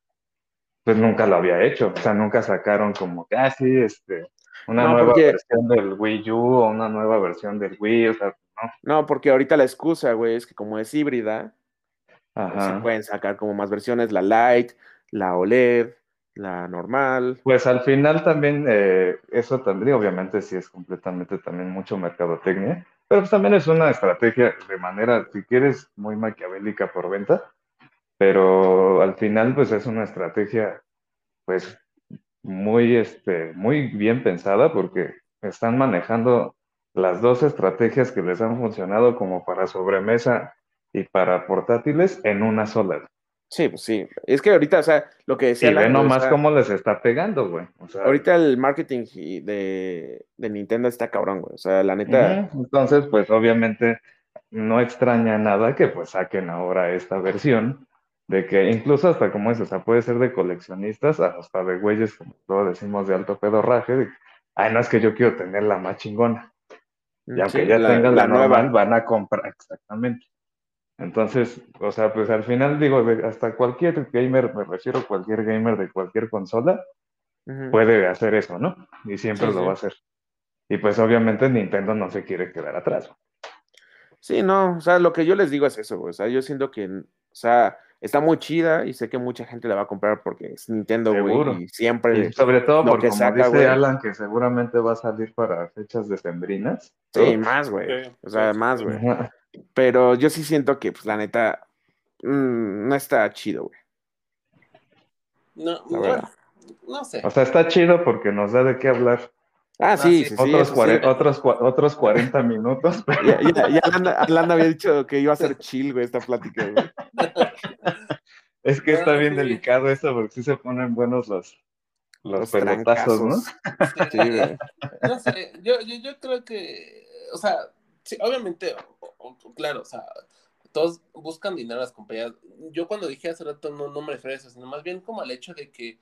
Speaker 3: pues nunca lo había hecho. O sea, nunca sacaron como que, ah, este, una no, nueva porque... versión del Wii U o una nueva versión del Wii, o sea, no.
Speaker 2: Porque ahorita la excusa, güey, es que como es híbrida, pues se pueden sacar como más versiones, la Lite, la OLED, la normal.
Speaker 3: Pues al final también, eh, eso también, obviamente sí es completamente también mucho mercadotecnia, pero pues también es una estrategia de manera, si quieres, muy maquiavélica por venta, pero al final pues es una estrategia pues muy, este, muy bien pensada porque están manejando las dos estrategias que les han funcionado como para sobremesa y para portátiles en una sola.
Speaker 2: Sí, pues sí. Es que ahorita, o sea, lo que decía...
Speaker 3: Y ve nomás o sea, cómo les está pegando, güey. O sea,
Speaker 2: ahorita el marketing de, de, Nintendo está cabrón, güey. O sea, la neta...
Speaker 3: Uh -huh. Entonces, pues obviamente no extraña nada que pues saquen ahora esta versión de que incluso hasta como es, o sea, puede ser de coleccionistas, hasta de güeyes, como todos decimos, de alto pedorraje, de, ay, no es que yo quiero tener la más chingona. Y aunque sí, ya la, tengan la, la normal, nueva. van a comprar, exactamente. Entonces, o sea, pues al final digo, hasta cualquier gamer, me refiero a cualquier gamer de cualquier consola, uh -huh. puede hacer eso, ¿no? Y siempre sí, lo sí. va a hacer. Y pues obviamente Nintendo no se quiere quedar atrás.
Speaker 2: Sí, no, o sea, lo que yo les digo es eso, o sea, yo siento que, o sea, está muy chida y sé que mucha gente la va a comprar porque es Nintendo,
Speaker 3: Seguro.
Speaker 2: güey, y siempre...
Speaker 3: Y sobre todo
Speaker 2: lo
Speaker 3: porque como
Speaker 2: saca,
Speaker 3: dice
Speaker 2: güey.
Speaker 3: Alan, que seguramente va a salir para fechas decembrinas.
Speaker 2: Sí, más, güey.
Speaker 1: Sí,
Speaker 2: O sea, más, güey. Pero yo sí siento que, pues, la neta, mm, no está chido, güey.
Speaker 1: No, no sé.
Speaker 3: O sea, está chido porque nos da de qué hablar.
Speaker 2: Ah, sí, sí,
Speaker 1: sí.
Speaker 2: sí.
Speaker 3: otros,
Speaker 2: eso
Speaker 3: cuare-
Speaker 2: sí.
Speaker 3: otros, otros 40 minutos.
Speaker 2: Ya, ya, ya Alan, Alan había dicho que iba a ser chill, güey, esta plática, güey.
Speaker 3: Es que está bien delicado eso porque sí se ponen buenos los, los,
Speaker 2: Los
Speaker 3: pelotazos, ¿no?
Speaker 2: Sí, güey.
Speaker 1: No sé, yo, yo, yo creo que, o sea, sí, obviamente, o- o- claro, o sea, todos buscan dinero a las compañías. Yo cuando dije hace rato no, no me refiero a eso, sino más bien como al hecho de que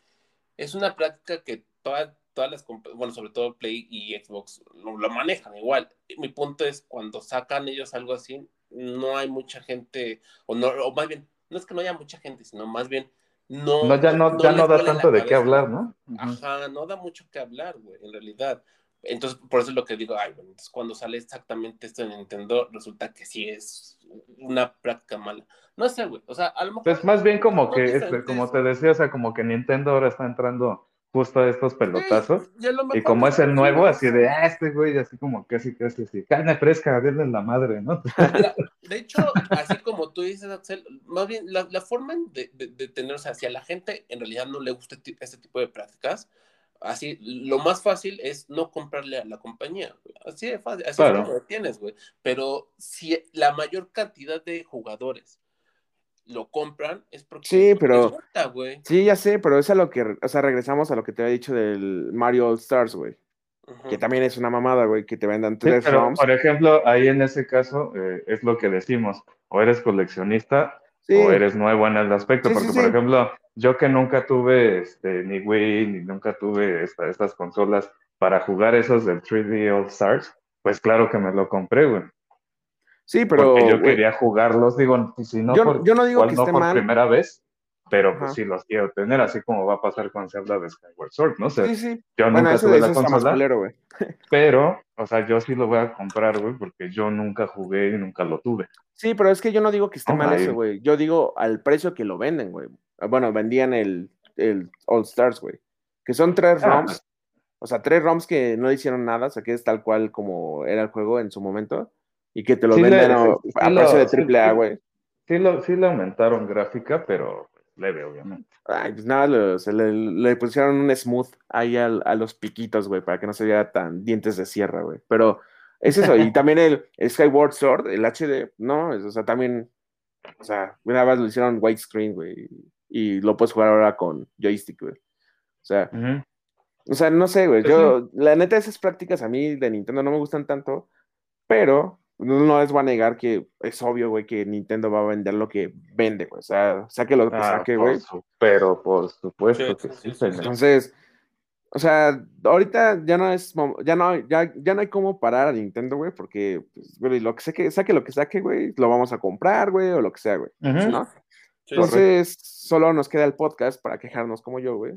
Speaker 1: es una práctica que toda- todas las bueno, sobre todo Play y Xbox lo, lo manejan igual. Mi punto es cuando sacan ellos algo así, no hay mucha gente, o, no, o más bien, no es que no haya mucha gente, sino más bien no...
Speaker 3: No, ya no, ya no da tanto de qué hablar, ¿no?
Speaker 1: Ajá, no da mucho que hablar, güey, en realidad. Entonces, por eso es lo que digo, ay, bueno, entonces cuando sale exactamente esto en Nintendo, resulta que sí es una práctica mala. No sé, güey, o sea, a lo mejor...
Speaker 3: Pues más bien como que, este, como te decía, o sea, como que Nintendo ahora está entrando justo estos pelotazos.
Speaker 1: Sí, y
Speaker 3: Y como es el nuevo, así de, ah, este güey, así como casi, casi así, carne fresca, denle la madre, ¿no?
Speaker 1: Mira, de hecho, así como tú dices, Axel, más bien la, la forma de, de, de tener, o sea, si a la gente en realidad no le gusta este tipo de prácticas, así, lo más fácil es no comprarle a la compañía. güey. Así de fácil, así
Speaker 3: Claro.
Speaker 1: es como lo tienes, güey. Pero si la mayor cantidad de jugadores lo compran, es porque
Speaker 2: Sí, pero-
Speaker 1: les gusta, güey.
Speaker 2: Sí, ya sé, pero es a lo que, o sea, regresamos a lo que te había dicho del Mario All Stars, güey. Que también es una mamada, güey, que te vendan
Speaker 3: Sí,
Speaker 2: tres
Speaker 3: pero,
Speaker 2: ROMs.
Speaker 3: por ejemplo, ahí en ese caso eh, es lo que decimos, o eres coleccionista
Speaker 2: Sí,
Speaker 3: o eres nuevo en el aspecto,
Speaker 2: Sí, sí,
Speaker 3: porque
Speaker 2: sí.
Speaker 3: por ejemplo, yo que nunca tuve este, ni Wii, ni nunca tuve esta- estas consolas para jugar esos del 3D All Stars, pues claro que me lo compré, güey.
Speaker 2: Sí, pero,
Speaker 3: porque yo quería jugarlos, digo, si no
Speaker 2: Yo-
Speaker 3: por,
Speaker 2: yo no digo
Speaker 3: igual
Speaker 2: que
Speaker 3: no
Speaker 2: esté
Speaker 3: por
Speaker 2: mal.
Speaker 3: primera vez, pero pues
Speaker 2: Ajá.
Speaker 3: sí los quiero tener, así como va a pasar con Zelda de Skyward Sword, ¿no? Sea,
Speaker 2: sí, sí.
Speaker 3: yo
Speaker 2: Bueno,
Speaker 3: nunca tuve la consola,
Speaker 2: culero,
Speaker 3: pero, o sea, yo sí lo voy a comprar, güey, porque yo nunca jugué y nunca lo tuve.
Speaker 2: Sí, pero es que yo no digo que esté
Speaker 3: Oh,
Speaker 2: mal eso, güey. Yo digo al precio que lo venden, güey. Ah, Bueno, vendían el, el All Stars, güey. Que son tres
Speaker 3: Ah.
Speaker 2: ROMs. O sea, tres ROMs que no hicieron nada, o sea, que es tal cual como era el juego en su momento. Y que te lo
Speaker 3: Sí le-
Speaker 2: a,
Speaker 3: sí
Speaker 2: a
Speaker 3: lo-
Speaker 2: precio de triple A, güey.
Speaker 3: Sí, lo, sí le aumentaron gráfica, pero leve, obviamente.
Speaker 2: Ay, pues nada, lo- se le, le pusieron un smooth ahí al- a los piquitos, güey, para que no se viera tan dientes de sierra, güey. Pero es eso. y también el, el Skyward Sword, el HD, no, es- o sea, también, o sea, una vez lo hicieron widescreen, güey, y lo puedes jugar ahora con joystick, güey. O sea, o sea, no sé, güey.
Speaker 3: Pues
Speaker 2: Yo, la neta, esas prácticas a mí de Nintendo no me gustan tanto, pero no, no les voy a negar que es obvio, güey, que Nintendo va a vender lo que vende, güey. O sea, saque lo que
Speaker 3: Ah,
Speaker 2: saque, güey.
Speaker 3: pero por supuesto
Speaker 1: Sí,
Speaker 3: que
Speaker 1: sí,
Speaker 3: sí,
Speaker 1: sí,
Speaker 3: señor.
Speaker 2: Entonces, o sea, ahorita ya no es, ya no, ya, ya no hay cómo parar a Nintendo, güey, porque, pues, güey, lo que saque, saque lo que saque, güey, lo vamos a comprar, güey, o lo que sea, güey.
Speaker 1: Sí,
Speaker 2: Entonces, solo nos queda el podcast para quejarnos como yo, güey.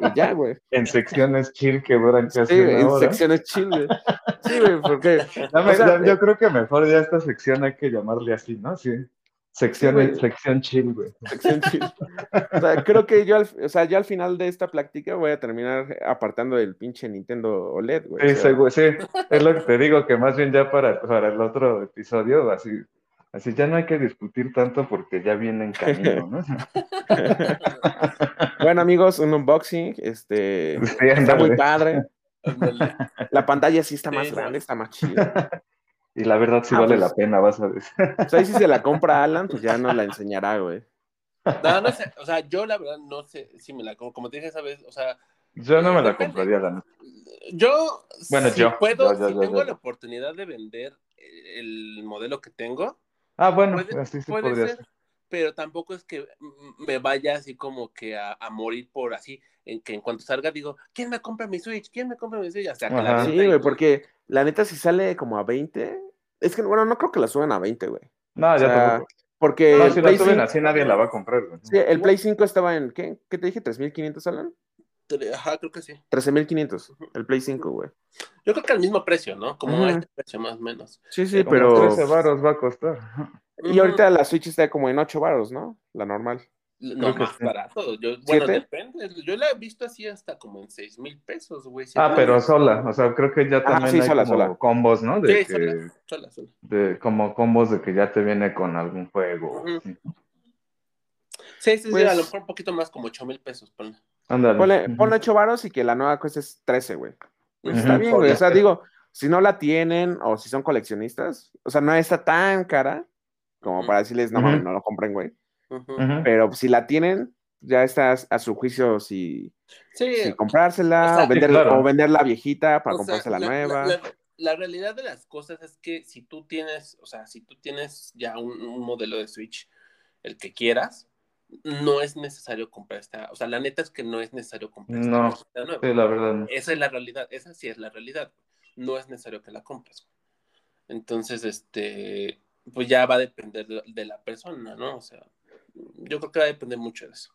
Speaker 2: Y ya, güey.
Speaker 3: En secciones chill que duran casi
Speaker 2: Sí,
Speaker 3: una
Speaker 2: en
Speaker 3: hora.
Speaker 2: secciones chill, güey. Sí, güey, porque,
Speaker 3: Dame-
Speaker 2: o sea,
Speaker 3: dame- yo creo que mejor ya esta sección hay que llamarle así, ¿no? Sí. Sección,
Speaker 2: Sí,
Speaker 3: sección chill, güey.
Speaker 2: sección chill. O sea, creo que yo, al, o sea, ya al final de esta práctica voy a terminar apartando el pinche Nintendo OLED, güey.
Speaker 3: Sí,
Speaker 2: o sea,
Speaker 3: segu- sí, es lo que te digo, que más bien ya para, para el otro episodio, así, así ya no hay que discutir tanto porque ya viene en camino, ¿no?
Speaker 2: Bueno, amigos, un unboxing, este,
Speaker 3: Sí,
Speaker 2: está muy padre. La pantalla sí está más
Speaker 1: Sí,
Speaker 2: grande,
Speaker 1: no.
Speaker 2: está más chida.
Speaker 3: Y la verdad sí
Speaker 2: Ah,
Speaker 3: vale
Speaker 2: pues.
Speaker 3: la pena, vas a decir.
Speaker 2: O sea, ahí si se la compra Alan, pues ya nos la enseñará, güey.
Speaker 1: No, no sé, o sea, yo la verdad no sé si me la como, como te dije esa vez, o sea,
Speaker 3: Yo no me la compraría, la neta.
Speaker 1: yo,
Speaker 3: Bueno,
Speaker 1: si
Speaker 3: yo,
Speaker 1: puedo,
Speaker 3: yo, yo,
Speaker 1: si
Speaker 3: yo,
Speaker 1: tengo
Speaker 3: yo.
Speaker 1: la oportunidad de vender el modelo que tengo,
Speaker 3: Ah, bueno,
Speaker 1: puede,
Speaker 3: así sí
Speaker 1: puede
Speaker 3: podría
Speaker 1: ser,
Speaker 3: ser.
Speaker 1: pero tampoco es que mm, me vaya así como que a, a morir por así, en que en cuanto salga digo, ¿quién me compra mi Switch? ¿Quién me compra mi Switch? Sea, que la
Speaker 2: Sí, güey, porque la neta si sale como a 20, es que, bueno, no creo que la suban a 20, güey.
Speaker 3: No,
Speaker 2: O
Speaker 3: ya
Speaker 2: sea,
Speaker 3: tampoco.
Speaker 2: porque
Speaker 3: No,
Speaker 2: el
Speaker 3: si la
Speaker 2: Play
Speaker 3: suben
Speaker 2: 5
Speaker 3: así nadie la va a comprar, güey.
Speaker 2: sí, el Play 5 estaba en, ¿qué? ¿Qué te dije? ¿3.500, Alan?
Speaker 1: Ajá, creo que sí.
Speaker 2: 13.500, el Play 5, güey.
Speaker 1: Yo creo que al mismo precio, ¿no? Como a este precio más o menos.
Speaker 2: Sí, sí,
Speaker 3: Como
Speaker 2: pero...
Speaker 3: 13 varos va a costar.
Speaker 2: Y ahorita la Switch está como en 8 baros, ¿no? La normal.
Speaker 1: No, más barato. Yo, bueno, depende. Yo la he visto así hasta como en 6 mil pesos, güey.
Speaker 3: Ah, pero sola. O sea, creo que ya también hay como combos, ¿no?
Speaker 1: De sí, sola, sola,
Speaker 3: De, como combos de que ya te viene con algún juego.
Speaker 1: Sí, sí, sí, a lo pues mejor un poquito más, como 8 mil pesos, ponle.
Speaker 2: Ponle, 8 varos y que la nueva cuesta es 13, güey. Pues está bien, güey. O sea, digo, si no la tienen o si son coleccionistas, o sea, no está tan cara como para decirles, no mames, no lo compren, güey. Pero si la tienen, ya está a su juicio si, si comprársela o, vender, la viejita para comprarse la, nueva.
Speaker 1: La, realidad de las cosas es que si tú tienes, o sea, si tú tienes ya un, modelo de Switch, el que quieras, no es necesario comprar esta, o sea, la neta es que no es necesario comprar esta
Speaker 3: no, nueva. Sí, la verdad.
Speaker 1: Esa es la realidad, esa sí es la realidad. No es necesario que la compres. Entonces, este, pues ya va a depender de la persona, ¿no? O sea, yo creo que va a depender mucho de eso.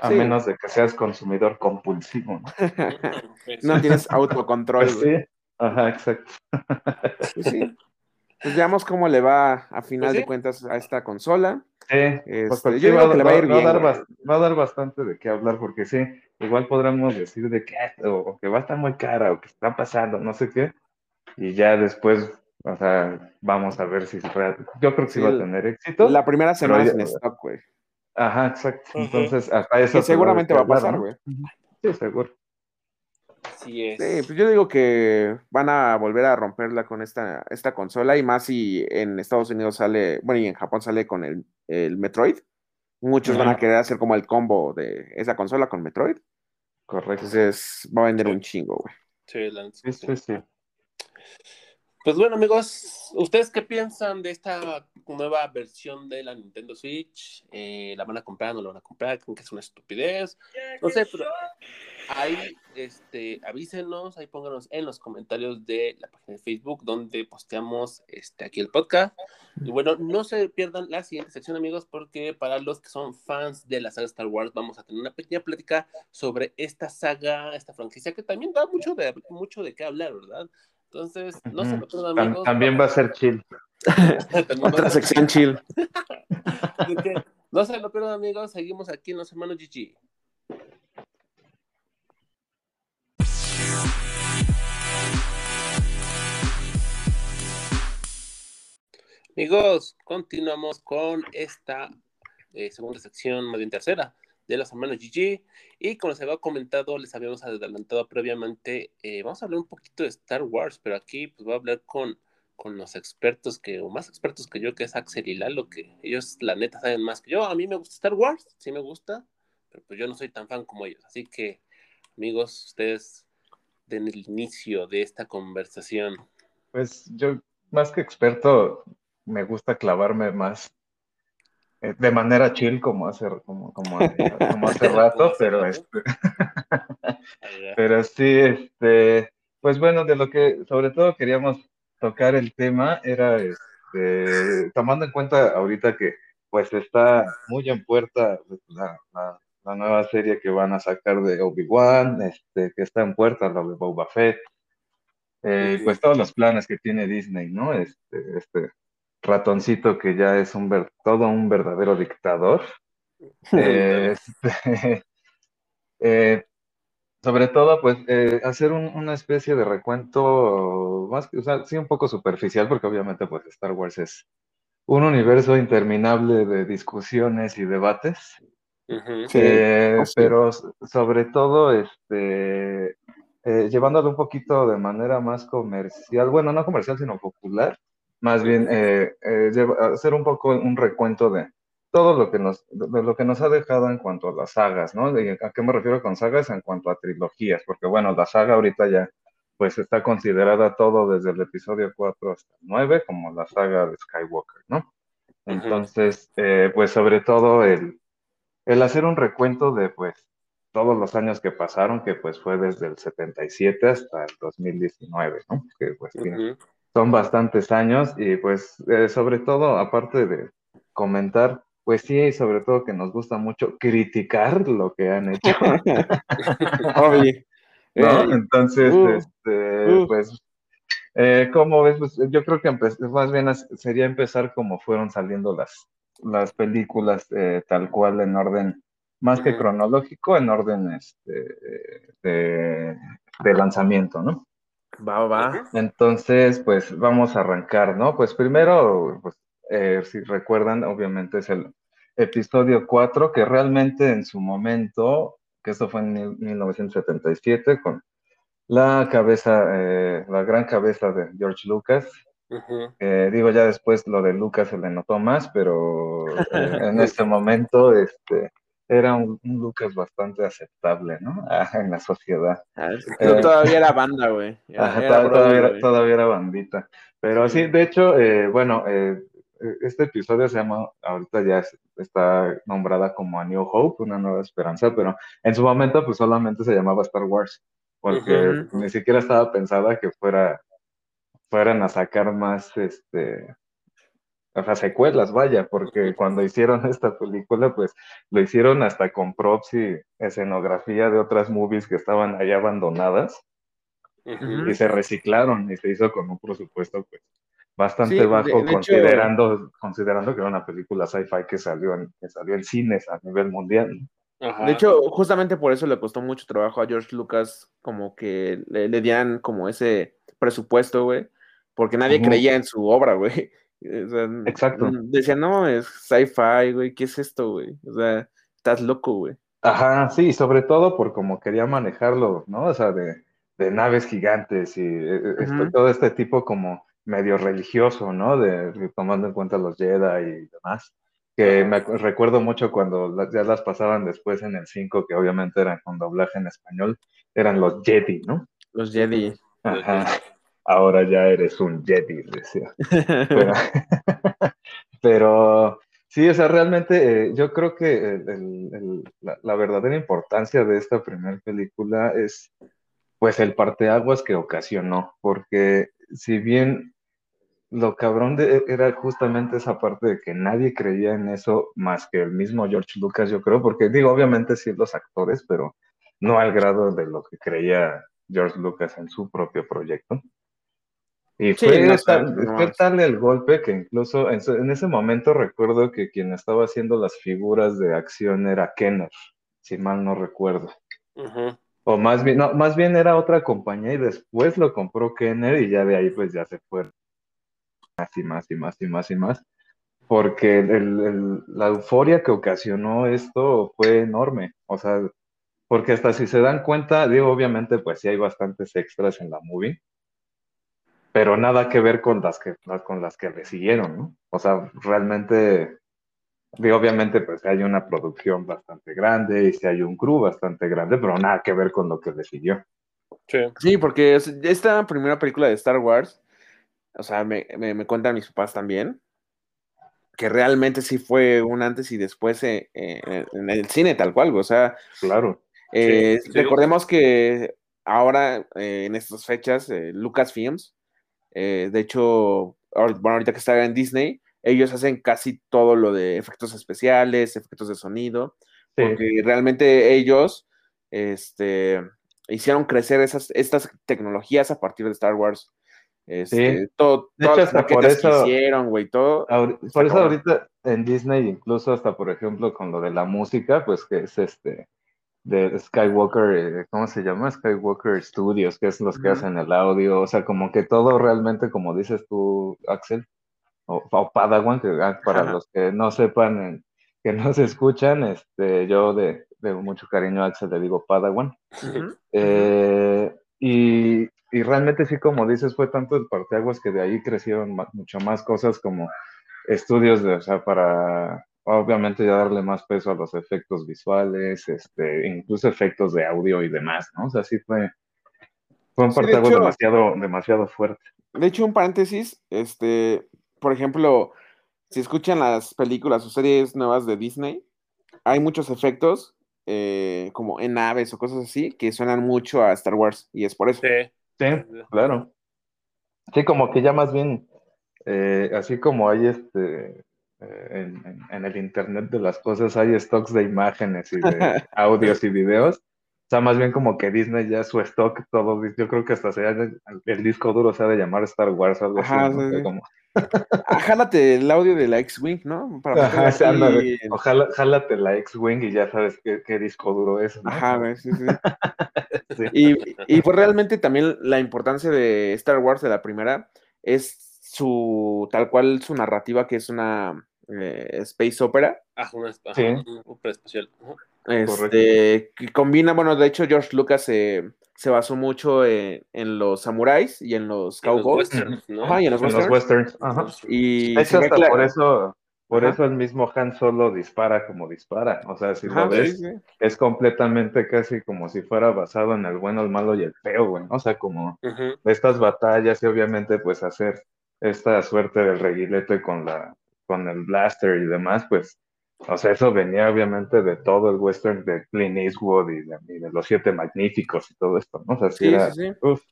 Speaker 3: A menos de que seas consumidor compulsivo, ¿no?
Speaker 2: no tienes autocontrol.
Speaker 3: Pues sí, ajá, exacto.
Speaker 2: Pues sí. Pues veamos cómo le va a final pues de cuentas a esta consola.
Speaker 3: Sí, este, yo creo que le va a ir bien. Va a, dar va a dar bastante de qué hablar, porque sí, igual podremos decir de que, o que va a estar muy cara, o que está pasando, no sé qué, y ya después o sea, vamos a ver si Yo creo que sí, va a tener éxito.
Speaker 2: La primera semana en stock, güey.
Speaker 3: Ajá, exacto. Entonces, hasta eso.
Speaker 2: seguramente va a pasar, güey.
Speaker 3: Sí, seguro.
Speaker 1: Sí, es.
Speaker 2: sí, pues yo digo que van a volver a romperla con esta, esta consola y más si en Estados Unidos sale, bueno, y en Japón sale con el, el Metroid. Muchos van a querer hacer como el combo de esa consola con Metroid.
Speaker 3: Correcto.
Speaker 2: Entonces va a vender un chingo, güey.
Speaker 1: Sí, sí, sí. Pues bueno, amigos, ¿ustedes qué piensan de esta nueva versión de la Nintendo Switch? Eh, ¿La van a comprar? ¿No la van a comprar? ¿Creen que es una estupidez? No sé, pero ahí este, avísenos, ahí pónganos en los comentarios de la página de Facebook donde posteamos este, aquí el podcast. Y bueno, no se pierdan la siguiente sección, amigos, porque para los que son fans de la saga Star Wars, vamos a tener una pequeña plática sobre esta saga, esta franquicia que también da mucho de, mucho de qué hablar, ¿verdad? Entonces, no se lo pierdan, amigos.
Speaker 3: También va a ser chill.
Speaker 2: Otra sección chill.
Speaker 1: no se lo pierdan, amigos. Seguimos aquí en los hermanos GG. Amigos, continuamos con esta eh, segunda sección, más bien tercera, de los hermanos GG. Y como les había comentado, les habíamos adelantado previamente, eh, vamos a hablar un poquito de Star Wars, pero aquí pues voy a hablar con, con los expertos que, o más expertos que yo, que es Axel y Lalo, que ellos la neta saben más que yo. A mí me gusta Star Wars, sí me gusta, pero pues yo no soy tan fan como ellos. Así que, amigos, ustedes den el inicio de esta conversación.
Speaker 3: Pues yo, más que experto, me gusta clavarme más de manera chill como hace, como, como, como hace rato, pero este, pero sí, este, pues bueno, de lo que sobre todo queríamos tocar el tema era, este, tomando en cuenta ahorita que pues está muy en puerta la, la, nueva serie que van a sacar de Obi-Wan, este, que está en puerta la de Boba Fett, eh, pues todos los planes que tiene Disney, ¿no? Este, este, ratoncito que ya es un ver, todo un verdadero dictador. Este, eh, sobre todo, pues, eh, hacer una especie de recuento más, o sea, sí un poco superficial, porque obviamente, pues, Star Wars es un universo interminable de discusiones y debates. Eh, oh, pero sobre todo, este, llevándolo un poquito de manera más comercial, bueno, no comercial, sino popular, más bien eh, eh, hacer un poco un recuento de todo lo que nos, de lo que nos ha dejado en cuanto a las sagas, ¿no? ¿A qué me refiero con sagas? En cuanto a trilogías, porque bueno, la saga ahorita ya pues está considerada todo desde el episodio 4 hasta el 9 como la saga de Skywalker, ¿no? Entonces, eh, pues sobre todo el, el hacer un recuento de pues todos los años que pasaron, que pues fue desde el 77 hasta el 2019, ¿no? Que pues son bastantes años y pues eh, sobre todo, aparte de comentar, pues sí, sobre todo que nos gusta mucho criticar lo que han hecho.
Speaker 2: Obvio.
Speaker 3: ¿No? Entonces, uh, este, uh. pues Eh, ¿Cómo ves? Pues, yo creo que más bien sería empezar como fueron saliendo las, las películas eh, tal cual en orden, más que cronológico, en orden este, de, de lanzamiento, ¿no?
Speaker 2: Va, va.
Speaker 3: Entonces, pues vamos a arrancar, ¿no? Pues primero, pues, eh, si recuerdan, obviamente es el episodio 4, que realmente en su momento, que esto fue en 1977, con la cabeza, eh, la gran cabeza de George Lucas. Eh, digo, ya después lo de Lucas se le notó más, pero en este momento, este, era un, Lucas bastante aceptable, ¿no? en la sociedad.
Speaker 2: Ah, eh, todavía era banda, güey.
Speaker 3: todavía, era, bandita. Pero sí, de hecho, eh, bueno, eh, este episodio se llama, ahorita ya está nombrada como A New Hope, una nueva esperanza, pero en su momento pues solamente se llamaba Star Wars, porque ni siquiera estaba pensada que fuera fueran a sacar más este o sea, secuelas, vaya, porque cuando hicieron esta película, pues lo hicieron hasta con props y escenografía de otras movies que estaban ahí abandonadas. Y se reciclaron y se hizo con un presupuesto, pues, bastante bajo, considerando, considerando que era una película sci-fi que salió en, que salió en cines a nivel mundial.
Speaker 2: De hecho, justamente por eso le costó mucho trabajo a George Lucas como que le, dieran como ese presupuesto, güey, porque nadie creía en su obra, güey.
Speaker 3: Exacto.
Speaker 2: Decía, no, es sci-fi, güey, ¿qué es esto, güey? O sea, estás loco, güey.
Speaker 3: Ajá, sí, sobre todo por cómo quería manejarlo, ¿no? O sea, de, naves gigantes y eh, eh, todo este tipo como medio religioso, ¿no? De, tomando en cuenta los Jedi y demás. Que me recuerdo mucho cuando ya las pasaban después en el 5, que obviamente eran con doblaje en español, eran los Jedi, ¿no?
Speaker 2: Los Jedi.
Speaker 3: Ajá ahora ya eres un Jedi, decía. Pero, sí, o sea, realmente eh, yo creo que la, verdadera importancia de esta primera película es pues el parteaguas que ocasionó, porque si bien lo cabrón de, era justamente esa parte de que nadie creía en eso más que el mismo George Lucas, yo creo, porque digo, obviamente sí los actores, pero no al grado de lo que creía George Lucas en su propio proyecto. Y fue, tal, el golpe que incluso en, ese momento recuerdo que quien estaba haciendo las figuras de acción era Kenner, si mal no recuerdo. O más bien, no, más bien era otra compañía y después lo compró Kenner y ya de ahí pues ya se fue más y más y más y más y más. Porque la euforia que ocasionó esto fue enorme. O sea, porque hasta si se dan cuenta, digo, obviamente pues sí hay bastantes extras en la movie pero nada que ver con las que, con las que le siguieron, ¿no? O sea, realmente, obviamente, pues hay una producción bastante grande y si hay un crew bastante grande, pero nada que ver con lo que le siguió.
Speaker 2: Sí, porque esta primera película de Star Wars, o sea, me, me, cuentan mis papás también, que realmente sí fue un antes y después eh, eh, en el cine tal cual, o sea,
Speaker 3: claro.
Speaker 2: Eh, recordemos que ahora, en estas fechas, Lucasfilms eh, de hecho, bueno, ahorita que está en Disney, ellos hacen casi todo lo de efectos especiales, efectos de sonido, porque realmente ellos este, hicieron crecer esas, estas tecnologías a partir de Star Wars. Este, todo,
Speaker 3: de hecho, hasta por eso,
Speaker 2: hicieron, güey, todo.
Speaker 3: por eso ahorita en Disney, incluso hasta por ejemplo con lo de la música, pues que es este, de Skywalker, eh, ¿cómo se llama? Skywalker Studios, que es los que hacen el audio, o sea, como que todo realmente, como dices tú, Axel, o, Padawan, que ah, para los que no sepan, que no se escuchan, este, yo de, mucho cariño a Axel le digo Padawan. Eh, y, y, realmente sí, como dices, fue tanto el parteaguas que de ahí crecieron mucho más cosas como estudios de, o sea, para obviamente ya darle más peso a los efectos visuales, este, incluso efectos de audio y demás, ¿no? O sea, sí fue, fue un partago demasiado, demasiado fuerte.
Speaker 2: De hecho, un paréntesis, este, por ejemplo, si escuchan las películas o series nuevas de Disney, hay muchos efectos, eh, como en naves o cosas así, que suenan mucho a Star Wars, y es por eso.
Speaker 3: Sí, sí claro. Sí, como que ya más bien, eh, así como hay este eh, en, el Internet de las cosas hay stocks de imágenes y de audios y videos. sea, más bien como que Disney ya su stock, todo, yo creo que hasta sea el, el disco duro se ha de llamar Star Wars, algo
Speaker 2: Ajá,
Speaker 3: así,
Speaker 2: sí,
Speaker 3: O
Speaker 2: sí.
Speaker 3: como-
Speaker 2: Ah, jálate el audio de la X-Wing, ¿no? Para
Speaker 3: Ajá,
Speaker 2: aquí
Speaker 3: ándale.
Speaker 2: en-
Speaker 3: Ojalá, jálate la X-Wing y ya sabes qué, qué disco duro es, ¿no?
Speaker 2: Ajá, sí, sí.
Speaker 3: Sí.
Speaker 2: Y, y pues realmente también la importancia de Star Wars de la primera es su, tal cual su narrativa, que es una eh, space opera,
Speaker 1: Ah, una,
Speaker 3: Sí.
Speaker 1: un ópera espacial.
Speaker 2: Este, que combina, bueno, de hecho George Lucas se, se basó mucho en, en los samuráis y en los cowboys.
Speaker 1: westerns, ¿no?
Speaker 2: Ajá, y en los
Speaker 3: En los
Speaker 2: westerns.
Speaker 3: westerns, ajá.
Speaker 2: Y
Speaker 3: De hecho, hasta por eso, por
Speaker 2: Ajá.
Speaker 3: eso el mismo Han Solo dispara como dispara. O sea, si
Speaker 2: Ajá,
Speaker 3: lo ves,
Speaker 2: sí.
Speaker 3: es completamente casi como si fuera basado en el bueno, el malo y el feo, güey. O sea, como de estas batallas y obviamente pues hacer esta suerte del reguilete con la con el blaster y demás, pues, o sea, eso venía obviamente de todo el western de Clint Eastwood y de, y de los siete magníficos y todo esto, ¿no? O sea, sí,
Speaker 2: Sí,
Speaker 3: era,
Speaker 2: sí, sí.
Speaker 3: uf,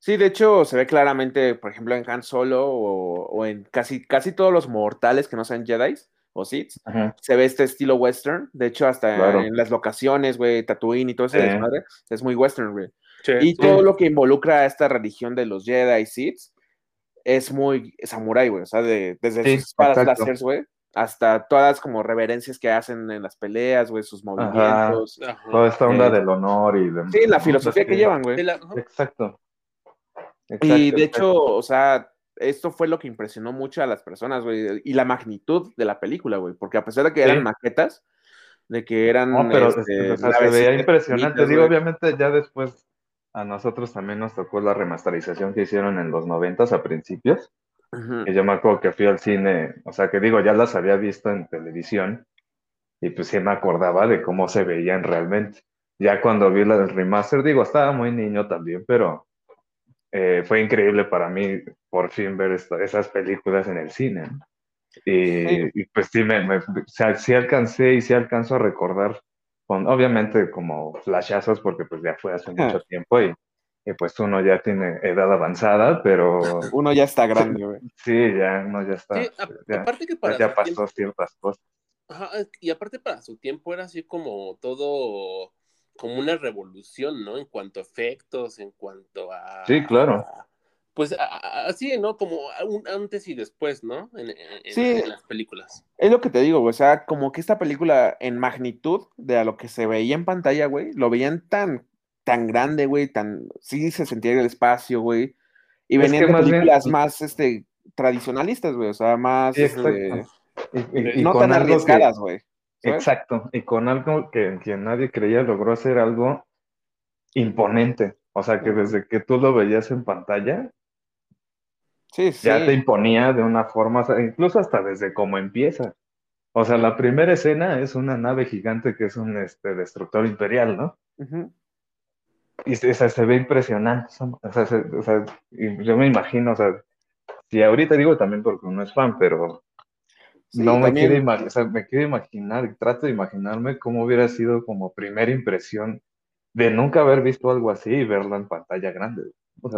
Speaker 2: Sí, de hecho se ve claramente, por ejemplo, en Han Solo o, o en casi, casi todos los mortales que no sean Jedi o Sith,
Speaker 3: ajá,
Speaker 2: se ve este estilo western. De hecho, hasta
Speaker 3: Claro.
Speaker 2: en las locaciones, güey, Tatooine y todo ese
Speaker 3: Sí.
Speaker 2: desmadre, es muy western, güey.
Speaker 1: Sí,
Speaker 2: Y
Speaker 1: sí.
Speaker 2: todo lo que involucra a esta religión de los Jedi y Sith es muy samurai, güey. O sea, de- desde
Speaker 3: Sí,
Speaker 2: sus espadas láseres, güey, hasta todas como reverencias que hacen en las peleas, güey, sus movimientos.
Speaker 1: Ajá.
Speaker 3: toda esta onda
Speaker 2: Eh,
Speaker 3: del honor y demás.
Speaker 2: Sí, la filosofía que llevan, güey.
Speaker 1: La-.
Speaker 3: Exacto.
Speaker 2: Y de
Speaker 3: exacto.
Speaker 2: hecho, o sea, esto fue lo que impresionó mucho a las personas, güey, y la magnitud de la película, güey, porque a pesar de que
Speaker 3: Sí.
Speaker 2: eran maquetas, de que eran
Speaker 3: No, pero
Speaker 2: este,
Speaker 3: o sea, se veía impresionante. Digo, obviamente ya después a nosotros también nos tocó la remasterización que hicieron en los noventas a principios.
Speaker 2: Ujú.
Speaker 3: Que yo me acuerdo que fui al cine, o sea, que digo, ya las había visto en televisión y pues sí me acordaba de cómo se veían realmente. Ya cuando vi la del remaster, digo, estaba muy niño también, pero eh, fue increíble para mí por fin ver esta- esas películas en el cine. Y,
Speaker 2: Sí.
Speaker 3: y, pues sí, me, me- o sea, sí alcancé y sí alcanzo a recordar, con, obviamente como flashazos, porque pues ya fue hace mucho tiempo y, y pues uno ya tiene edad avanzada, pero
Speaker 2: Uno ya está grande, güey.
Speaker 3: sí, ya uno ya está,
Speaker 1: Sí, a-
Speaker 3: ya,
Speaker 1: aparte que para
Speaker 3: ya pasó
Speaker 1: tiempo,
Speaker 3: ciertas cosas.
Speaker 1: ajá, y aparte para su tiempo era así como todo, como una revolución, ¿no? En cuanto a efectos, en cuanto a...
Speaker 3: Sí, claro.
Speaker 1: A- a- así, ¿no? Como un antes y después, ¿no? En,
Speaker 2: Sí.
Speaker 1: en las películas.
Speaker 2: Es lo que te digo, güey, o sea, como que esta película en magnitud de a lo que se veía en pantalla, güey, lo veían tan, tan grande, güey, tan, sí se sentía el espacio, güey, y
Speaker 3: Es
Speaker 2: venían
Speaker 3: que
Speaker 2: de
Speaker 3: más bien-
Speaker 2: películas más, este, tradicionalistas, güey, o sea, más,
Speaker 3: Sí,
Speaker 2: este.
Speaker 3: Y,
Speaker 2: no tan arriesgadas, güey.
Speaker 3: Exacto, y con algo que, que nadie creía logró hacer algo imponente. O sea, que desde que tú lo veías en pantalla,
Speaker 2: Sí, sí.
Speaker 3: ya te imponía de una forma, incluso hasta desde cómo empieza. O sea, la primera escena es una nave gigante que es un este, destructor imperial, ¿no? Y se, o sea, se ve impresionante. O sea, se- o sea, yo me imagino, o sea, si ahorita digo también porque uno es fan, pero
Speaker 2: Sí,
Speaker 3: no me quiero, o sea, me quiero imaginar, trato de imaginarme cómo hubiera sido como primera impresión de nunca haber visto algo así y verlo en pantalla grande.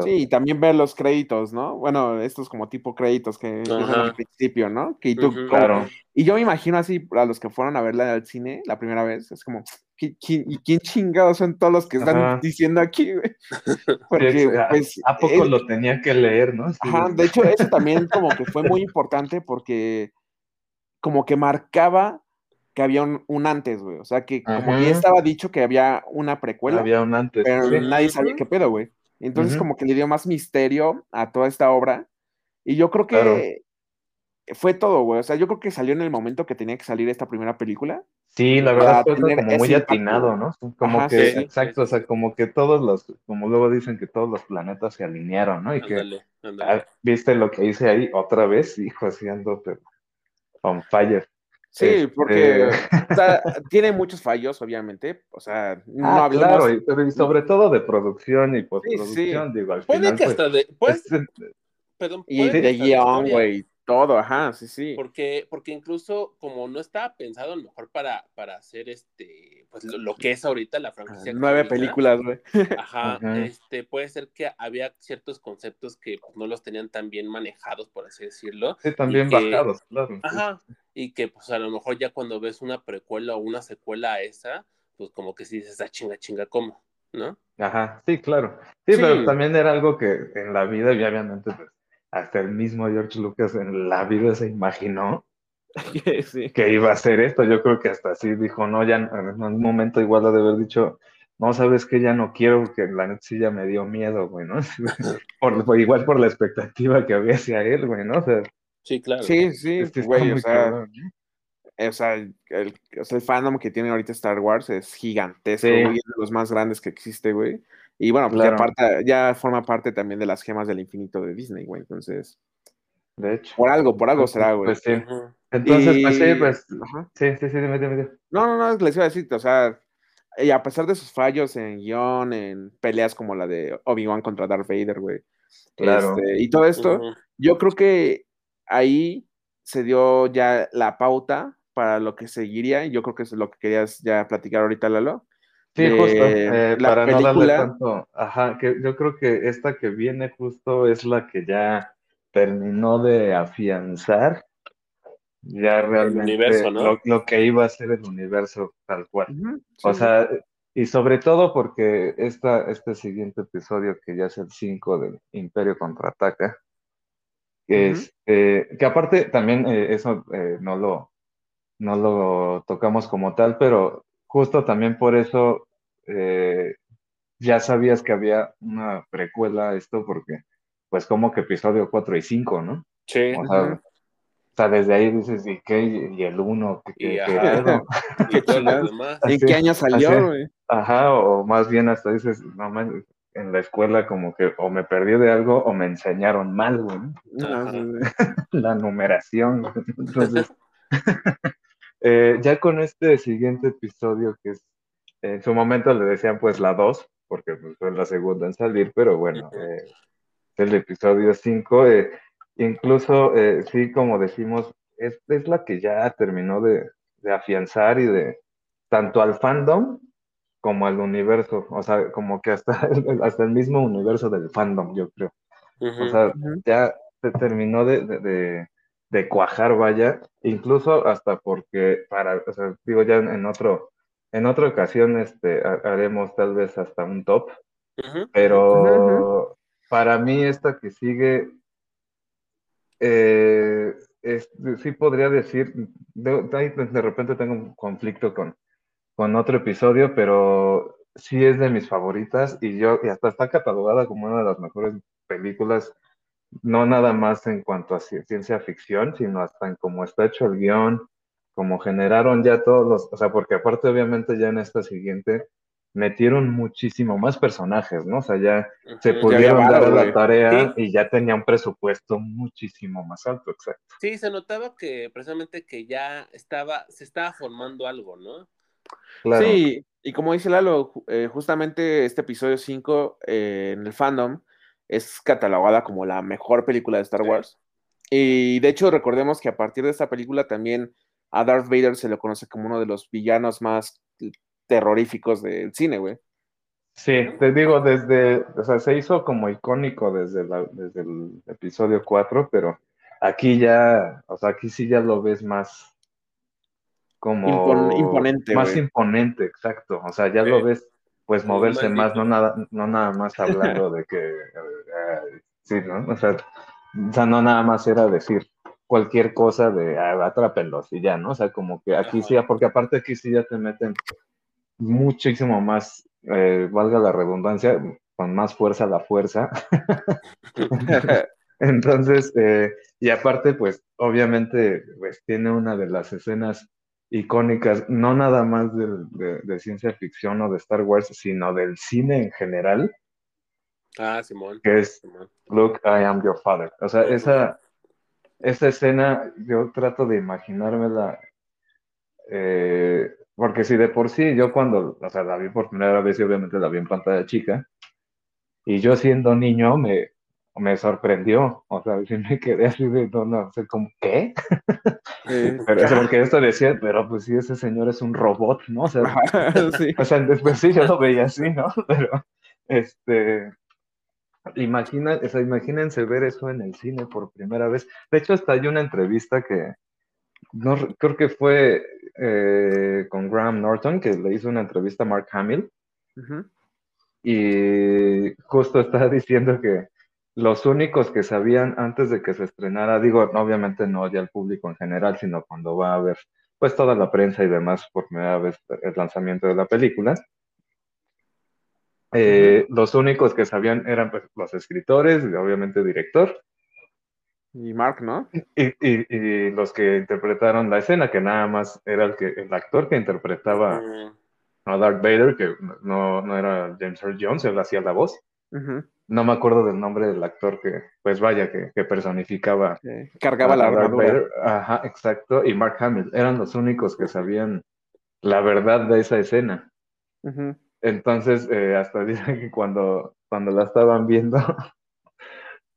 Speaker 2: Sí, y también ver los créditos, ¿no? Bueno, estos como tipo créditos que empiezan al principio, ¿no? Que tú,
Speaker 1: Ujú.
Speaker 2: como-
Speaker 3: claro.
Speaker 2: Y yo me imagino así, a los que fueron a verla al cine la primera vez, es como, ¿qui- qui- ¿y quién chingados son todos los que están
Speaker 3: Ajá.
Speaker 2: diciendo aquí, güey?
Speaker 3: Sí,
Speaker 2: Porque,
Speaker 3: ¿a-
Speaker 2: pues,
Speaker 3: ¿A poco
Speaker 2: es-
Speaker 3: lo tenía que leer, no? Sí,
Speaker 2: Ajá, de hecho, eso también como que fue muy importante porque como que marcaba que había un, un antes, güey. O sea, que como que ya estaba dicho que había una precuela,
Speaker 3: Había un antes.
Speaker 2: pero
Speaker 3: sí.
Speaker 2: nadie sabía qué pedo, güey. Entonces como que le dio más misterio a toda esta obra. Y yo creo que
Speaker 3: Claro.
Speaker 2: fue todo, güey. O sea, yo creo que salió en el momento que tenía que salir esta primera película.
Speaker 3: Sí, la verdad fue
Speaker 2: tener
Speaker 3: como muy
Speaker 2: impacto,
Speaker 3: atinado. ¿no? Como
Speaker 2: Ajá,
Speaker 3: que,
Speaker 1: sí, sí,
Speaker 3: exacto, o sea, como que todos los, como luego dicen que todos los planetas se alinearon, ¿no? Y que
Speaker 1: Ándale,
Speaker 3: ah, viste lo que hice ahí otra vez, hijo, así ando, pero on fire.
Speaker 2: Sí,
Speaker 3: Este-
Speaker 2: porque o sea, tiene muchos fallos, obviamente. O sea, no
Speaker 3: Ah,
Speaker 2: hablemos.
Speaker 3: claro, y, pero y sobre todo de producción y postproducción, digo, al
Speaker 1: Puede
Speaker 3: final,
Speaker 1: que
Speaker 3: pues,
Speaker 1: hasta de, pues,
Speaker 3: es-
Speaker 1: perdón,
Speaker 2: Y
Speaker 1: puede que
Speaker 2: de
Speaker 1: guion,
Speaker 2: güey, todo, ajá, sí, sí.
Speaker 1: Porque, porque incluso como no estaba pensado a lo mejor para, para hacer este, pues lo, lo que es ahorita la franquicia.
Speaker 2: Ah, Nueve películas, güey.
Speaker 1: Ajá,
Speaker 3: Ajá.
Speaker 1: este, puede ser que había ciertos conceptos que pues, no los tenían tan bien manejados, por así decirlo.
Speaker 3: sí, también bajados, claro.
Speaker 1: Ajá, y que pues a lo mejor ya cuando ves una precuela o una secuela a esa, pues como que sí dices, ah, chinga, chinga, ¿cómo? ¿No?
Speaker 3: Ajá, sí, claro. Sí, pero también era algo que en la vida, y obviamente, pues, hasta el mismo George Lucas en la vida se imaginó que iba a ser esto. Yo creo que hasta así dijo, no, ya en un momento igual ha de haber dicho, no, sabes que ya no quiero, que la neta sí ya me dio miedo, güey, ¿no? por, igual por la expectativa que había hacia él, güey, ¿no? O sea,
Speaker 1: sí, claro.
Speaker 2: Sí, sí, güey, o sea, o sea, el, el, fandom que tiene ahorita Star Wars es gigantesco, güey, es de los más grandes que existe, güey. Y bueno, pues ya, ya forma parte también de las gemas del infinito de Disney, güey, entonces...
Speaker 3: De hecho.
Speaker 2: Por algo, por algo pues, será, güey.
Speaker 3: Pues sí. Entonces, pues sí, pues... Sí, sí, sí, dime, dime.
Speaker 2: No, no, no, les iba a decir, o sea, y a pesar de sus fallos en guion, en peleas como la de Obi-Wan contra Darth Vader, güey. Claro. Este, y todo esto, yo creo que ahí se dio ya la pauta para lo que seguiría, y yo creo que es lo que querías ya platicar ahorita, Lalo.
Speaker 3: Sí, justo, eh, para no darle tanto, ajá, que yo creo que esta que viene justo es la que ya terminó de afianzar ya realmente lo, que iba a ser el universo tal cual. O sea, y sobre todo porque esta, este siguiente episodio, que ya es el 5 del Imperio contraataca, es, eh, que aparte también eh, eso eh, no, lo, no lo tocamos como tal, pero justo también por eso ya sabías que había una precuela a esto, porque pues como que episodio 4 y 5, ¿no?
Speaker 1: Sí.
Speaker 3: O sea, sea, desde ahí dices, ¿y qué? Y el uno, ¿qué,
Speaker 2: qué, ¿En qué año salió, güey?
Speaker 3: Ajá, o más bien hasta dices, no en la escuela como que o me perdí de algo o me enseñaron mal, güey. la numeración. Entonces, eh, ya con este siguiente episodio que es, en su momento le decían pues la 2, porque pues, fue la segunda en salir, pero bueno, eh, el episodio 5, eh, Incluso, eh, sí, como decimos, es, es, la que ya terminó de, afianzar y de tanto al fandom como al universo, o sea, como que hasta, hasta el mismo universo del fandom, yo creo. O sea, ya se terminó de, de, cuajar, vaya, incluso hasta porque para, o sea, digo ya en, otro, en otra ocasión este, haremos tal vez hasta un top, pero para mí esta que sigue eh, sí podría decir, de, repente tengo un conflicto con, con otro episodio, pero sí es de mis favoritas y yo, y hasta está catalogada como una de las mejores películas, no nada más en cuanto a ciencia ficción, sino hasta en cómo está hecho el guion, cómo generaron ya todos los, o sea, porque aparte obviamente ya en esta siguiente metieron muchísimo más personajes, ¿no? O sea, ya se pudieron dar la tarea y ya tenía un presupuesto muchísimo más alto, exacto.
Speaker 1: Sí, se notaba que precisamente que ya estaba, se estaba formando algo, ¿no?
Speaker 2: Sí, y como dice Lalo, eh, justamente este episodio 5 eh, en el fandom es catalogada como la mejor película de Star Wars. Y de hecho, recordemos que a partir de esta película también a Darth Vader se le conoce como uno de los villanos más terroríficos del cine, güey.
Speaker 3: Sí, te digo, desde, o sea, se hizo como icónico desde, desde el episodio 4, pero aquí ya, o sea, aquí sí ya lo ves más como...
Speaker 2: imponente.
Speaker 3: Más imponente, exacto. O sea, ya lo ves, pues, moverse más, no nada, no nada más hablando de que, eh, sí, ¿no? O sea, o sea, no nada más era decir cualquier cosa de ah, atrápenlos y ya, ¿no? O sea, como que aquí sí, porque aparte aquí sí ya te meten muchísimo más, eh, valga la redundancia, con más fuerza la fuerza. Entonces, eh, y aparte, pues obviamente, pues tiene una de las escenas icónicas, no nada más de, ciencia ficción o de Star Wars, sino del cine en general.
Speaker 1: Ah, Simón.
Speaker 3: Que es Look, I am your father. O sea, esa, esa escena yo trato de imaginármela eh, porque si de por sí, yo cuando, o sea, la vi por primera vez y obviamente la vi en pantalla chica, y yo siendo niño me, me sorprendió, o sea, sí me quedé así de, no, no sé, como, ¿qué? pero es porque esto decía, pero pues sí, ese señor es un robot, ¿no? O sea, sí. o sea después sí yo lo veía así, ¿no? Pero, este, imagina, o sea, imagínense ver eso en el cine por primera vez. De hecho, hasta hay una entrevista que, no, creo que fue eh, con Graham Norton, que le hizo una entrevista a Mark Hamill, y justo estaba diciendo que los únicos que sabían antes de que se estrenara, digo, obviamente no ya el público en general, sino cuando va a ver pues toda la prensa y demás por primera vez el lanzamiento de la película, eh, los únicos que sabían eran pues, los escritores y obviamente director,
Speaker 2: Y Mark, ¿no?
Speaker 3: y, y- y los que interpretaron la escena, que nada más era el, que, el actor que interpretaba
Speaker 1: Mm,
Speaker 3: a Darth Vader, que no, no era James Earl Jones, él hacía la voz. No me acuerdo del nombre del actor que, pues vaya, que, que personificaba
Speaker 2: Eh, cargaba la
Speaker 3: Darth
Speaker 2: armadura.
Speaker 3: Vader. Ajá, exacto. Y Mark Hamill eran los únicos que sabían la verdad de esa escena. Entonces, eh, hasta dicen que cuando, cuando la estaban viendo,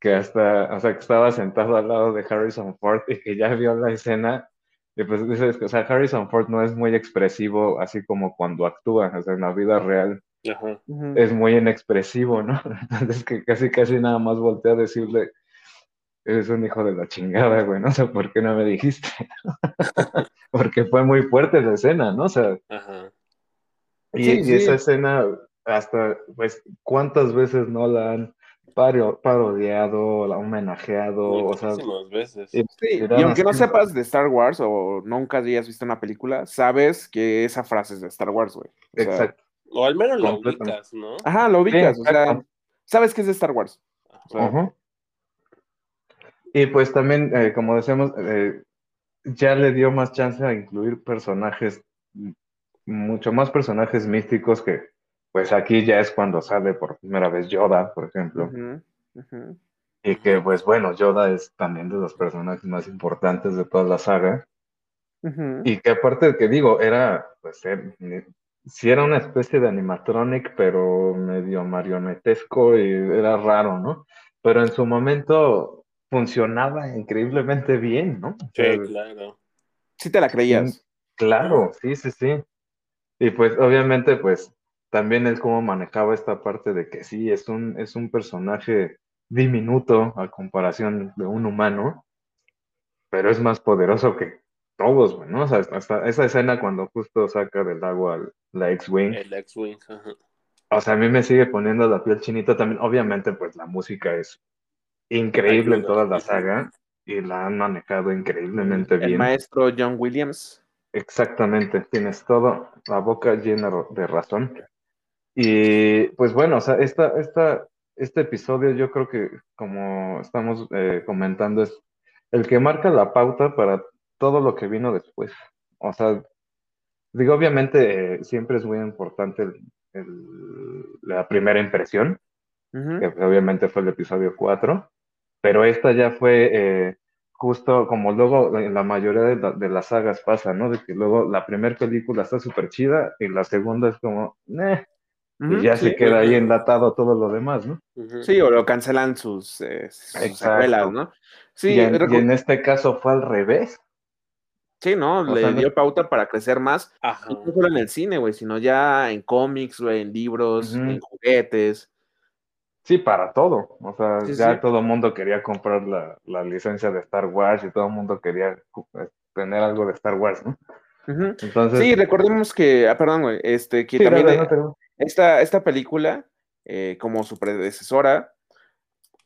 Speaker 3: que hasta, o sea, que estaba sentado al lado de Harrison Ford y que ya vio la escena, y pues dices que, o sea, Harrison Ford no es muy expresivo, así como cuando actúa, o sea, en la vida real
Speaker 1: ajá.
Speaker 3: Es muy inexpresivo, ¿no? Entonces que casi, casi nada más volteé a decirle, eres un hijo de la chingada, güey, no sé por qué no me dijiste. Porque fue muy fuerte la escena, ¿no? O sea,
Speaker 1: Ajá.
Speaker 3: y,
Speaker 2: Sí,
Speaker 3: y
Speaker 2: sí.
Speaker 3: esa escena, hasta, pues, ¿cuántas veces no la han paro- parodiado, homenajeado? O sea,
Speaker 1: Muchísimas veces.
Speaker 3: y-
Speaker 2: Sí,
Speaker 3: dirán
Speaker 2: y aunque no sepas de Star Wars o nunca hayas visto una película, sabes que esa frase es de Star Wars, güey. O sea,
Speaker 3: Exacto.
Speaker 1: O al menos lo ubicas, ¿no?
Speaker 2: Ajá, lo ubicas, o sea, sabes que es de Star Wars. O sea,
Speaker 3: Ujú. Y pues también, eh, como decíamos, eh, ya le dio más chance a incluir personajes, mucho más personajes místicos que, pues aquí ya es cuando sale por primera vez Yoda, por ejemplo. Y que, pues bueno, Yoda es también de los personajes más importantes de toda la saga. Y que aparte de que digo, era, pues, er- sí era una especie de animatronic, pero medio marionetesco y era raro, ¿no? Pero en su momento funcionaba increíblemente bien, ¿no? O
Speaker 1: Sí,
Speaker 3: sea,
Speaker 1: claro.
Speaker 2: Sí te la creías.
Speaker 3: claro, sí, sí, sí. Y pues obviamente, pues, también es como manejaba esta parte de que sí, es un, es un personaje diminuto a comparación de un humano, pero es más poderoso que todos, güey, ¿no? O sea, hasta esa escena cuando justo saca del agua al- la X-Wing,
Speaker 1: El X-Wing. ajá.
Speaker 3: o sea, a mí me sigue poniendo la piel chinita también. Obviamente, pues la música es increíble en toda la saga y la han manejado increíblemente
Speaker 2: El
Speaker 3: bien.
Speaker 2: maestro John Williams.
Speaker 3: Exactamente, tienes todo, la boca llena de razón. Y pues bueno, o sea, esta, esta, este episodio yo creo que, como estamos eh, comentando, es el que marca la pauta para todo lo que vino después. O sea, digo, obviamente eh, siempre es muy importante el- el- la primera impresión, que obviamente fue el episodio 4, pero esta ya fue eh, justo como luego en la mayoría de, la- de las sagas pasa, ¿no? De que luego la primera película está súper chida y la segunda es como, "Meh", Y ya
Speaker 2: sí.
Speaker 3: se queda ahí enlatado todo lo demás, ¿no?
Speaker 2: Sí, o lo cancelan sus, eh, sus secuelas, ¿no? Sí,
Speaker 3: y, en, y
Speaker 2: recu-
Speaker 3: en este caso fue al revés.
Speaker 2: sí, ¿no?
Speaker 3: o
Speaker 2: Le
Speaker 3: sea, no-
Speaker 2: dio pauta para crecer más,
Speaker 1: Ajá.
Speaker 2: y no solo en el cine, güey, sino ya en cómics, güey, en libros, en juguetes.
Speaker 3: Sí, para todo. O sea,
Speaker 2: Sí,
Speaker 3: ya
Speaker 2: sí.
Speaker 3: todo el mundo quería comprar la, la licencia de Star Wars y todo el mundo quería eh, tener algo de Star Wars, ¿no?
Speaker 2: Ujú.
Speaker 3: Entonces,
Speaker 2: Sí, recordemos que, ah, perdón, güey, este, que
Speaker 3: sí,
Speaker 2: también
Speaker 3: dale, no te-
Speaker 2: esta, esta película, eh, como su predecesora,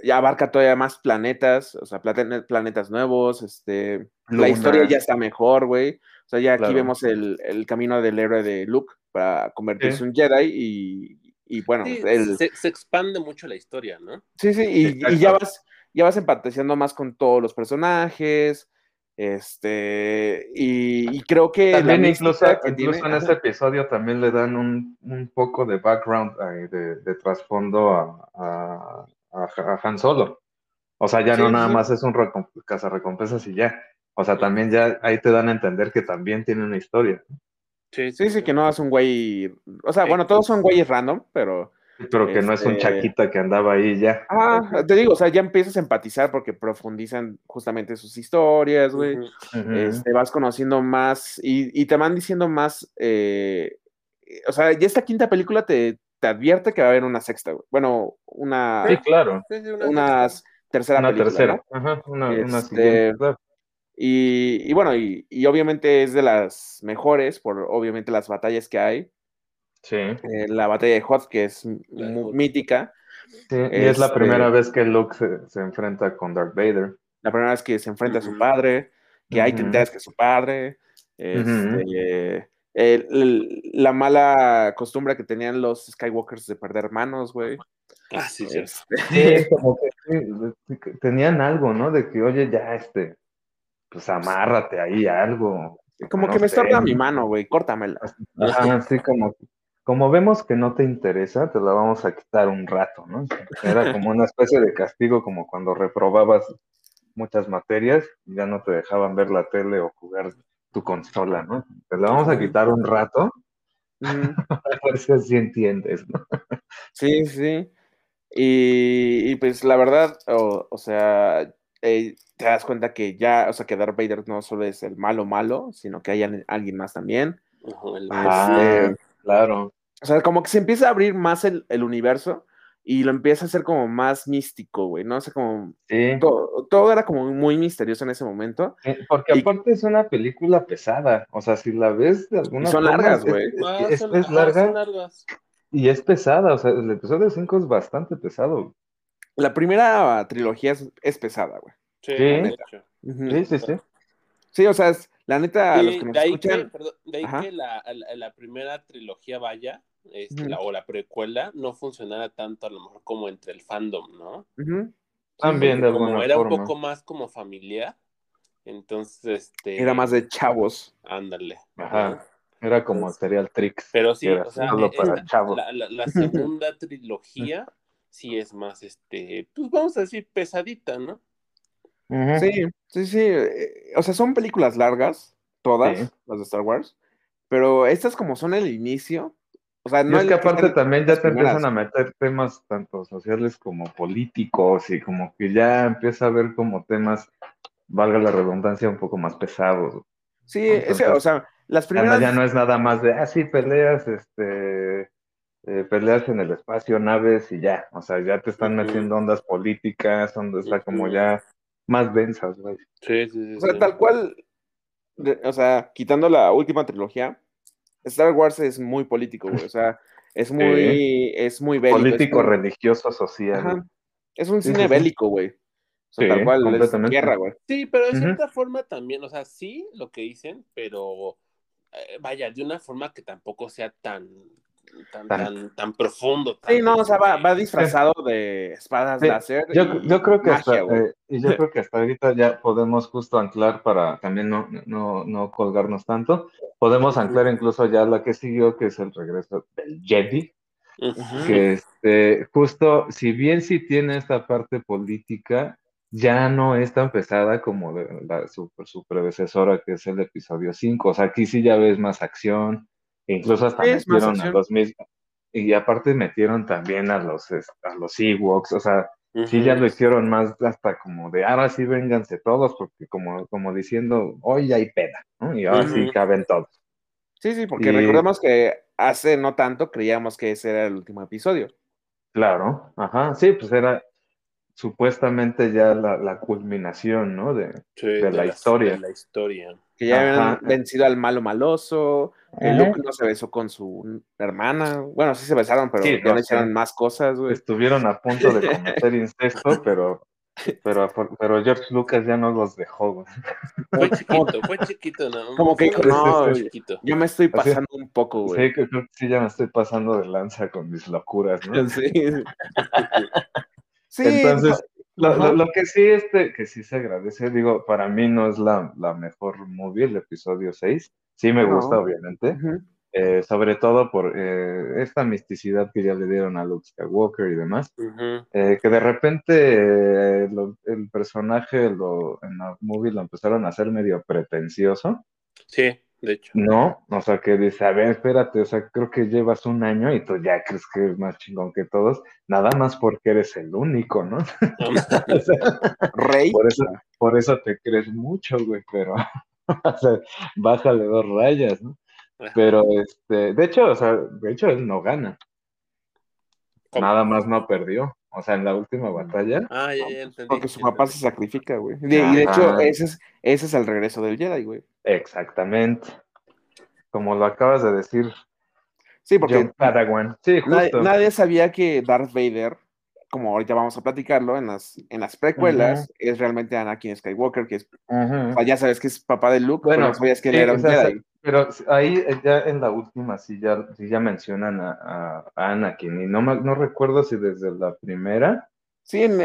Speaker 2: ya abarca todavía más planetas, o sea, planetas nuevos, este, la historia ya está mejor, güey. O sea, ya aquí
Speaker 3: Claro.
Speaker 2: vemos el, el camino del héroe de Luke para convertirse
Speaker 3: Sí.
Speaker 2: en Jedi y, y bueno,
Speaker 1: Sí,
Speaker 2: el,
Speaker 1: se, se expande mucho la historia, ¿no?
Speaker 2: Sí, sí, y, y ya vas, ya vas empatizando más con todos los personajes. Este, y, y creo que
Speaker 3: También incluso,
Speaker 2: que
Speaker 3: incluso
Speaker 2: tiene-
Speaker 3: en este episodio también le dan un, un poco de background eh, de, de trasfondo a, a, a- a Han Solo. O sea, ya
Speaker 2: Sí,
Speaker 3: no
Speaker 2: sí,
Speaker 3: nada más es un recom- cazarrecompensas y ya. O sea, también ya ahí te dan a entender que también tiene una historia.
Speaker 1: Sí,
Speaker 2: Sí, sí, que no es un güey. O sea,
Speaker 1: Sí.
Speaker 2: bueno, todos son güeyes random, pero.
Speaker 3: Pero que no es un
Speaker 2: Este-
Speaker 3: chaquita que andaba ahí ya.
Speaker 2: Ah, te digo, o sea, ya empiezas a empatizar porque profundizan justamente sus historias, güey.
Speaker 1: Ujú.
Speaker 2: Este, vas conociendo más y, y te van diciendo más. eh, o sea, ya esta quinta película te, te advierte que va a haber una sexta, güey. Bueno, una.
Speaker 3: Sí, claro.
Speaker 1: Sí, sí, una
Speaker 2: una tercera
Speaker 3: Una
Speaker 2: película,
Speaker 3: tercera.
Speaker 2: ¿no?
Speaker 3: Ajá, una, una
Speaker 2: Este,
Speaker 3: siguiente. claro.
Speaker 2: Y, y bueno, y, y obviamente es de las mejores, por obviamente las batallas que hay.
Speaker 3: Sí.
Speaker 2: Eh, la batalla de Hoth, que es mítica.
Speaker 3: Sí, y es la
Speaker 2: Este-
Speaker 3: primera vez que Luke se, se enfrenta con Darth Vader.
Speaker 2: La primera vez que se enfrenta a su padre, que ahí te
Speaker 3: Ujú.
Speaker 2: enteras que es su padre. Este, el- el- la mala costumbre que tenían los Skywalkers de perder hermanos, güey.
Speaker 1: Ah, sí, sí.
Speaker 2: Este,
Speaker 3: Sí, es como que sí, tenían algo, ¿no? De que, oye, ya, este, pues amárrate ahí algo.
Speaker 2: como
Speaker 3: No
Speaker 2: que me estorba mi mano, güey, córtamela.
Speaker 3: Ajá, así como, como vemos que no te interesa, te la vamos a quitar un rato, ¿no? Era como una especie de castigo, como cuando reprobabas muchas materias, y ya no te dejaban ver la tele o jugar tu consola, ¿no? Te la vamos a quitar un rato,
Speaker 2: Ujú.
Speaker 3: a ver si así entiendes, ¿no?
Speaker 2: Sí, sí. Y, y, pues la verdad, o, o sea, eh, te das cuenta que ya, o sea, que Darth Vader no solo es el malo malo, sino que hay al- alguien más también.
Speaker 1: El-
Speaker 3: Ah, claro.
Speaker 2: O sea, como que se empieza a abrir más el, el universo y lo empieza a hacer como más místico, güey, ¿no? O sea, como
Speaker 3: Sí,
Speaker 2: todo, todo era como muy misterioso en ese momento.
Speaker 3: eh, porque
Speaker 2: Y-
Speaker 3: aparte es una película pesada, o sea, si la ves de alguna
Speaker 2: Y son
Speaker 3: forma,
Speaker 2: largas,
Speaker 3: es-
Speaker 2: güey.
Speaker 3: es-
Speaker 1: Ah,
Speaker 3: es-
Speaker 1: son-
Speaker 3: es
Speaker 1: ajá,
Speaker 3: larga
Speaker 1: son largas.
Speaker 3: y es pesada, o sea, el episodio 5 es bastante pesado.
Speaker 2: La primera trilogía es, es pesada, güey.
Speaker 1: Sí,
Speaker 3: Sí. Sí, sí, sí.
Speaker 2: Sí, o sea, es- la neta, a los
Speaker 1: Sí,
Speaker 2: que nos
Speaker 1: de ahí
Speaker 2: escuchan,
Speaker 1: que, perdón, de ahí
Speaker 2: Ajá.
Speaker 1: que la, la, la primera trilogía vaya, este, la, o la precuela, no funcionara tanto a lo mejor como entre el fandom, ¿no?
Speaker 3: También de
Speaker 1: como era
Speaker 3: forma.
Speaker 1: un poco más como familiar, entonces, este...
Speaker 2: era más de chavos.
Speaker 1: Ándale.
Speaker 3: Ajá. Era como Serial Tricks.
Speaker 1: Pero sí, o sea,
Speaker 3: solo para chavos.
Speaker 1: la, la- la segunda trilogía sí es más, este, pues vamos a decir pesadita, ¿no?
Speaker 2: Sí, sí, sí. eh, O sea, son películas largas, todas,
Speaker 3: Sí.
Speaker 2: las de Star Wars, pero estas como son el inicio, o sea,
Speaker 3: Y
Speaker 2: no
Speaker 3: es
Speaker 2: el
Speaker 3: que aparte también ya te empiezan a meter temas tanto sociales como políticos y como que ya empieza a ver como temas, valga la redundancia, un poco más pesados.
Speaker 2: Sí, ese-
Speaker 3: Entonces,
Speaker 2: o sea, las primeras...
Speaker 3: ya no es nada más de, ah, sí, peleas, este, eh, peleas en el espacio, naves y ya. O sea, ya te están metiendo ondas políticas, ondas, está como ya más densas, güey.
Speaker 1: Sí, sí, sí.
Speaker 2: O sea,
Speaker 1: sí.
Speaker 2: tal cual, de- o sea, quitando la última trilogía, Star Wars es muy político, güey. O sea, es muy, es muy bélico. es
Speaker 3: Político,
Speaker 2: muy-
Speaker 3: religioso, social.
Speaker 2: Ajá. Es un
Speaker 3: Sí,
Speaker 2: cine
Speaker 3: sí, sí.
Speaker 2: bélico, güey. O sea,
Speaker 3: Sí,
Speaker 2: tal cual, es guerra, güey.
Speaker 1: Sí, pero de cierta forma también, o sea, sí lo que dicen, pero eh, vaya, de una forma que tampoco sea tan, tan,
Speaker 3: Tan-
Speaker 1: tan, tan profundo.
Speaker 2: Sí, no, o sea, va, va disfrazado de espadas
Speaker 3: Sí,
Speaker 2: láser.
Speaker 3: Yo,
Speaker 2: y
Speaker 3: yo creo que
Speaker 2: magia,
Speaker 3: hasta, eh, y yo creo que hasta ahorita ya podemos justo anclar para también no, no, no colgarnos tanto. Podemos anclar incluso ya la que siguió, que es el regreso del Jedi, que este, justo, si bien sí tiene esta parte política, ya no es tan pesada como la, su, su predecesora, que es el episodio 5. O sea, aquí sí ya ves más acción, incluso hasta
Speaker 2: es
Speaker 3: metieron a los mismos, y aparte metieron también a los, a los Ewoks, o sea, sí ya lo hicieron más hasta como de ahora sí vénganse todos, porque como, como diciendo, hoy hay peda, ¿no? Y ahora sí caben todos.
Speaker 2: Sí, sí, porque
Speaker 3: Y-
Speaker 2: recordemos que hace no tanto creíamos que ese era el último episodio.
Speaker 3: Claro, ajá, sí, pues era supuestamente ya la, la culminación, ¿no? De,
Speaker 1: Sí,
Speaker 3: de la historia.
Speaker 1: De la historia.
Speaker 2: Que ya
Speaker 3: Ajá.
Speaker 2: habían vencido al malo maloso, que
Speaker 3: Ajá.
Speaker 2: Luke no se besó con su hermana. Bueno, sí se besaron, pero
Speaker 3: Sí,
Speaker 2: ya
Speaker 3: no,
Speaker 2: le hicieron
Speaker 3: sí.
Speaker 2: más cosas, güey.
Speaker 3: estuvieron a punto de cometer incesto, pero, pero, pero George Lucas ya no los dejó, güey.
Speaker 1: Fue chiquito, fue chiquito, ¿no?
Speaker 2: Como que
Speaker 1: Fue
Speaker 2: dijo, no,
Speaker 1: chiquito.
Speaker 2: Yo me estoy
Speaker 3: Así-
Speaker 2: pasando un poco, güey.
Speaker 3: Sí, creo que sí ya me estoy pasando de lanza con mis locuras, ¿no?
Speaker 2: Sí. Sí,
Speaker 3: Entonces, lo, lo- lo que sí, este, que sí se agradece, digo, para mí no es la, la mejor movie, el episodio 6. Sí me
Speaker 2: No.
Speaker 3: gusta, obviamente. Eh, sobre todo por eh, esta misticidad que ya le dieron a Luke Skywalker y demás. Eh, que de repente eh, lo- el personaje lo, en la movie lo empezaron a hacer medio pretencioso,
Speaker 1: Sí, de hecho.
Speaker 3: ¿no? O sea, que dice, a ver, espérate, o sea, creo que llevas un año y tú ya crees que eres más chingón que todos, nada más porque eres el único, ¿no? O sea,
Speaker 2: Rey.
Speaker 3: por eso, por eso te crees mucho, güey, pero, o sea, bájale dos rayas, ¿no?
Speaker 1: Ajá.
Speaker 3: Pero, este, de hecho, o sea, de hecho él no gana,
Speaker 1: ¿Cómo?
Speaker 3: nada más no perdió. o sea, en la última batalla.
Speaker 1: Ah, ya, ya entendí.
Speaker 2: Porque su papá
Speaker 1: entendí.
Speaker 2: se sacrifica, güey. De- y de hecho, ese es, ese es el regreso del Jedi, güey.
Speaker 3: Exactamente. Como lo acabas de decir,
Speaker 2: Sí, porque
Speaker 3: John Padawan. Sí, justo.
Speaker 2: nadie sabía que Darth Vader, como ahorita vamos a platicarlo en las, en las precuelas, es realmente Anakin Skywalker, que es, o sea, ya sabes que es papá de Luke,
Speaker 3: Bueno,
Speaker 2: pero no sabías que
Speaker 3: sí,
Speaker 2: era
Speaker 3: o
Speaker 2: un
Speaker 3: sea,
Speaker 2: Jedi.
Speaker 3: Pero ahí ya en la última sí ya, sí ya mencionan a, a- a Anakin y no, no recuerdo si desde la primera,
Speaker 2: Sí, en,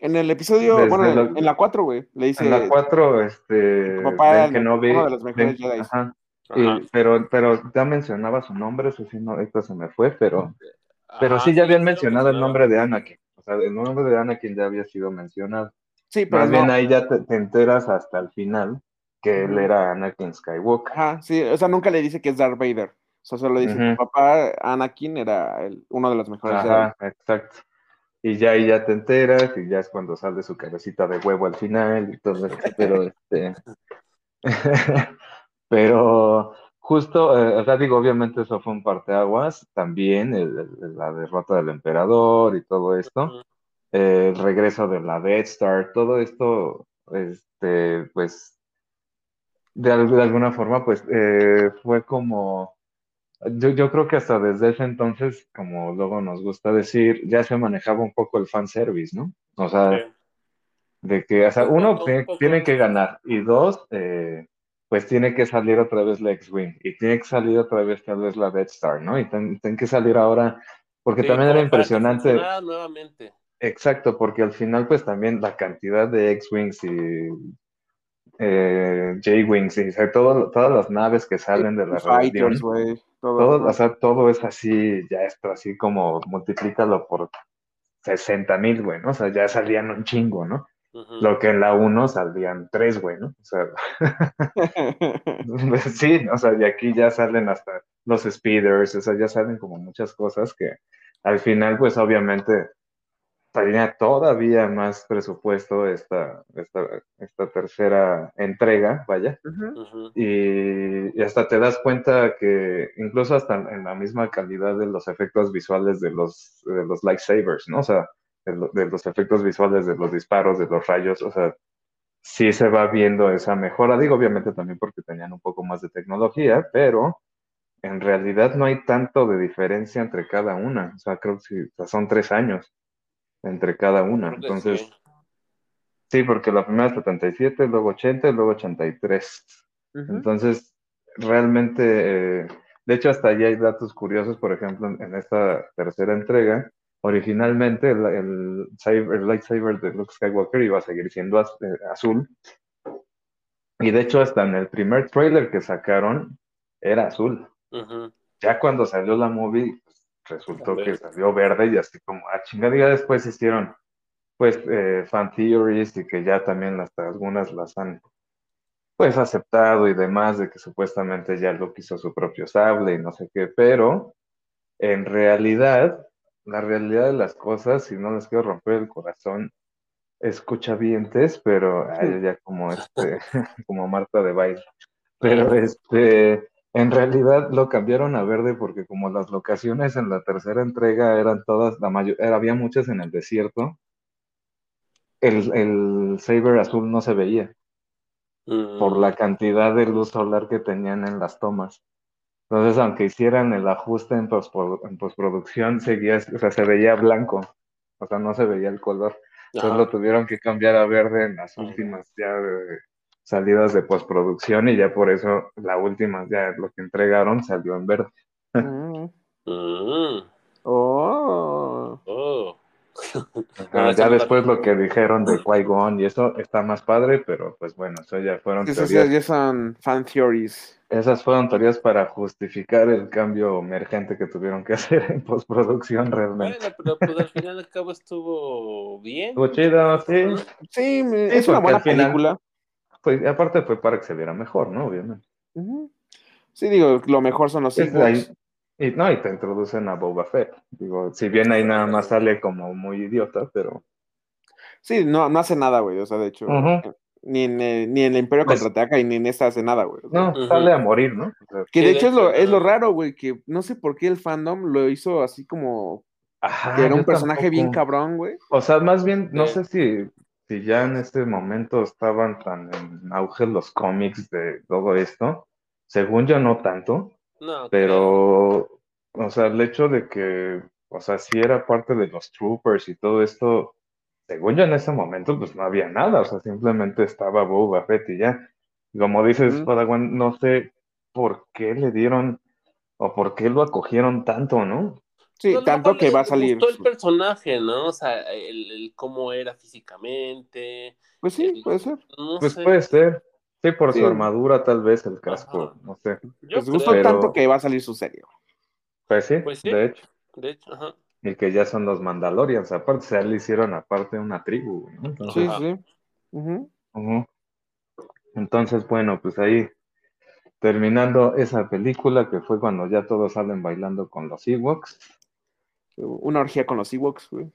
Speaker 2: en el episodio,
Speaker 3: Desde
Speaker 2: bueno, en,
Speaker 3: la-
Speaker 2: en la 4, güey, le dice,
Speaker 3: en la 4, este,
Speaker 2: tu papá era
Speaker 3: Ben Kenobi,
Speaker 2: uno de los mejores Jedis.
Speaker 3: ajá,
Speaker 1: Ajá.
Speaker 3: y- pero, pero ya mencionaba su nombre, eso sí, no, ahorita se me fue, pero, pero sí ya habían mencionado el nombre de Anakin, o sea, el nombre de Anakin ya había sido mencionado.
Speaker 2: sí, pero
Speaker 3: Más
Speaker 2: no,
Speaker 3: bien ahí ya te, te enteras hasta el final que él era Anakin Skywalker.
Speaker 2: ajá, sí, o sea, nunca le dice que es Darth Vader, o sea, solo dice,
Speaker 3: Ujú.
Speaker 2: tu papá, Anakin, era el- uno de los mejores Jedi.
Speaker 3: Ajá, exacto. Y ya ahí ya te enteras y ya es cuando sale su cabecita de huevo al final y todo esto, pero este pero justo, eh, o sea, digo, obviamente eso fue un parteaguas, también el- el- la derrota del emperador y todo esto, eh, el regreso de la Death Star, todo esto, este, pues, de, de alguna forma, pues, eh, fue como, yo, yo creo que hasta desde ese entonces, como luego nos gusta decir, ya se manejaba un poco el fanservice, ¿no? O sea,
Speaker 1: Sí.
Speaker 3: de que, o sea,
Speaker 1: Un
Speaker 3: uno
Speaker 1: poco,
Speaker 3: tiene,
Speaker 1: un poco.
Speaker 3: tiene que ganar y dos, eh, pues tiene que salir otra vez la X-Wing y tiene que salir otra vez tal vez la Death Star, ¿no? Y ten- tiene que salir ahora, porque
Speaker 1: Sí,
Speaker 3: también era impresionante,
Speaker 1: nuevamente.
Speaker 3: exacto, porque al final pues también la cantidad de X-Wings y eh, J-Wings y o sea, todo- todas las naves que salen de la
Speaker 2: Fighters, güey, todo.
Speaker 3: todo, o sea, todo es así, ya esto así como multiplícalo por 60 mil, güey, ¿no? O sea, ya salían un chingo, ¿no? Lo que en la 1 saldrían 3, güey, ¿no? O sea, sí, o sea, y aquí ya salen hasta los speeders, o sea, ya salen como muchas cosas que al final, pues obviamente, tenía todavía más presupuesto esta, esta, esta tercera entrega, vaya, y, y hasta te das cuenta que incluso hasta en la misma calidad de los efectos visuales de los, de los lightsabers, ¿no? O sea, de, lo- de los efectos visuales de los disparos, de los rayos, o sea, sí se va viendo esa mejora. Digo, obviamente también porque tenían un poco más de tecnología, pero en realidad no hay tanto de diferencia entre cada una. O sea, creo que sí, o sea, son tres años entre cada una. Entonces,
Speaker 1: sí.
Speaker 3: sí, porque la primera es 77, luego 80 y luego 83.
Speaker 2: Ujú.
Speaker 3: Entonces, realmente, eh, de hecho, hasta allí hay datos curiosos, por ejemplo, en, en esta tercera entrega, originalmente el, el, el lightsaber de Luke Skywalker iba a seguir siendo az- eh, azul, y de hecho, hasta en el primer trailer que sacaron, era azul. Ya cuando salió la movie, resultó que salió verde y así como, ah, chingada, ya después hicieron, pues, eh, fan theories y que ya también hasta algunas las han pues aceptado y demás de que supuestamente ya Luke hizo su propio sable y no sé qué, pero en realidad, la realidad de las cosas, si no les quiero romper el corazón, escucha vientes, pero ay, ya como este, como Marta de baile. Pero este, en realidad lo cambiaron a verde porque como las locaciones en la tercera entrega eran todas, la mayor, había muchas en el desierto, el, el saber azul no se veía por
Speaker 1: Mm.
Speaker 3: la cantidad de luz solar que tenían en las tomas. Entonces, aunque hicieran el ajuste en, postprodu- en postproducción, seguía, o sea, se veía blanco, o sea, no se veía el color. Entonces
Speaker 1: Ajá.
Speaker 3: lo tuvieron que cambiar a verde en las últimas ya eh, salidas de postproducción y ya por eso la última, ya lo que entregaron salió en verde.
Speaker 2: Mm.
Speaker 1: Mm.
Speaker 2: Oh.
Speaker 1: Oh.
Speaker 3: Ajá, ya después lo que dijeron de Qui-Gon y eso está más padre, pero pues bueno, eso ya fueron
Speaker 2: Esas
Speaker 3: teorías.
Speaker 2: ya son fan theories.
Speaker 3: Esas fueron teorías para justificar el cambio emergente que tuvieron que hacer en postproducción realmente.
Speaker 1: Bueno, pero pues al final al cabo estuvo bien.
Speaker 3: Estuvo chido, sí.
Speaker 2: Sí, me-
Speaker 3: Sí,
Speaker 2: es una buena
Speaker 3: al final-
Speaker 2: película.
Speaker 3: Pues y aparte fue para que se viera mejor, ¿no? Obviamente.
Speaker 2: Sí, digo, lo mejor son los
Speaker 3: Pues, ahí- y no, y te introducen a Boba Fett. Digo, si bien ahí nada más sale como muy idiota, pero
Speaker 2: Sí, no, no hace nada, güey. O sea, de hecho,
Speaker 3: Ujú.
Speaker 2: ni, en, eh, ni en el Imperio
Speaker 3: Pues-
Speaker 2: contraataca y ni en esta hace nada, güey. O sea,
Speaker 3: no, sale a morir, ¿no? O sea,
Speaker 2: Que de hecho es lo, es lo raro, güey, que no sé por qué el fandom lo hizo así como
Speaker 3: Ajá,
Speaker 2: que era un personaje bien cabrón, güey.
Speaker 3: O sea, más bien, no
Speaker 1: Sí.
Speaker 3: sé si, si ya en este momento estaban tan en auge los cómics de todo esto. Según yo, no tanto,
Speaker 1: No,
Speaker 3: pero, o sea, el hecho de que, o sea, sí era parte de los troopers y todo esto, según yo en ese momento, pues no había nada, o sea, simplemente estaba Boba Fett y ya. Como dices. Padawan, no sé por qué le dieron o por qué lo acogieron tanto, ¿no?
Speaker 2: Sí,
Speaker 1: No,
Speaker 2: tanto que va a salir.
Speaker 1: gustó el personaje, ¿no? O sea, el, el cómo era físicamente.
Speaker 2: Pues sí,
Speaker 1: el-
Speaker 2: puede ser.
Speaker 1: No
Speaker 3: Pues
Speaker 1: sé.
Speaker 3: puede ser. Sí, por
Speaker 2: Sí.
Speaker 3: su armadura, tal vez el casco,
Speaker 1: Ajá.
Speaker 3: no sé.
Speaker 1: Yo
Speaker 2: Les gustó
Speaker 1: creo,
Speaker 2: tanto que va a salir su serie.
Speaker 3: Pues sí,
Speaker 1: Pues sí.
Speaker 3: de hecho.
Speaker 1: de hecho, ajá.
Speaker 3: Y que ya son los Mandalorians, aparte, o sea, le hicieron aparte una tribu, ¿no? Entonces,
Speaker 2: Sí, sí.
Speaker 3: Entonces, bueno, pues ahí terminando esa película, que fue cuando ya todos salen bailando con los Ewoks.
Speaker 2: Una orgía con los Ewoks, güey.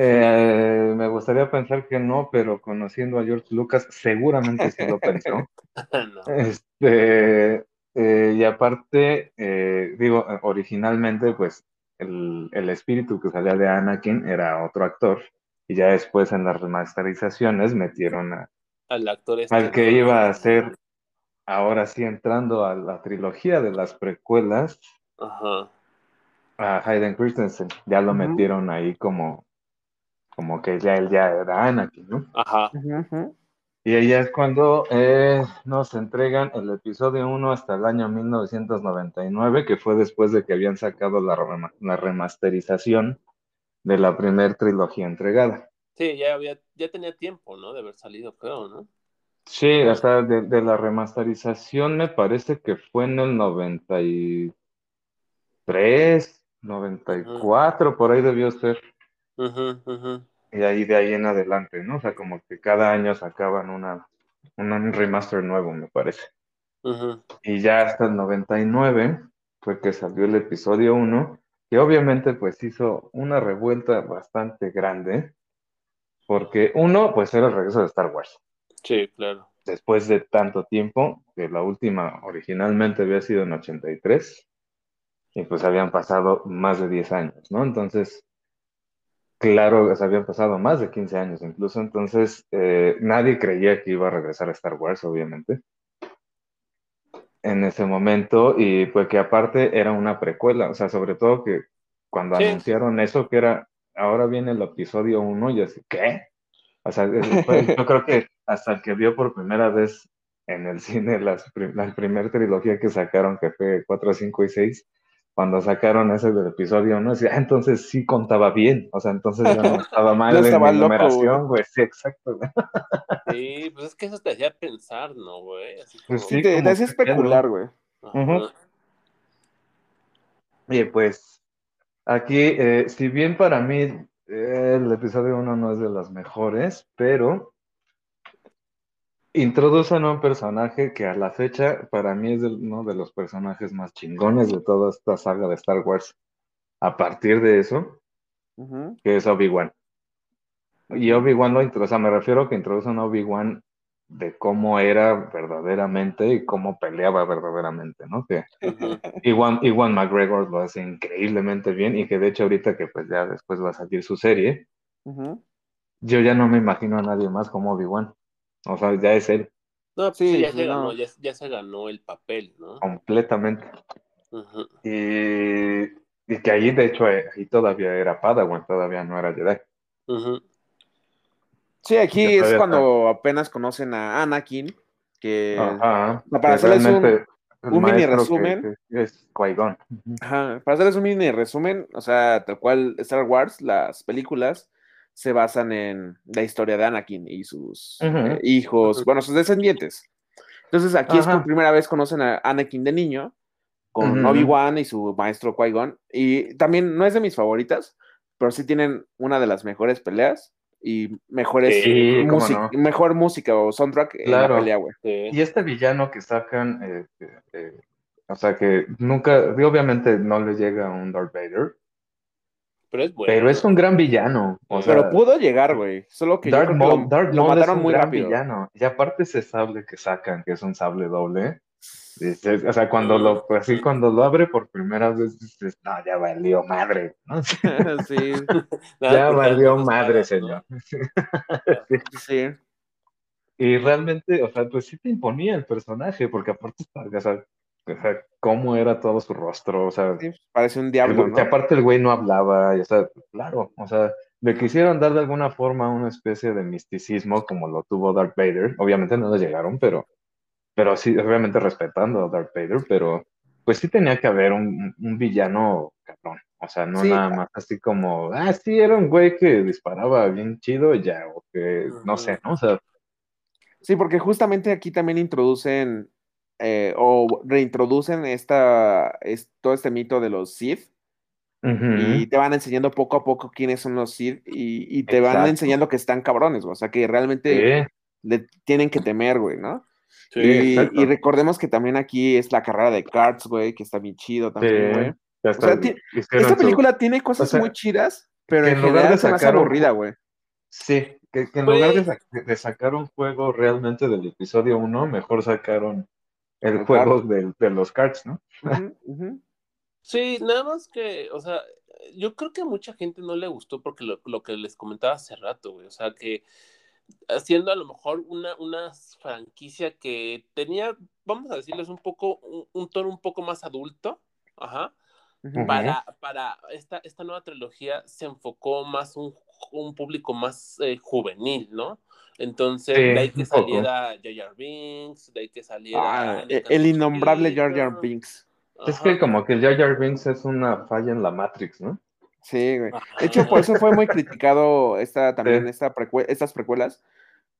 Speaker 3: Eh, me gustaría pensar que no, pero conociendo a George Lucas, seguramente sí lo pensó.
Speaker 1: No.
Speaker 3: Este, eh, y aparte, eh, digo, originalmente, pues, el, el espíritu que salía de Anakin era otro actor, y ya después en las remasterizaciones metieron a-
Speaker 1: Al actor este.
Speaker 3: al que iba a ser, ahora sí entrando a la trilogía de las precuelas,
Speaker 1: Ajá.
Speaker 3: A Hayden Christensen, ya lo metieron ahí como, como que ya él ya era Anakin, ¿no?
Speaker 1: Ajá.
Speaker 2: Ujú, ujú.
Speaker 3: Y ahí es cuando eh, nos entregan el episodio 1 hasta el año 1999, que fue después de que habían sacado la, rema- la remasterización de la primer trilogía entregada.
Speaker 1: Sí, ya había, ya tenía tiempo, ¿no? De haber salido, creo, ¿no?
Speaker 3: Sí, de, de la remasterización me parece que fue en el 93, 94, por ahí debió ser. Y ahí de ahí en adelante, ¿no? O sea, como que cada año sacaban una, un remaster nuevo, me parece. Y ya hasta el 99 fue que salió el episodio 1, que obviamente pues hizo una revuelta bastante grande, porque uno, pues era el regreso de Star Wars.
Speaker 1: Sí, claro.
Speaker 3: Después de tanto tiempo, que la última originalmente había sido en 83, y pues habían pasado más de 10 años, ¿no? Entonces, claro, se habían pasado más de 15 años incluso, entonces eh, nadie creía que iba a regresar a Star Wars, obviamente en ese momento y pues que aparte era una precuela, o sea, sobre todo que cuando
Speaker 1: Sí.
Speaker 3: anunciaron eso, que era, ahora viene el episodio 1 y así, ¿qué? O sea, fue- yo creo que hasta el que vio por primera vez en el cine las, la primera trilogía que sacaron, que fue 4, 5 y 6, cuando sacaron ese del episodio 1, decía, ah, entonces sí contaba bien, o sea, entonces ya no estaba mal
Speaker 2: No
Speaker 3: en
Speaker 2: estaba loco,
Speaker 3: numeración, güey, sí, exacto. güey.
Speaker 1: Sí, pues es que eso te hacía pensar, ¿no, güey? Así como...
Speaker 3: Pues
Speaker 2: Sí, te,
Speaker 3: pedo.
Speaker 2: especular, güey.
Speaker 1: Ajá.
Speaker 3: Ujú. Oye, pues aquí, eh, si bien para mí eh, el episodio 1 no es de los mejores, pero introducen a un personaje que a la fecha para mí es uno de los personajes más chingones de toda esta saga de Star Wars. A partir de eso, que es Obi-Wan. Y Obi-Wan lo introduce, o sea, me refiero a que introducen a Obi-Wan de cómo era verdaderamente y cómo peleaba verdaderamente, ¿no? Que. Iwan, Iwan McGregor lo hace increíblemente bien y que de hecho ahorita que pues ya después va a salir su serie, yo ya no me imagino a nadie más como Obi-Wan. O sea, ya es él
Speaker 1: No, pues
Speaker 2: Sí,
Speaker 1: sí, ya se
Speaker 2: no.
Speaker 1: ganó, ya, ya se ganó el papel, ¿no?
Speaker 3: completamente. Y, y que ahí de hecho eh, ahí todavía era Padawan, todavía no era Jedi.
Speaker 2: Sí, aquí es cuando apenas conocen a Anakin, que
Speaker 3: Ajá.
Speaker 2: para
Speaker 3: Que
Speaker 2: hacerles un- mini
Speaker 3: que-
Speaker 2: resumen.
Speaker 3: que es.
Speaker 2: Ajá, para hacerles un mini resumen, o sea, tal cual Star Wars, las películas se basan en la historia de Anakin y sus eh, hijos, bueno, sus descendientes. Entonces aquí es
Speaker 3: Ajá.
Speaker 2: por primera vez conocen a Anakin de niño con. Obi-Wan y su maestro Qui-Gon. Y también no es de mis favoritas, pero sí tienen una de las mejores peleas y mejores
Speaker 3: Sí,
Speaker 2: música,
Speaker 3: no.
Speaker 2: mejor música o soundtrack en la
Speaker 3: Claro.
Speaker 2: pelea, güey.
Speaker 1: Sí.
Speaker 3: Y este villano que sacan, eh, eh, eh, o sea que nunca, obviamente no le llega a un Darth Vader,
Speaker 1: Pero es bueno.
Speaker 3: pero es un gran villano. O
Speaker 1: Sí.
Speaker 3: sea,
Speaker 2: Pero pudo llegar, güey. Solo que que
Speaker 3: Maul,
Speaker 2: lo,
Speaker 3: Darth
Speaker 2: lo
Speaker 3: es un
Speaker 2: muy
Speaker 3: gran
Speaker 2: rápido.
Speaker 3: villano. Y aparte ese sable que sacan, que es un sable doble, o sea, cuando lo, pues sí, cuando lo abre por primera vez, dices, no, ya valió madre, ¿no?
Speaker 2: sí.
Speaker 3: ya valió madre, señor.
Speaker 2: sí.
Speaker 3: Y realmente, o sea, pues sí te imponía el personaje, porque aparte, o sea, o sea cómo era todo su rostro, o sea,
Speaker 2: sí, parece un diablo,
Speaker 3: el,
Speaker 2: ¿no?
Speaker 3: que aparte el güey no hablaba, y, o sea, claro, o sea, le quisieron dar de alguna forma una especie de misticismo como lo tuvo Darth Vader, obviamente no le llegaron, pero, pero sí, obviamente respetando a Darth Vader, pero pues sí tenía que haber un, un villano cabrón, o sea, no
Speaker 2: Sí.
Speaker 3: nada más así como, ah, sí, era un güey que disparaba bien chido ya, o que, no sé, ¿no? O sea,
Speaker 2: Sí, porque justamente aquí también introducen eh, o reintroducen esta, es- todo este mito de los Sith y te van enseñando poco a poco quiénes son los Sith y, y te van enseñando que están cabrones, o sea, que realmente
Speaker 3: Sí,
Speaker 2: le tienen que temer, güey, ¿no?
Speaker 1: Sí,
Speaker 2: y, recordemos que también aquí es la carrera de karts, güey, que está bien chido también, güey.
Speaker 3: sí.
Speaker 2: Sea, Esta
Speaker 3: su-
Speaker 2: película tiene cosas
Speaker 3: o sea,
Speaker 2: muy chidas, pero en
Speaker 3: en lugar
Speaker 2: general
Speaker 3: de
Speaker 2: se me hace
Speaker 3: sacar un-
Speaker 2: aburrida, güey.
Speaker 3: Sí, que, que en
Speaker 1: Güey.
Speaker 3: lugar de, sa- de sacar un juego realmente del episodio 1, mejor sacaron el
Speaker 2: El
Speaker 3: juego del- de, los cards, ¿no?
Speaker 1: Sí, nada más que, o sea, yo creo que a mucha gente no le gustó porque lo, lo que les comentaba hace rato, güey, o sea, que haciendo a lo mejor una, una franquicia que tenía, vamos a decirles, un poco, un, un tono un poco más adulto, ajá, para, para esta, esta nueva trilogía se enfocó más un, un público más eh, juvenil, ¿no? Entonces,
Speaker 3: Sí,
Speaker 1: de ahí que saliera Jar Jar Binks, de ahí que saliera...
Speaker 2: Ah,
Speaker 1: Anakin
Speaker 2: el innombrable Jar. Jar Binks.
Speaker 3: Es que como que Jar Jar Binks es una falla en la Matrix, ¿no?
Speaker 2: Sí, güey. De hecho, por eso fue muy criticado esta, también
Speaker 3: Sí.
Speaker 2: esta precue- estas precuelas,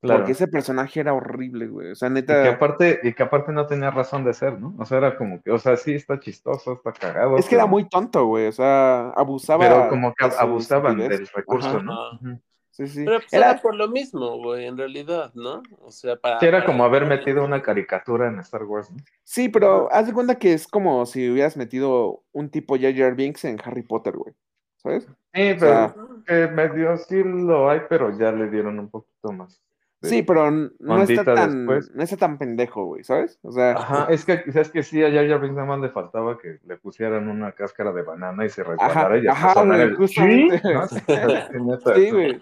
Speaker 3: Claro.
Speaker 2: porque ese personaje era horrible, güey. O sea,
Speaker 3: Y que
Speaker 2: neta,
Speaker 3: aparte, y que aparte no tenía razón de ser, ¿no? O sea, era como que, o sea, sí está chistoso, está cagado.
Speaker 2: es que era muy tonto, güey. O sea, abusaba.
Speaker 3: Pero como que abusaban del recurso,
Speaker 2: Ajá.
Speaker 3: ¿no?
Speaker 1: Ajá.
Speaker 3: Ujú.
Speaker 2: Sí, sí.
Speaker 1: Pero pues era,
Speaker 2: Era,
Speaker 1: por lo mismo, güey, en realidad, ¿no? O sea, para...
Speaker 3: Sí, era
Speaker 1: para-
Speaker 3: como haber metido una caricatura en Star Wars, ¿no?
Speaker 2: sí, pero haz de cuenta que es como si hubieras metido un tipo Jar Binks en Harry Potter, güey. ¿Sabes?
Speaker 3: Sí,
Speaker 2: O sea,
Speaker 3: pero que medio sí lo hay, pero ya le dieron un poquito más.
Speaker 2: sí, pero no está tan,
Speaker 3: después.
Speaker 2: no está tan pendejo, güey, ¿sabes? O sea,
Speaker 3: Ajá, es que quizás que sí, a Jar Binks nada más le faltaba que le pusieran una cáscara de banana y se resbalara y ya
Speaker 2: ajá, güey,
Speaker 3: el
Speaker 2: justamente.
Speaker 3: "Sí", sí,
Speaker 2: güey.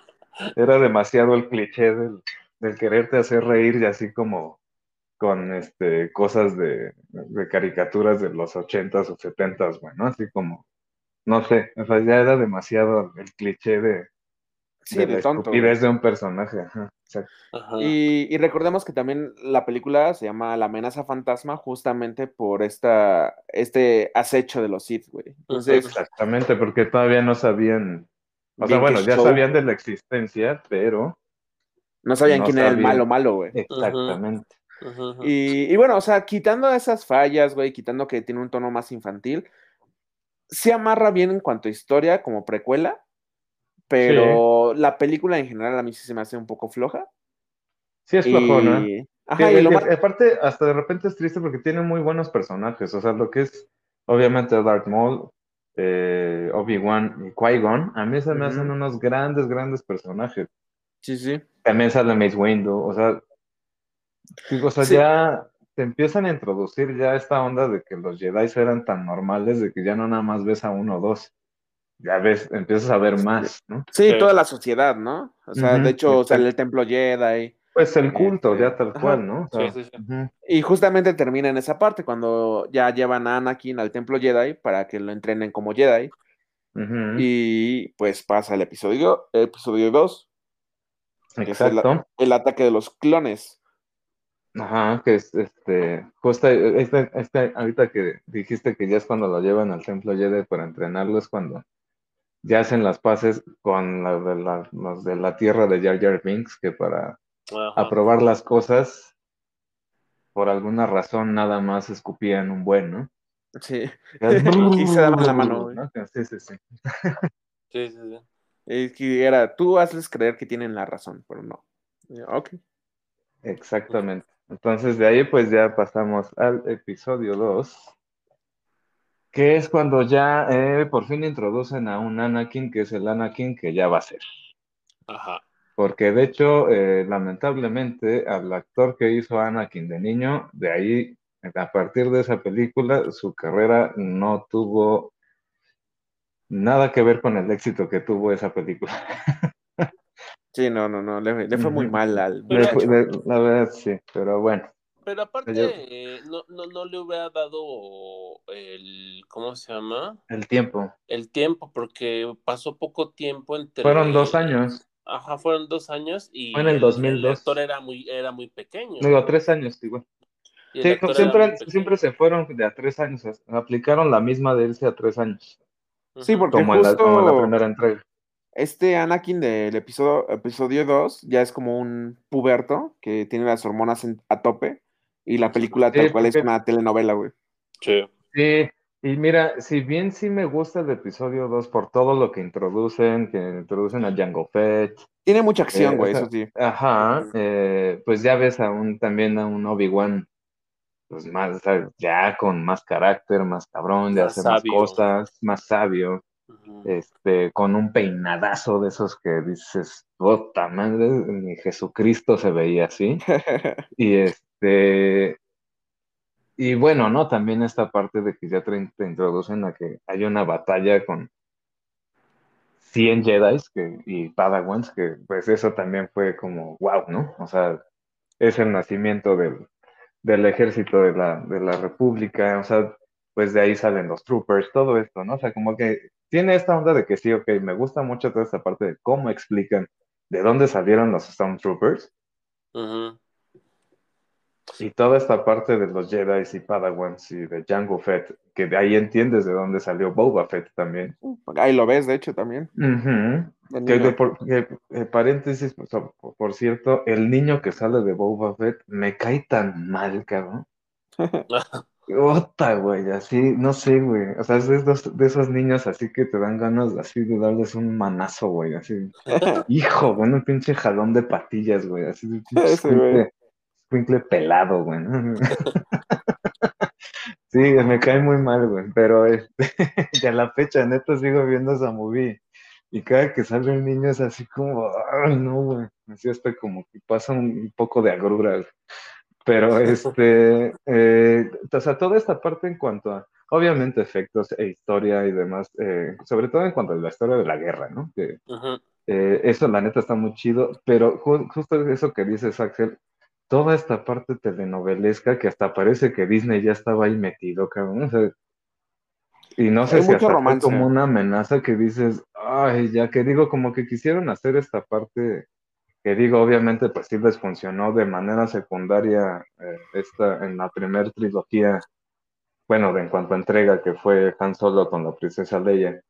Speaker 3: Era demasiado el cliché del, del quererte hacer reír y así como con este cosas de, de caricaturas de los ochentas o setentas, bueno, así como, no sé, o sea, ya era demasiado el cliché de,
Speaker 2: Sí,
Speaker 3: de
Speaker 2: de
Speaker 3: la
Speaker 2: tonto.
Speaker 3: estupidez de un personaje, ajá, exacto.
Speaker 1: Ajá.
Speaker 2: Y, y recordemos que también la película se llama La amenaza fantasma justamente por esta, este acecho de los Sith, güey. Entonces,
Speaker 3: Exactamente, porque todavía no sabían, o sea, bueno, ya
Speaker 2: show.
Speaker 3: sabían de la existencia, pero
Speaker 2: no sabían
Speaker 3: no
Speaker 2: quién era el malo malo, güey.
Speaker 3: exactamente.
Speaker 2: Y, y bueno, o sea, quitando esas fallas, güey, quitando que tiene un tono más infantil, se amarra bien en cuanto a historia como precuela, pero la película en general a mí sí se me hace un poco floja.
Speaker 3: Sí es flojona.
Speaker 2: Y, ajá,
Speaker 3: Sí,
Speaker 2: y
Speaker 3: y-
Speaker 2: lo
Speaker 3: y
Speaker 2: más-
Speaker 3: aparte, hasta de repente es triste porque tiene muy buenos personajes. O sea, lo que es, obviamente, Darth Maul, eh, Obi-Wan y Qui-Gon, a mí se me hacen unos grandes, grandes personajes.
Speaker 2: Sí, sí.
Speaker 3: También sale Mace Windu, o sea, digo, o sea,
Speaker 2: Sí.
Speaker 3: ya te empiezan a introducir ya esta onda de que los Jedi eran tan normales de que ya no nada más ves a uno o dos. Ya ves, empiezas a ver más, ¿no?
Speaker 2: Sí,
Speaker 1: Sí.
Speaker 2: toda la sociedad, ¿no? O sea, de hecho, sale el templo Jedi.
Speaker 3: Pues el culto,
Speaker 2: Este,
Speaker 3: ya tal
Speaker 2: ajá.
Speaker 3: cual, ¿no? O sea,
Speaker 1: Sí, sí, sí.
Speaker 2: Y justamente termina en esa parte, cuando ya llevan a Anakin al templo Jedi para que lo entrenen como Jedi. Y pues pasa el episodio, episodio 2, que es el,
Speaker 3: Exacto.
Speaker 2: el ataque de los clones.
Speaker 3: Ajá, que es este, justo este, este, ahorita que dijiste que ya es cuando lo llevan al templo Jedi para entrenarlo, es cuando ya hacen las paces con la de la- los de la tierra de Jar Jar Binks, que para
Speaker 1: Ajá.
Speaker 3: aprobar las cosas, por alguna razón nada más escupían un buen, ¿no?
Speaker 2: Sí. Y se daban la mano.
Speaker 3: Sí, sí, sí.
Speaker 1: Sí, sí, sí.
Speaker 2: Es que era, tú haces creer que tienen la razón, pero no. Ok.
Speaker 3: Exactamente. Entonces de ahí pues ya pasamos al episodio 2, que es cuando ya eh, por fin introducen a un Anakin, que es el Anakin que ya va a ser.
Speaker 1: Ajá.
Speaker 3: Porque de hecho, eh, lamentablemente, al actor que hizo a Anakin de niño, de ahí a partir de esa película, su carrera no tuvo nada que ver con el éxito que tuvo esa película.
Speaker 2: Sí, no, no, no, le, fue muy mal al...
Speaker 3: la verdad, sí, pero bueno.
Speaker 1: Pero aparte, eh, no, no, no, le hubiera dado el, ¿cómo se llama?
Speaker 3: El tiempo.
Speaker 1: El tiempo, porque pasó poco tiempo entre...
Speaker 3: Fueron dos años.
Speaker 1: Ajá, fueron dos años y
Speaker 3: Fue en el 2002.
Speaker 1: el actor era muy, era muy pequeño.
Speaker 3: Digo, tres años, igual. Sí, siempre, siempre se fueron de a tres años, aplicaron la misma de irse a tres años.
Speaker 2: Sí, porque
Speaker 3: como,
Speaker 2: justo
Speaker 3: la, como la primera entrega.
Speaker 2: Este Anakin del episodio, episodio 2 ya es como un puberto que tiene las hormonas en- a tope y la película tal cual es una telenovela, güey.
Speaker 1: Sí.
Speaker 3: Sí, y mira, si bien sí me gusta el episodio 2 por todo lo que introducen, que introducen a Jango Fett,
Speaker 2: Tiene mucha acción,
Speaker 3: Eh,
Speaker 2: güey,
Speaker 3: o sea,
Speaker 2: eso sí.
Speaker 3: ajá, eh, pues ya ves a un, también a un Obi-Wan, pues más, ¿sabes? ya con más carácter, más cabrón, de hacer más cosas, más sabio, este, con un peinadazo de esos que dices, puta madre, ni Jesucristo se veía así. Y este, y bueno, ¿no? También esta parte de que ya te, introducen a que hay una batalla con 100 Jedi que, y Padawans, que pues eso también fue como, wow, ¿no? O sea, es el nacimiento del, del ejército de la, de la República, o sea, pues de ahí salen los troopers, todo esto, ¿no? O sea, como que tiene esta onda de que sí, ok, me gusta mucho toda esta parte de cómo explican de dónde salieron los Stormtroopers.
Speaker 1: Ujú.
Speaker 3: Y toda esta parte de los Jedi y Padawans y de Jango Fett, que de ahí entiendes de dónde salió Boba Fett también.
Speaker 2: Ahí lo ves, de hecho, también.
Speaker 3: Que de por, que, eh, paréntesis, por, por- por cierto, el niño que sale de Boba Fett me cae tan mal, cabrón. Ota, güey, así, no sé, güey. O sea, es de esos, de esos niños así que te dan ganas así de darles un manazo, güey, así. Hijo, güey, un pinche jalón de patillas, güey, así de pinche
Speaker 2: Ese, güey.
Speaker 3: Escuincle, pelado, güey. Sí, me cae muy mal, güey, pero este, ya la fecha, neta, sigo viendo esa movie. Y cada que sale un niño es así como, ay, no, güey. Así hasta como que pasa un, poco de agrura, güey. Pero este, eh, o sea, toda esta parte en cuanto a, obviamente, efectos e historia y demás, eh, sobre todo en cuanto a la historia de la guerra, ¿no? Que eh, eso, la neta, está muy chido, pero ju- justo eso que dices, Axel, toda esta parte telenovelesca que hasta parece que Disney ya estaba ahí metido, cabrón. o sea, y no sé
Speaker 2: Hay
Speaker 3: si hasta fue como una amenaza que dices, ay, ya que digo, como que quisieron hacer esta parte que digo, obviamente, pues sí les funcionó de manera secundaria eh, esta, en la primera trilogía, bueno, de en cuanto a entrega, que fue Han Solo con la princesa Leia.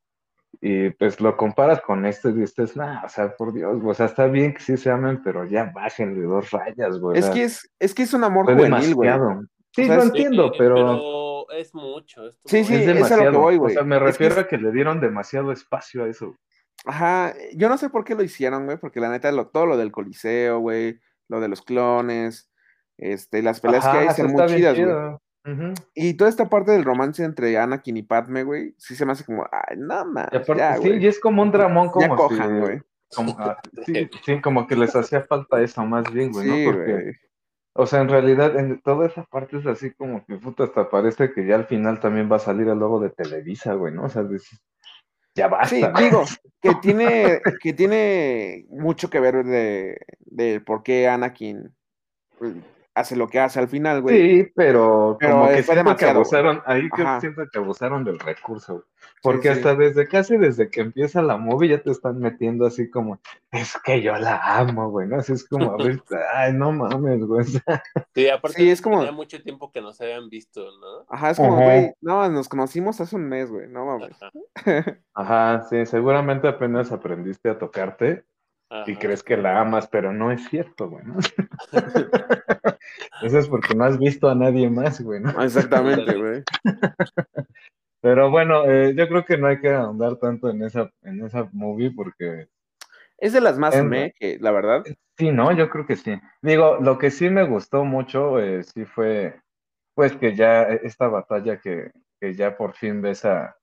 Speaker 3: Y pues lo comparas con esto y dices, nah, o sea, por Dios, o sea, está bien que sí se amen, pero ya bájenle dos rayas, güey. o
Speaker 2: Es que es, es que es un amor juvenil, güey.
Speaker 3: demasiado. Sí,
Speaker 2: O sea,
Speaker 3: lo
Speaker 2: es-
Speaker 3: entiendo,
Speaker 1: Eh,
Speaker 3: pero,
Speaker 1: pero es mucho. esto
Speaker 2: Sí, sí,
Speaker 3: es
Speaker 2: es a lo que
Speaker 3: demasiado.
Speaker 2: voy,
Speaker 3: o
Speaker 2: güey.
Speaker 3: sea, me
Speaker 2: Es que
Speaker 3: refiero
Speaker 2: es-
Speaker 3: a que le dieron demasiado espacio a eso.
Speaker 2: Ajá, yo no sé por qué lo hicieron, güey, porque la neta, lo, todo lo del Coliseo, güey, lo de los clones, este, las peleas que hay son muy chidas, güey. Y toda esta parte del romance entre Anakin y Padme, güey, sí se me hace como, ay, no mames,
Speaker 3: Y aparte,
Speaker 2: ya,
Speaker 3: sí,
Speaker 2: güey.
Speaker 3: y es como un dramón,
Speaker 2: Ya
Speaker 3: como si,
Speaker 2: cojan, güey.
Speaker 3: como, ah, sí, sí, como que les hacía falta eso más bien, güey,
Speaker 2: Sí,
Speaker 3: ¿no? Porque,
Speaker 2: güey.
Speaker 3: o sea, en realidad, en toda esa parte es así como que, puta, hasta parece que ya al final también va a salir el logo de Televisa, güey, ¿no? O sea, dices, ya
Speaker 2: Sí,
Speaker 3: basta.
Speaker 2: digo, que tiene, que tiene mucho que ver de, de por qué Anakin hace lo que hace al final, güey.
Speaker 3: Sí, pero,
Speaker 2: Pero,
Speaker 3: como que
Speaker 2: fue
Speaker 3: siento que abusaron, ahí que siento que abusaron del recurso, güey. Porque
Speaker 2: sí.
Speaker 3: hasta desde casi desde que empieza la movie ya te están metiendo así como, es que yo la amo, güey, ¿no? Así es como, a ver, ay, no mames, güey.
Speaker 1: Sí, aparte
Speaker 2: Sí, es como-
Speaker 1: tenía mucho tiempo que no se habían visto, ¿no?
Speaker 2: Ajá, es como,
Speaker 3: Ajá.
Speaker 2: güey, no, nos conocimos hace un mes, güey, no mames.
Speaker 1: Ajá,
Speaker 3: Ajá, sí, seguramente apenas aprendiste a tocarte y
Speaker 1: ajá.
Speaker 3: crees que la amas, pero no es cierto, güey, ¿no? Eso es porque no has visto a nadie más, güey, ¿no?
Speaker 2: Exactamente, güey.
Speaker 3: Pero bueno, eh, yo creo que no hay que ahondar tanto en esa, en esa movie porque
Speaker 2: Es de las más
Speaker 3: En-
Speaker 2: me, que la verdad.
Speaker 3: Sí, no, yo creo que sí. Digo, lo que sí me gustó mucho, eh, sí fue, pues que ya esta batalla que, que ya por fin ves a,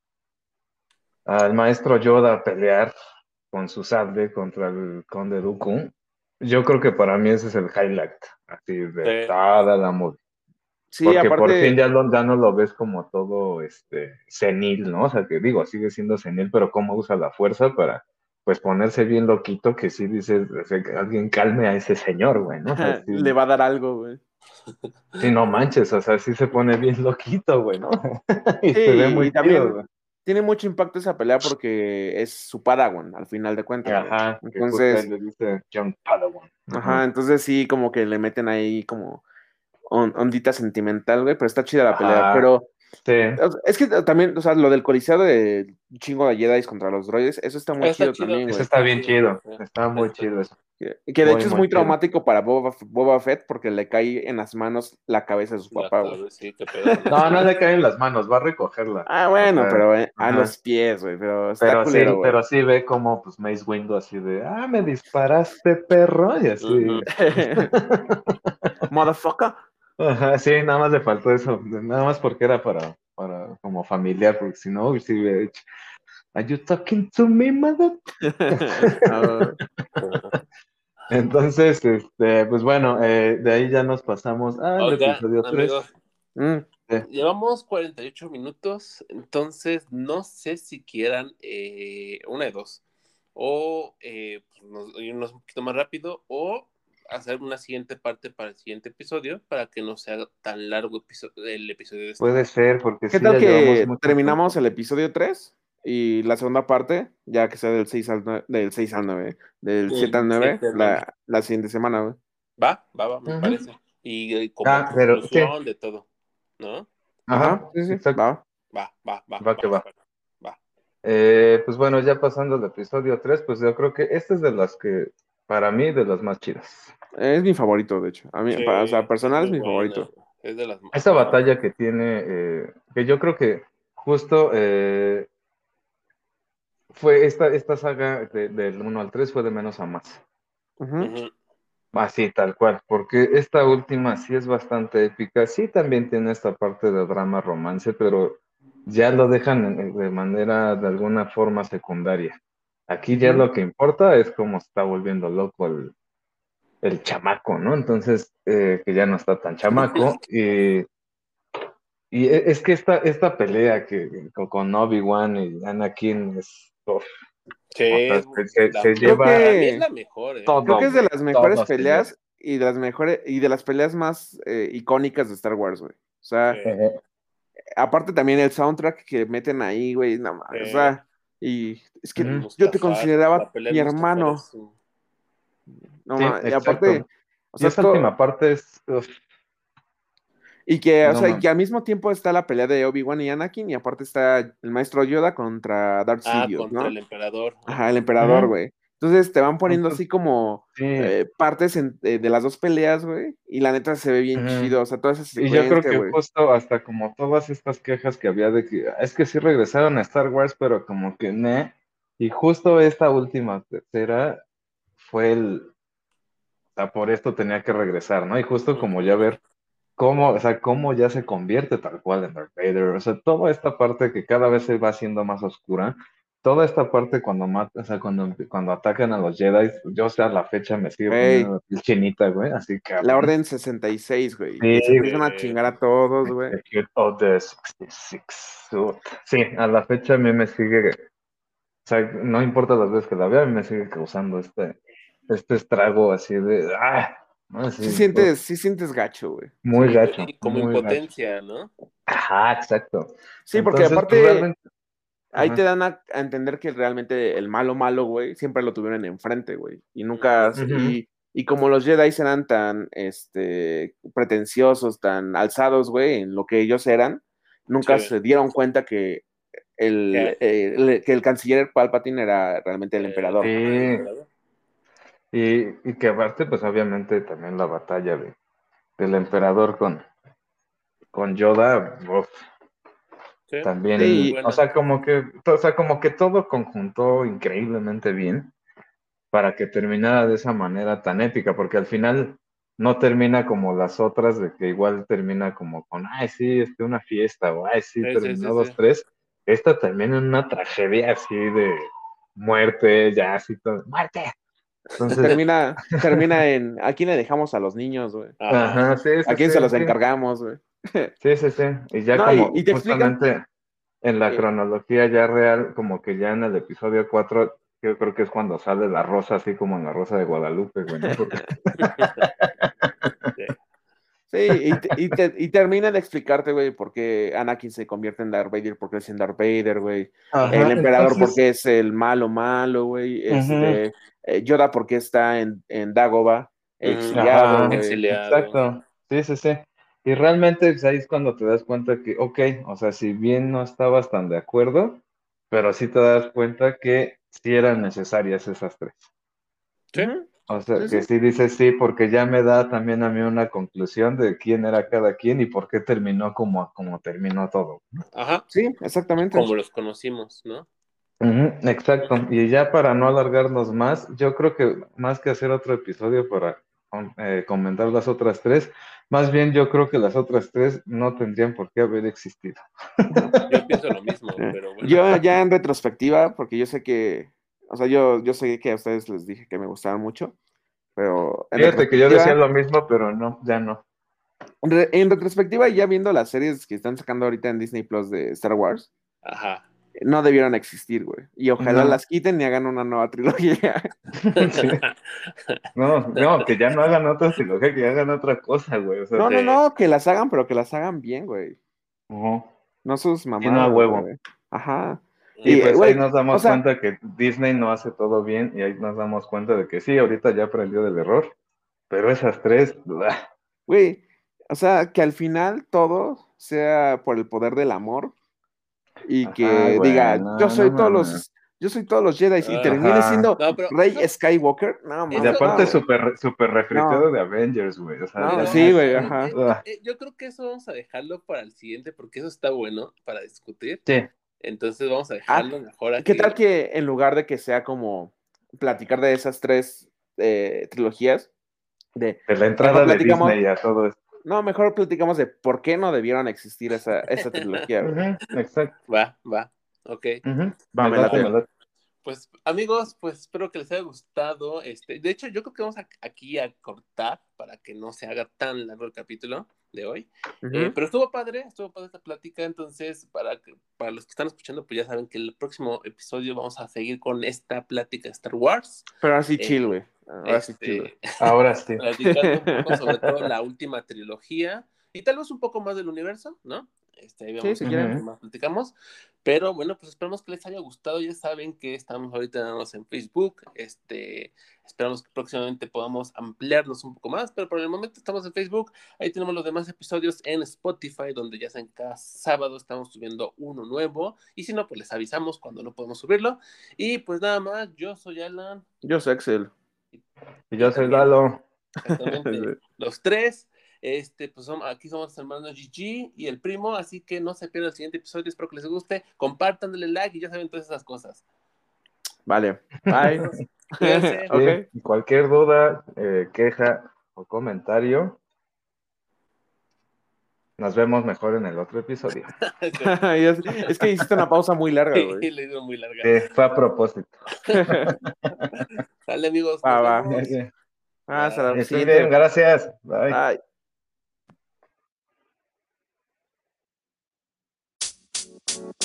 Speaker 3: al maestro Yoda pelear con su sable contra el conde Dooku. Yo creo que para mí ese es el highlight, así de
Speaker 1: Sí.
Speaker 3: toda la movie.
Speaker 2: Sí,
Speaker 3: porque
Speaker 2: aparte.
Speaker 3: por fin ya, lo- ya no lo ves como todo este senil, ¿no? O sea, que digo, sigue siendo senil, pero cómo usa la fuerza para pues ponerse bien loquito que sí dices, o sea, que alguien calme a ese señor, güey, ¿no? O sea, sí,
Speaker 2: Le va a dar algo, güey.
Speaker 3: sí, no manches, o sea, sí se pone bien loquito, güey, ¿no? y
Speaker 2: Sí,
Speaker 3: se ve muy
Speaker 2: y también-
Speaker 3: güey.
Speaker 2: Tiene mucho impacto esa pelea porque es su Padawan, al final de cuentas.
Speaker 3: Ajá,
Speaker 2: Entonces-
Speaker 3: ahí le dice John Padawan.
Speaker 2: Ajá, entonces sí, como que le meten ahí como on- ondita sentimental, güey, pero está chida la pelea.
Speaker 3: Ajá.
Speaker 2: Pero
Speaker 3: Sí,
Speaker 2: es que también, o sea, lo del coliseo de chingo de Jedi contra los droides, eso está muy
Speaker 1: Está
Speaker 2: chido,
Speaker 1: chido.
Speaker 2: también,
Speaker 3: eso está bien chido, está muy chido eso.
Speaker 2: Que, que de
Speaker 3: muy,
Speaker 2: hecho es
Speaker 3: muy
Speaker 2: muy
Speaker 3: chido.
Speaker 2: traumático para Boba, Boba Fett porque le cae en las manos la cabeza de su papá, güey.
Speaker 1: sí.
Speaker 3: No, no le caen las manos, va a recogerla.
Speaker 2: Ah, bueno, pero eh, a los pies, güey, pero está
Speaker 3: Pero sí,
Speaker 2: güey.
Speaker 3: pero sí ve como pues Mace Windu así de, ah, me disparaste, perro, y así.
Speaker 2: Motherfucker.
Speaker 3: Ajá, sí, nada más le faltó eso, nada más porque era para, para como familiar, porque si no, sí hubiera dicho, Are you talking to me, mother?
Speaker 2: Ah,
Speaker 3: Entonces, este, pues bueno, eh, de ahí ya nos pasamos al
Speaker 1: Oiga,
Speaker 3: episodio 3.
Speaker 1: amigos,
Speaker 2: mm,
Speaker 1: llevamos 48 minutos, entonces no sé si quieran eh, una de dos. O eh, pues, nos- irnos un poquito más rápido, o hacer una siguiente parte para el siguiente episodio, para que no sea tan largo episo- el episodio de este.
Speaker 3: Puede ser, porque
Speaker 2: ¿Qué
Speaker 3: sí,
Speaker 2: tal
Speaker 3: ya
Speaker 2: que terminamos
Speaker 3: tiempo.
Speaker 2: el episodio 3 y la segunda parte, ya que sea del 6 al 9, del 6 al 9, del
Speaker 1: Del
Speaker 2: 7 al 9,
Speaker 1: 7 al 9.
Speaker 2: la, la siguiente semana, güey?
Speaker 1: Va, va, va, me
Speaker 3: Ujú.
Speaker 1: parece. Y eh, como
Speaker 3: Ah, pero,
Speaker 1: conclusión de todo, ¿no?
Speaker 3: Ajá,
Speaker 2: sí, sí,
Speaker 3: exacto.
Speaker 2: va.
Speaker 1: Va, va, va.
Speaker 3: Va que va.
Speaker 1: va.
Speaker 3: Eh, pues bueno, ya pasando al episodio 3, pues yo creo que este es de las que, para mí, de las más chidas.
Speaker 2: Es mi favorito, de hecho. A mí,
Speaker 1: Sí,
Speaker 2: para- o sea, personal es mi
Speaker 1: buena.
Speaker 2: favorito.
Speaker 1: Es de las más.
Speaker 3: Esta batalla que tiene, eh, que yo creo que justo eh, fue esta, esta saga de- del 1 al 3 fue de menos a más. Así, tal cual, porque esta última sí es bastante épica, sí también tiene esta parte de drama romance, pero ya lo dejan de manera, de alguna forma secundaria. Aquí ya lo que importa es cómo se está volviendo loco el, el chamaco, ¿no? Entonces, eh, que ya no está tan chamaco. Y, y e- es que esta, esta pelea que con- Obi-Wan y Anakin es... uf,
Speaker 1: Sí, es-
Speaker 3: se-
Speaker 1: la-
Speaker 3: se
Speaker 2: lleva-
Speaker 1: para mí es la mejor, ¿eh?
Speaker 3: Todo.
Speaker 2: Creo que es de las mejores peleas y de las mejores y de las peleas más eh, icónicas de Star Wars, güey. O sea,
Speaker 1: Sí.
Speaker 2: aparte también el soundtrack que meten ahí, güey, no mames,
Speaker 1: Sí.
Speaker 2: o sea, y es que yo te consideraba mi hermano, no
Speaker 3: Sí,
Speaker 2: mames, y aparte, o
Speaker 3: y esta
Speaker 2: to-
Speaker 3: última parte es... uf,
Speaker 2: y que, o
Speaker 3: No
Speaker 2: sea, y
Speaker 3: mames.
Speaker 2: que al mismo tiempo está la pelea de Obi-Wan y Anakin y aparte está el maestro Yoda contra Darth
Speaker 1: Ah,
Speaker 2: Sidious,
Speaker 1: contra
Speaker 2: ¿no?
Speaker 1: el emperador.
Speaker 2: Ajá, el emperador, güey. Entonces te van poniendo así como
Speaker 3: sí.
Speaker 2: eh, partes en- eh, de las dos peleas, güey, y la neta se ve bien chido, o sea, toda esa
Speaker 3: Y yo creo que
Speaker 2: güey.
Speaker 3: justo hasta como todas estas quejas que había de que "Ah, es que sí regresaron a Star Wars, pero como que ne. Y justo esta última tercera fue el. O sea, por esto tenía que regresar, ¿no? Y justo como ya ver cómo, o sea, cómo ya se convierte tal cual en Darth Vader. O sea, toda esta parte que cada vez se va haciendo más oscura. Toda esta parte cuando mata, o sea, cuando, cuando atacan a los Jedi, yo o sea, a la fecha me sigue
Speaker 2: Ey.
Speaker 3: poniendo la piel chinita, güey. Así que
Speaker 2: La Orden 66, güey.
Speaker 3: Sí,
Speaker 2: se empiezan a
Speaker 1: güey.
Speaker 2: chingar a todos, güey.
Speaker 3: Order 66. So, Sí, a la fecha a mí me sigue, o sea, no importa las veces que la vea, a mí me sigue causando este, este estrago así de, ah, ¿no?
Speaker 2: Sí sientes, sí sientes gacho, güey.
Speaker 3: Muy
Speaker 1: Sí,
Speaker 3: gacho.
Speaker 1: y como impotencia, ¿no?
Speaker 3: gacho. Ajá, exacto.
Speaker 2: Sí, porque aparte
Speaker 3: pues, realmente-
Speaker 2: ahí
Speaker 3: Ajá.
Speaker 2: te dan a, a entender que realmente el malo malo, güey, siempre lo tuvieron enfrente, güey. Y nunca, y, y como los Jedi eran tan, este, pretenciosos, tan alzados, güey, en lo que ellos eran, nunca
Speaker 1: Sí.
Speaker 2: se dieron cuenta que eh, el- que el canciller Palpatine era realmente el
Speaker 1: Eh,
Speaker 2: emperador.
Speaker 3: Sí. Y, y que aparte, pues obviamente también la batalla de, del emperador con, con Yoda, uf,
Speaker 1: Sí.
Speaker 3: También,
Speaker 2: Sí.
Speaker 3: O sea, como que, o sea, como que todo conjuntó increíblemente bien para que terminara de esa manera tan épica, porque al final no termina como las otras, de que igual termina como con, ay, sí, este, una fiesta, o ay, sí, terminó
Speaker 1: sí,
Speaker 3: dos,
Speaker 1: sí.
Speaker 3: tres. Esta termina en una tragedia así de muerte, ya así todo, muerte. Entonces,
Speaker 2: Termina, termina en ¿a quién le dejamos a los niños, güey?
Speaker 1: Ajá.
Speaker 3: ajá, sí, sí,
Speaker 2: ¿A quién
Speaker 3: sí,
Speaker 2: se los encargamos, güey?
Speaker 3: Sí, sí, sí. Y ya
Speaker 2: No,
Speaker 3: como
Speaker 2: y- y te explican-
Speaker 3: justamente en la cronología ya real, como que ya en el episodio 4, yo creo que es cuando sale la rosa, así como en la rosa de Guadalupe, güey, ¿no? Porque-
Speaker 2: Sí, y, te- y, te- y termina de explicarte, güey, por qué Anakin se convierte en Darth Vader, porque es en Darth Vader, güey. El emperador
Speaker 3: entonces-
Speaker 2: porque es el malo malo, güey. Este, eh, Yoda porque está en, en Dagobah,
Speaker 1: Ujú.
Speaker 2: exiliado,
Speaker 3: Ajá,
Speaker 1: exiliado.
Speaker 3: Exacto, sí, sí, sí. Y realmente pues, ahí es cuando te das cuenta que, ok, o sea, si bien no estabas tan de acuerdo, pero sí te das cuenta que sí eran necesarias esas tres.
Speaker 1: Sí.
Speaker 3: O sea,
Speaker 2: Sí,
Speaker 3: que
Speaker 2: sí.
Speaker 3: sí dices sí, porque ya me da también a mí una conclusión de quién era cada quien y por qué terminó como, como terminó todo.
Speaker 1: Ajá,
Speaker 2: Sí, exactamente.
Speaker 1: como los conocimos, ¿no?
Speaker 3: Exacto. Y ya para no alargarnos más, yo creo que más que hacer otro episodio para eh, comentar las otras tres, más bien yo creo que las otras tres no tendrían por qué haber existido.
Speaker 1: Yo pienso lo mismo, pero bueno.
Speaker 2: Yo ya en retrospectiva, porque yo sé que, o sea, yo, yo sé que a ustedes les dije que me gustaban mucho, pero en
Speaker 3: Fíjate que yo decía lo mismo, pero no, ya no.
Speaker 2: en retrospectiva, ya viendo las series que están sacando ahorita en Disney Plus de Star Wars,
Speaker 1: Ajá.
Speaker 2: No debieron existir, güey. Y ojalá
Speaker 3: No.
Speaker 2: las quiten y hagan una nueva trilogía.
Speaker 3: Sí. No, no, que ya no hagan otra trilogía, que hagan otra cosa, güey. O sea,
Speaker 2: No, no, no, que las hagan, pero que las hagan bien, güey.
Speaker 3: ujú.
Speaker 2: No sus mamás.
Speaker 3: no a huevo.
Speaker 2: Ajá.
Speaker 3: Y
Speaker 2: Y,
Speaker 3: pues
Speaker 2: güey,
Speaker 3: ahí nos damos
Speaker 2: o sea-
Speaker 3: cuenta que Disney no hace todo bien y ahí nos damos cuenta de que sí, ahorita ya aprendió del error, pero esas tres, ¡ah!
Speaker 2: Güey, o sea, que al final todo sea por el poder del amor y
Speaker 3: Ajá,
Speaker 2: que
Speaker 3: güey,
Speaker 2: diga,
Speaker 3: no,
Speaker 2: yo soy
Speaker 3: no
Speaker 2: todos los, yo soy todos los Jedi y termine siendo
Speaker 1: No, pero
Speaker 2: Rey Skywalker. No,
Speaker 3: y aparte súper super refriteado de Avengers, güey. O sea,
Speaker 2: No,
Speaker 3: ya-
Speaker 2: sí, güey,
Speaker 1: eh,
Speaker 2: ajá.
Speaker 1: eh,
Speaker 3: Ah.
Speaker 1: eh, yo creo que eso vamos a dejarlo para el siguiente porque eso está bueno para discutir.
Speaker 3: Sí.
Speaker 1: Entonces vamos a dejarlo mejor aquí.
Speaker 2: Ah, ¿Qué tal que en lugar de que sea como platicar de esas tres eh, trilogías, de,
Speaker 3: De la entrada de Disney a todo esto.
Speaker 2: No, mejor platicamos de por qué no debieron existir esa, esa trilogía.
Speaker 3: Exacto.
Speaker 1: Va, va. Ok.
Speaker 3: Ujú.
Speaker 2: Va,
Speaker 3: Me
Speaker 2: me
Speaker 3: late,
Speaker 2: late.
Speaker 3: me late.
Speaker 1: Pues amigos, pues espero que les haya gustado. Este, de hecho, yo creo que vamos a- aquí a cortar para que no se haga tan largo el capítulo de hoy. Eh, pero estuvo padre, estuvo padre esta plática, entonces para, que- para los que están escuchando, pues ya saben que el próximo episodio vamos a seguir con esta plática de Star Wars.
Speaker 2: Pero ahora sí
Speaker 1: eh,
Speaker 2: chill, güey. Ahora sí
Speaker 1: Este,
Speaker 2: chill, güey.
Speaker 3: Ahora sí.
Speaker 1: platicando un poco sobre todo la última trilogía y tal vez un poco más del universo, ¿no? Este, ahí vemos
Speaker 2: si
Speaker 1: qué
Speaker 3: quieren.
Speaker 1: más platicamos. Pero bueno, pues esperamos que les haya gustado. Ya saben que estamos ahorita en Facebook. Este, esperamos que próximamente podamos ampliarnos un poco más, pero por el momento estamos en Facebook. Ahí tenemos los demás episodios en Spotify, donde ya saben cada sábado estamos subiendo uno nuevo. Y si no, pues les avisamos cuando no podemos subirlo. Y pues nada más, yo soy Alan.
Speaker 2: Yo soy Excel.
Speaker 3: Y yo soy Lalo.
Speaker 1: Exactamente. los tres. Este, pues somos, aquí somos los hermanos GG y el primo, así que no se pierdan el siguiente episodio, espero que les guste, compartan, denle like y ya saben todas esas cosas.
Speaker 2: Vale. Bye.
Speaker 3: Sí, Cualquier duda, eh, queja o comentario, nos vemos mejor en el otro episodio.
Speaker 2: es, es que hiciste una pausa muy larga,
Speaker 1: Sí, le digo muy larga.
Speaker 3: Fue a propósito.
Speaker 1: Sale amigos.
Speaker 2: Va,
Speaker 1: nos
Speaker 2: va. Ah, hasta la
Speaker 3: Estoy bien, gracias. Bye.
Speaker 2: Bye.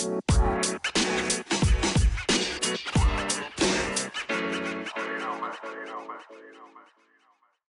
Speaker 4: Música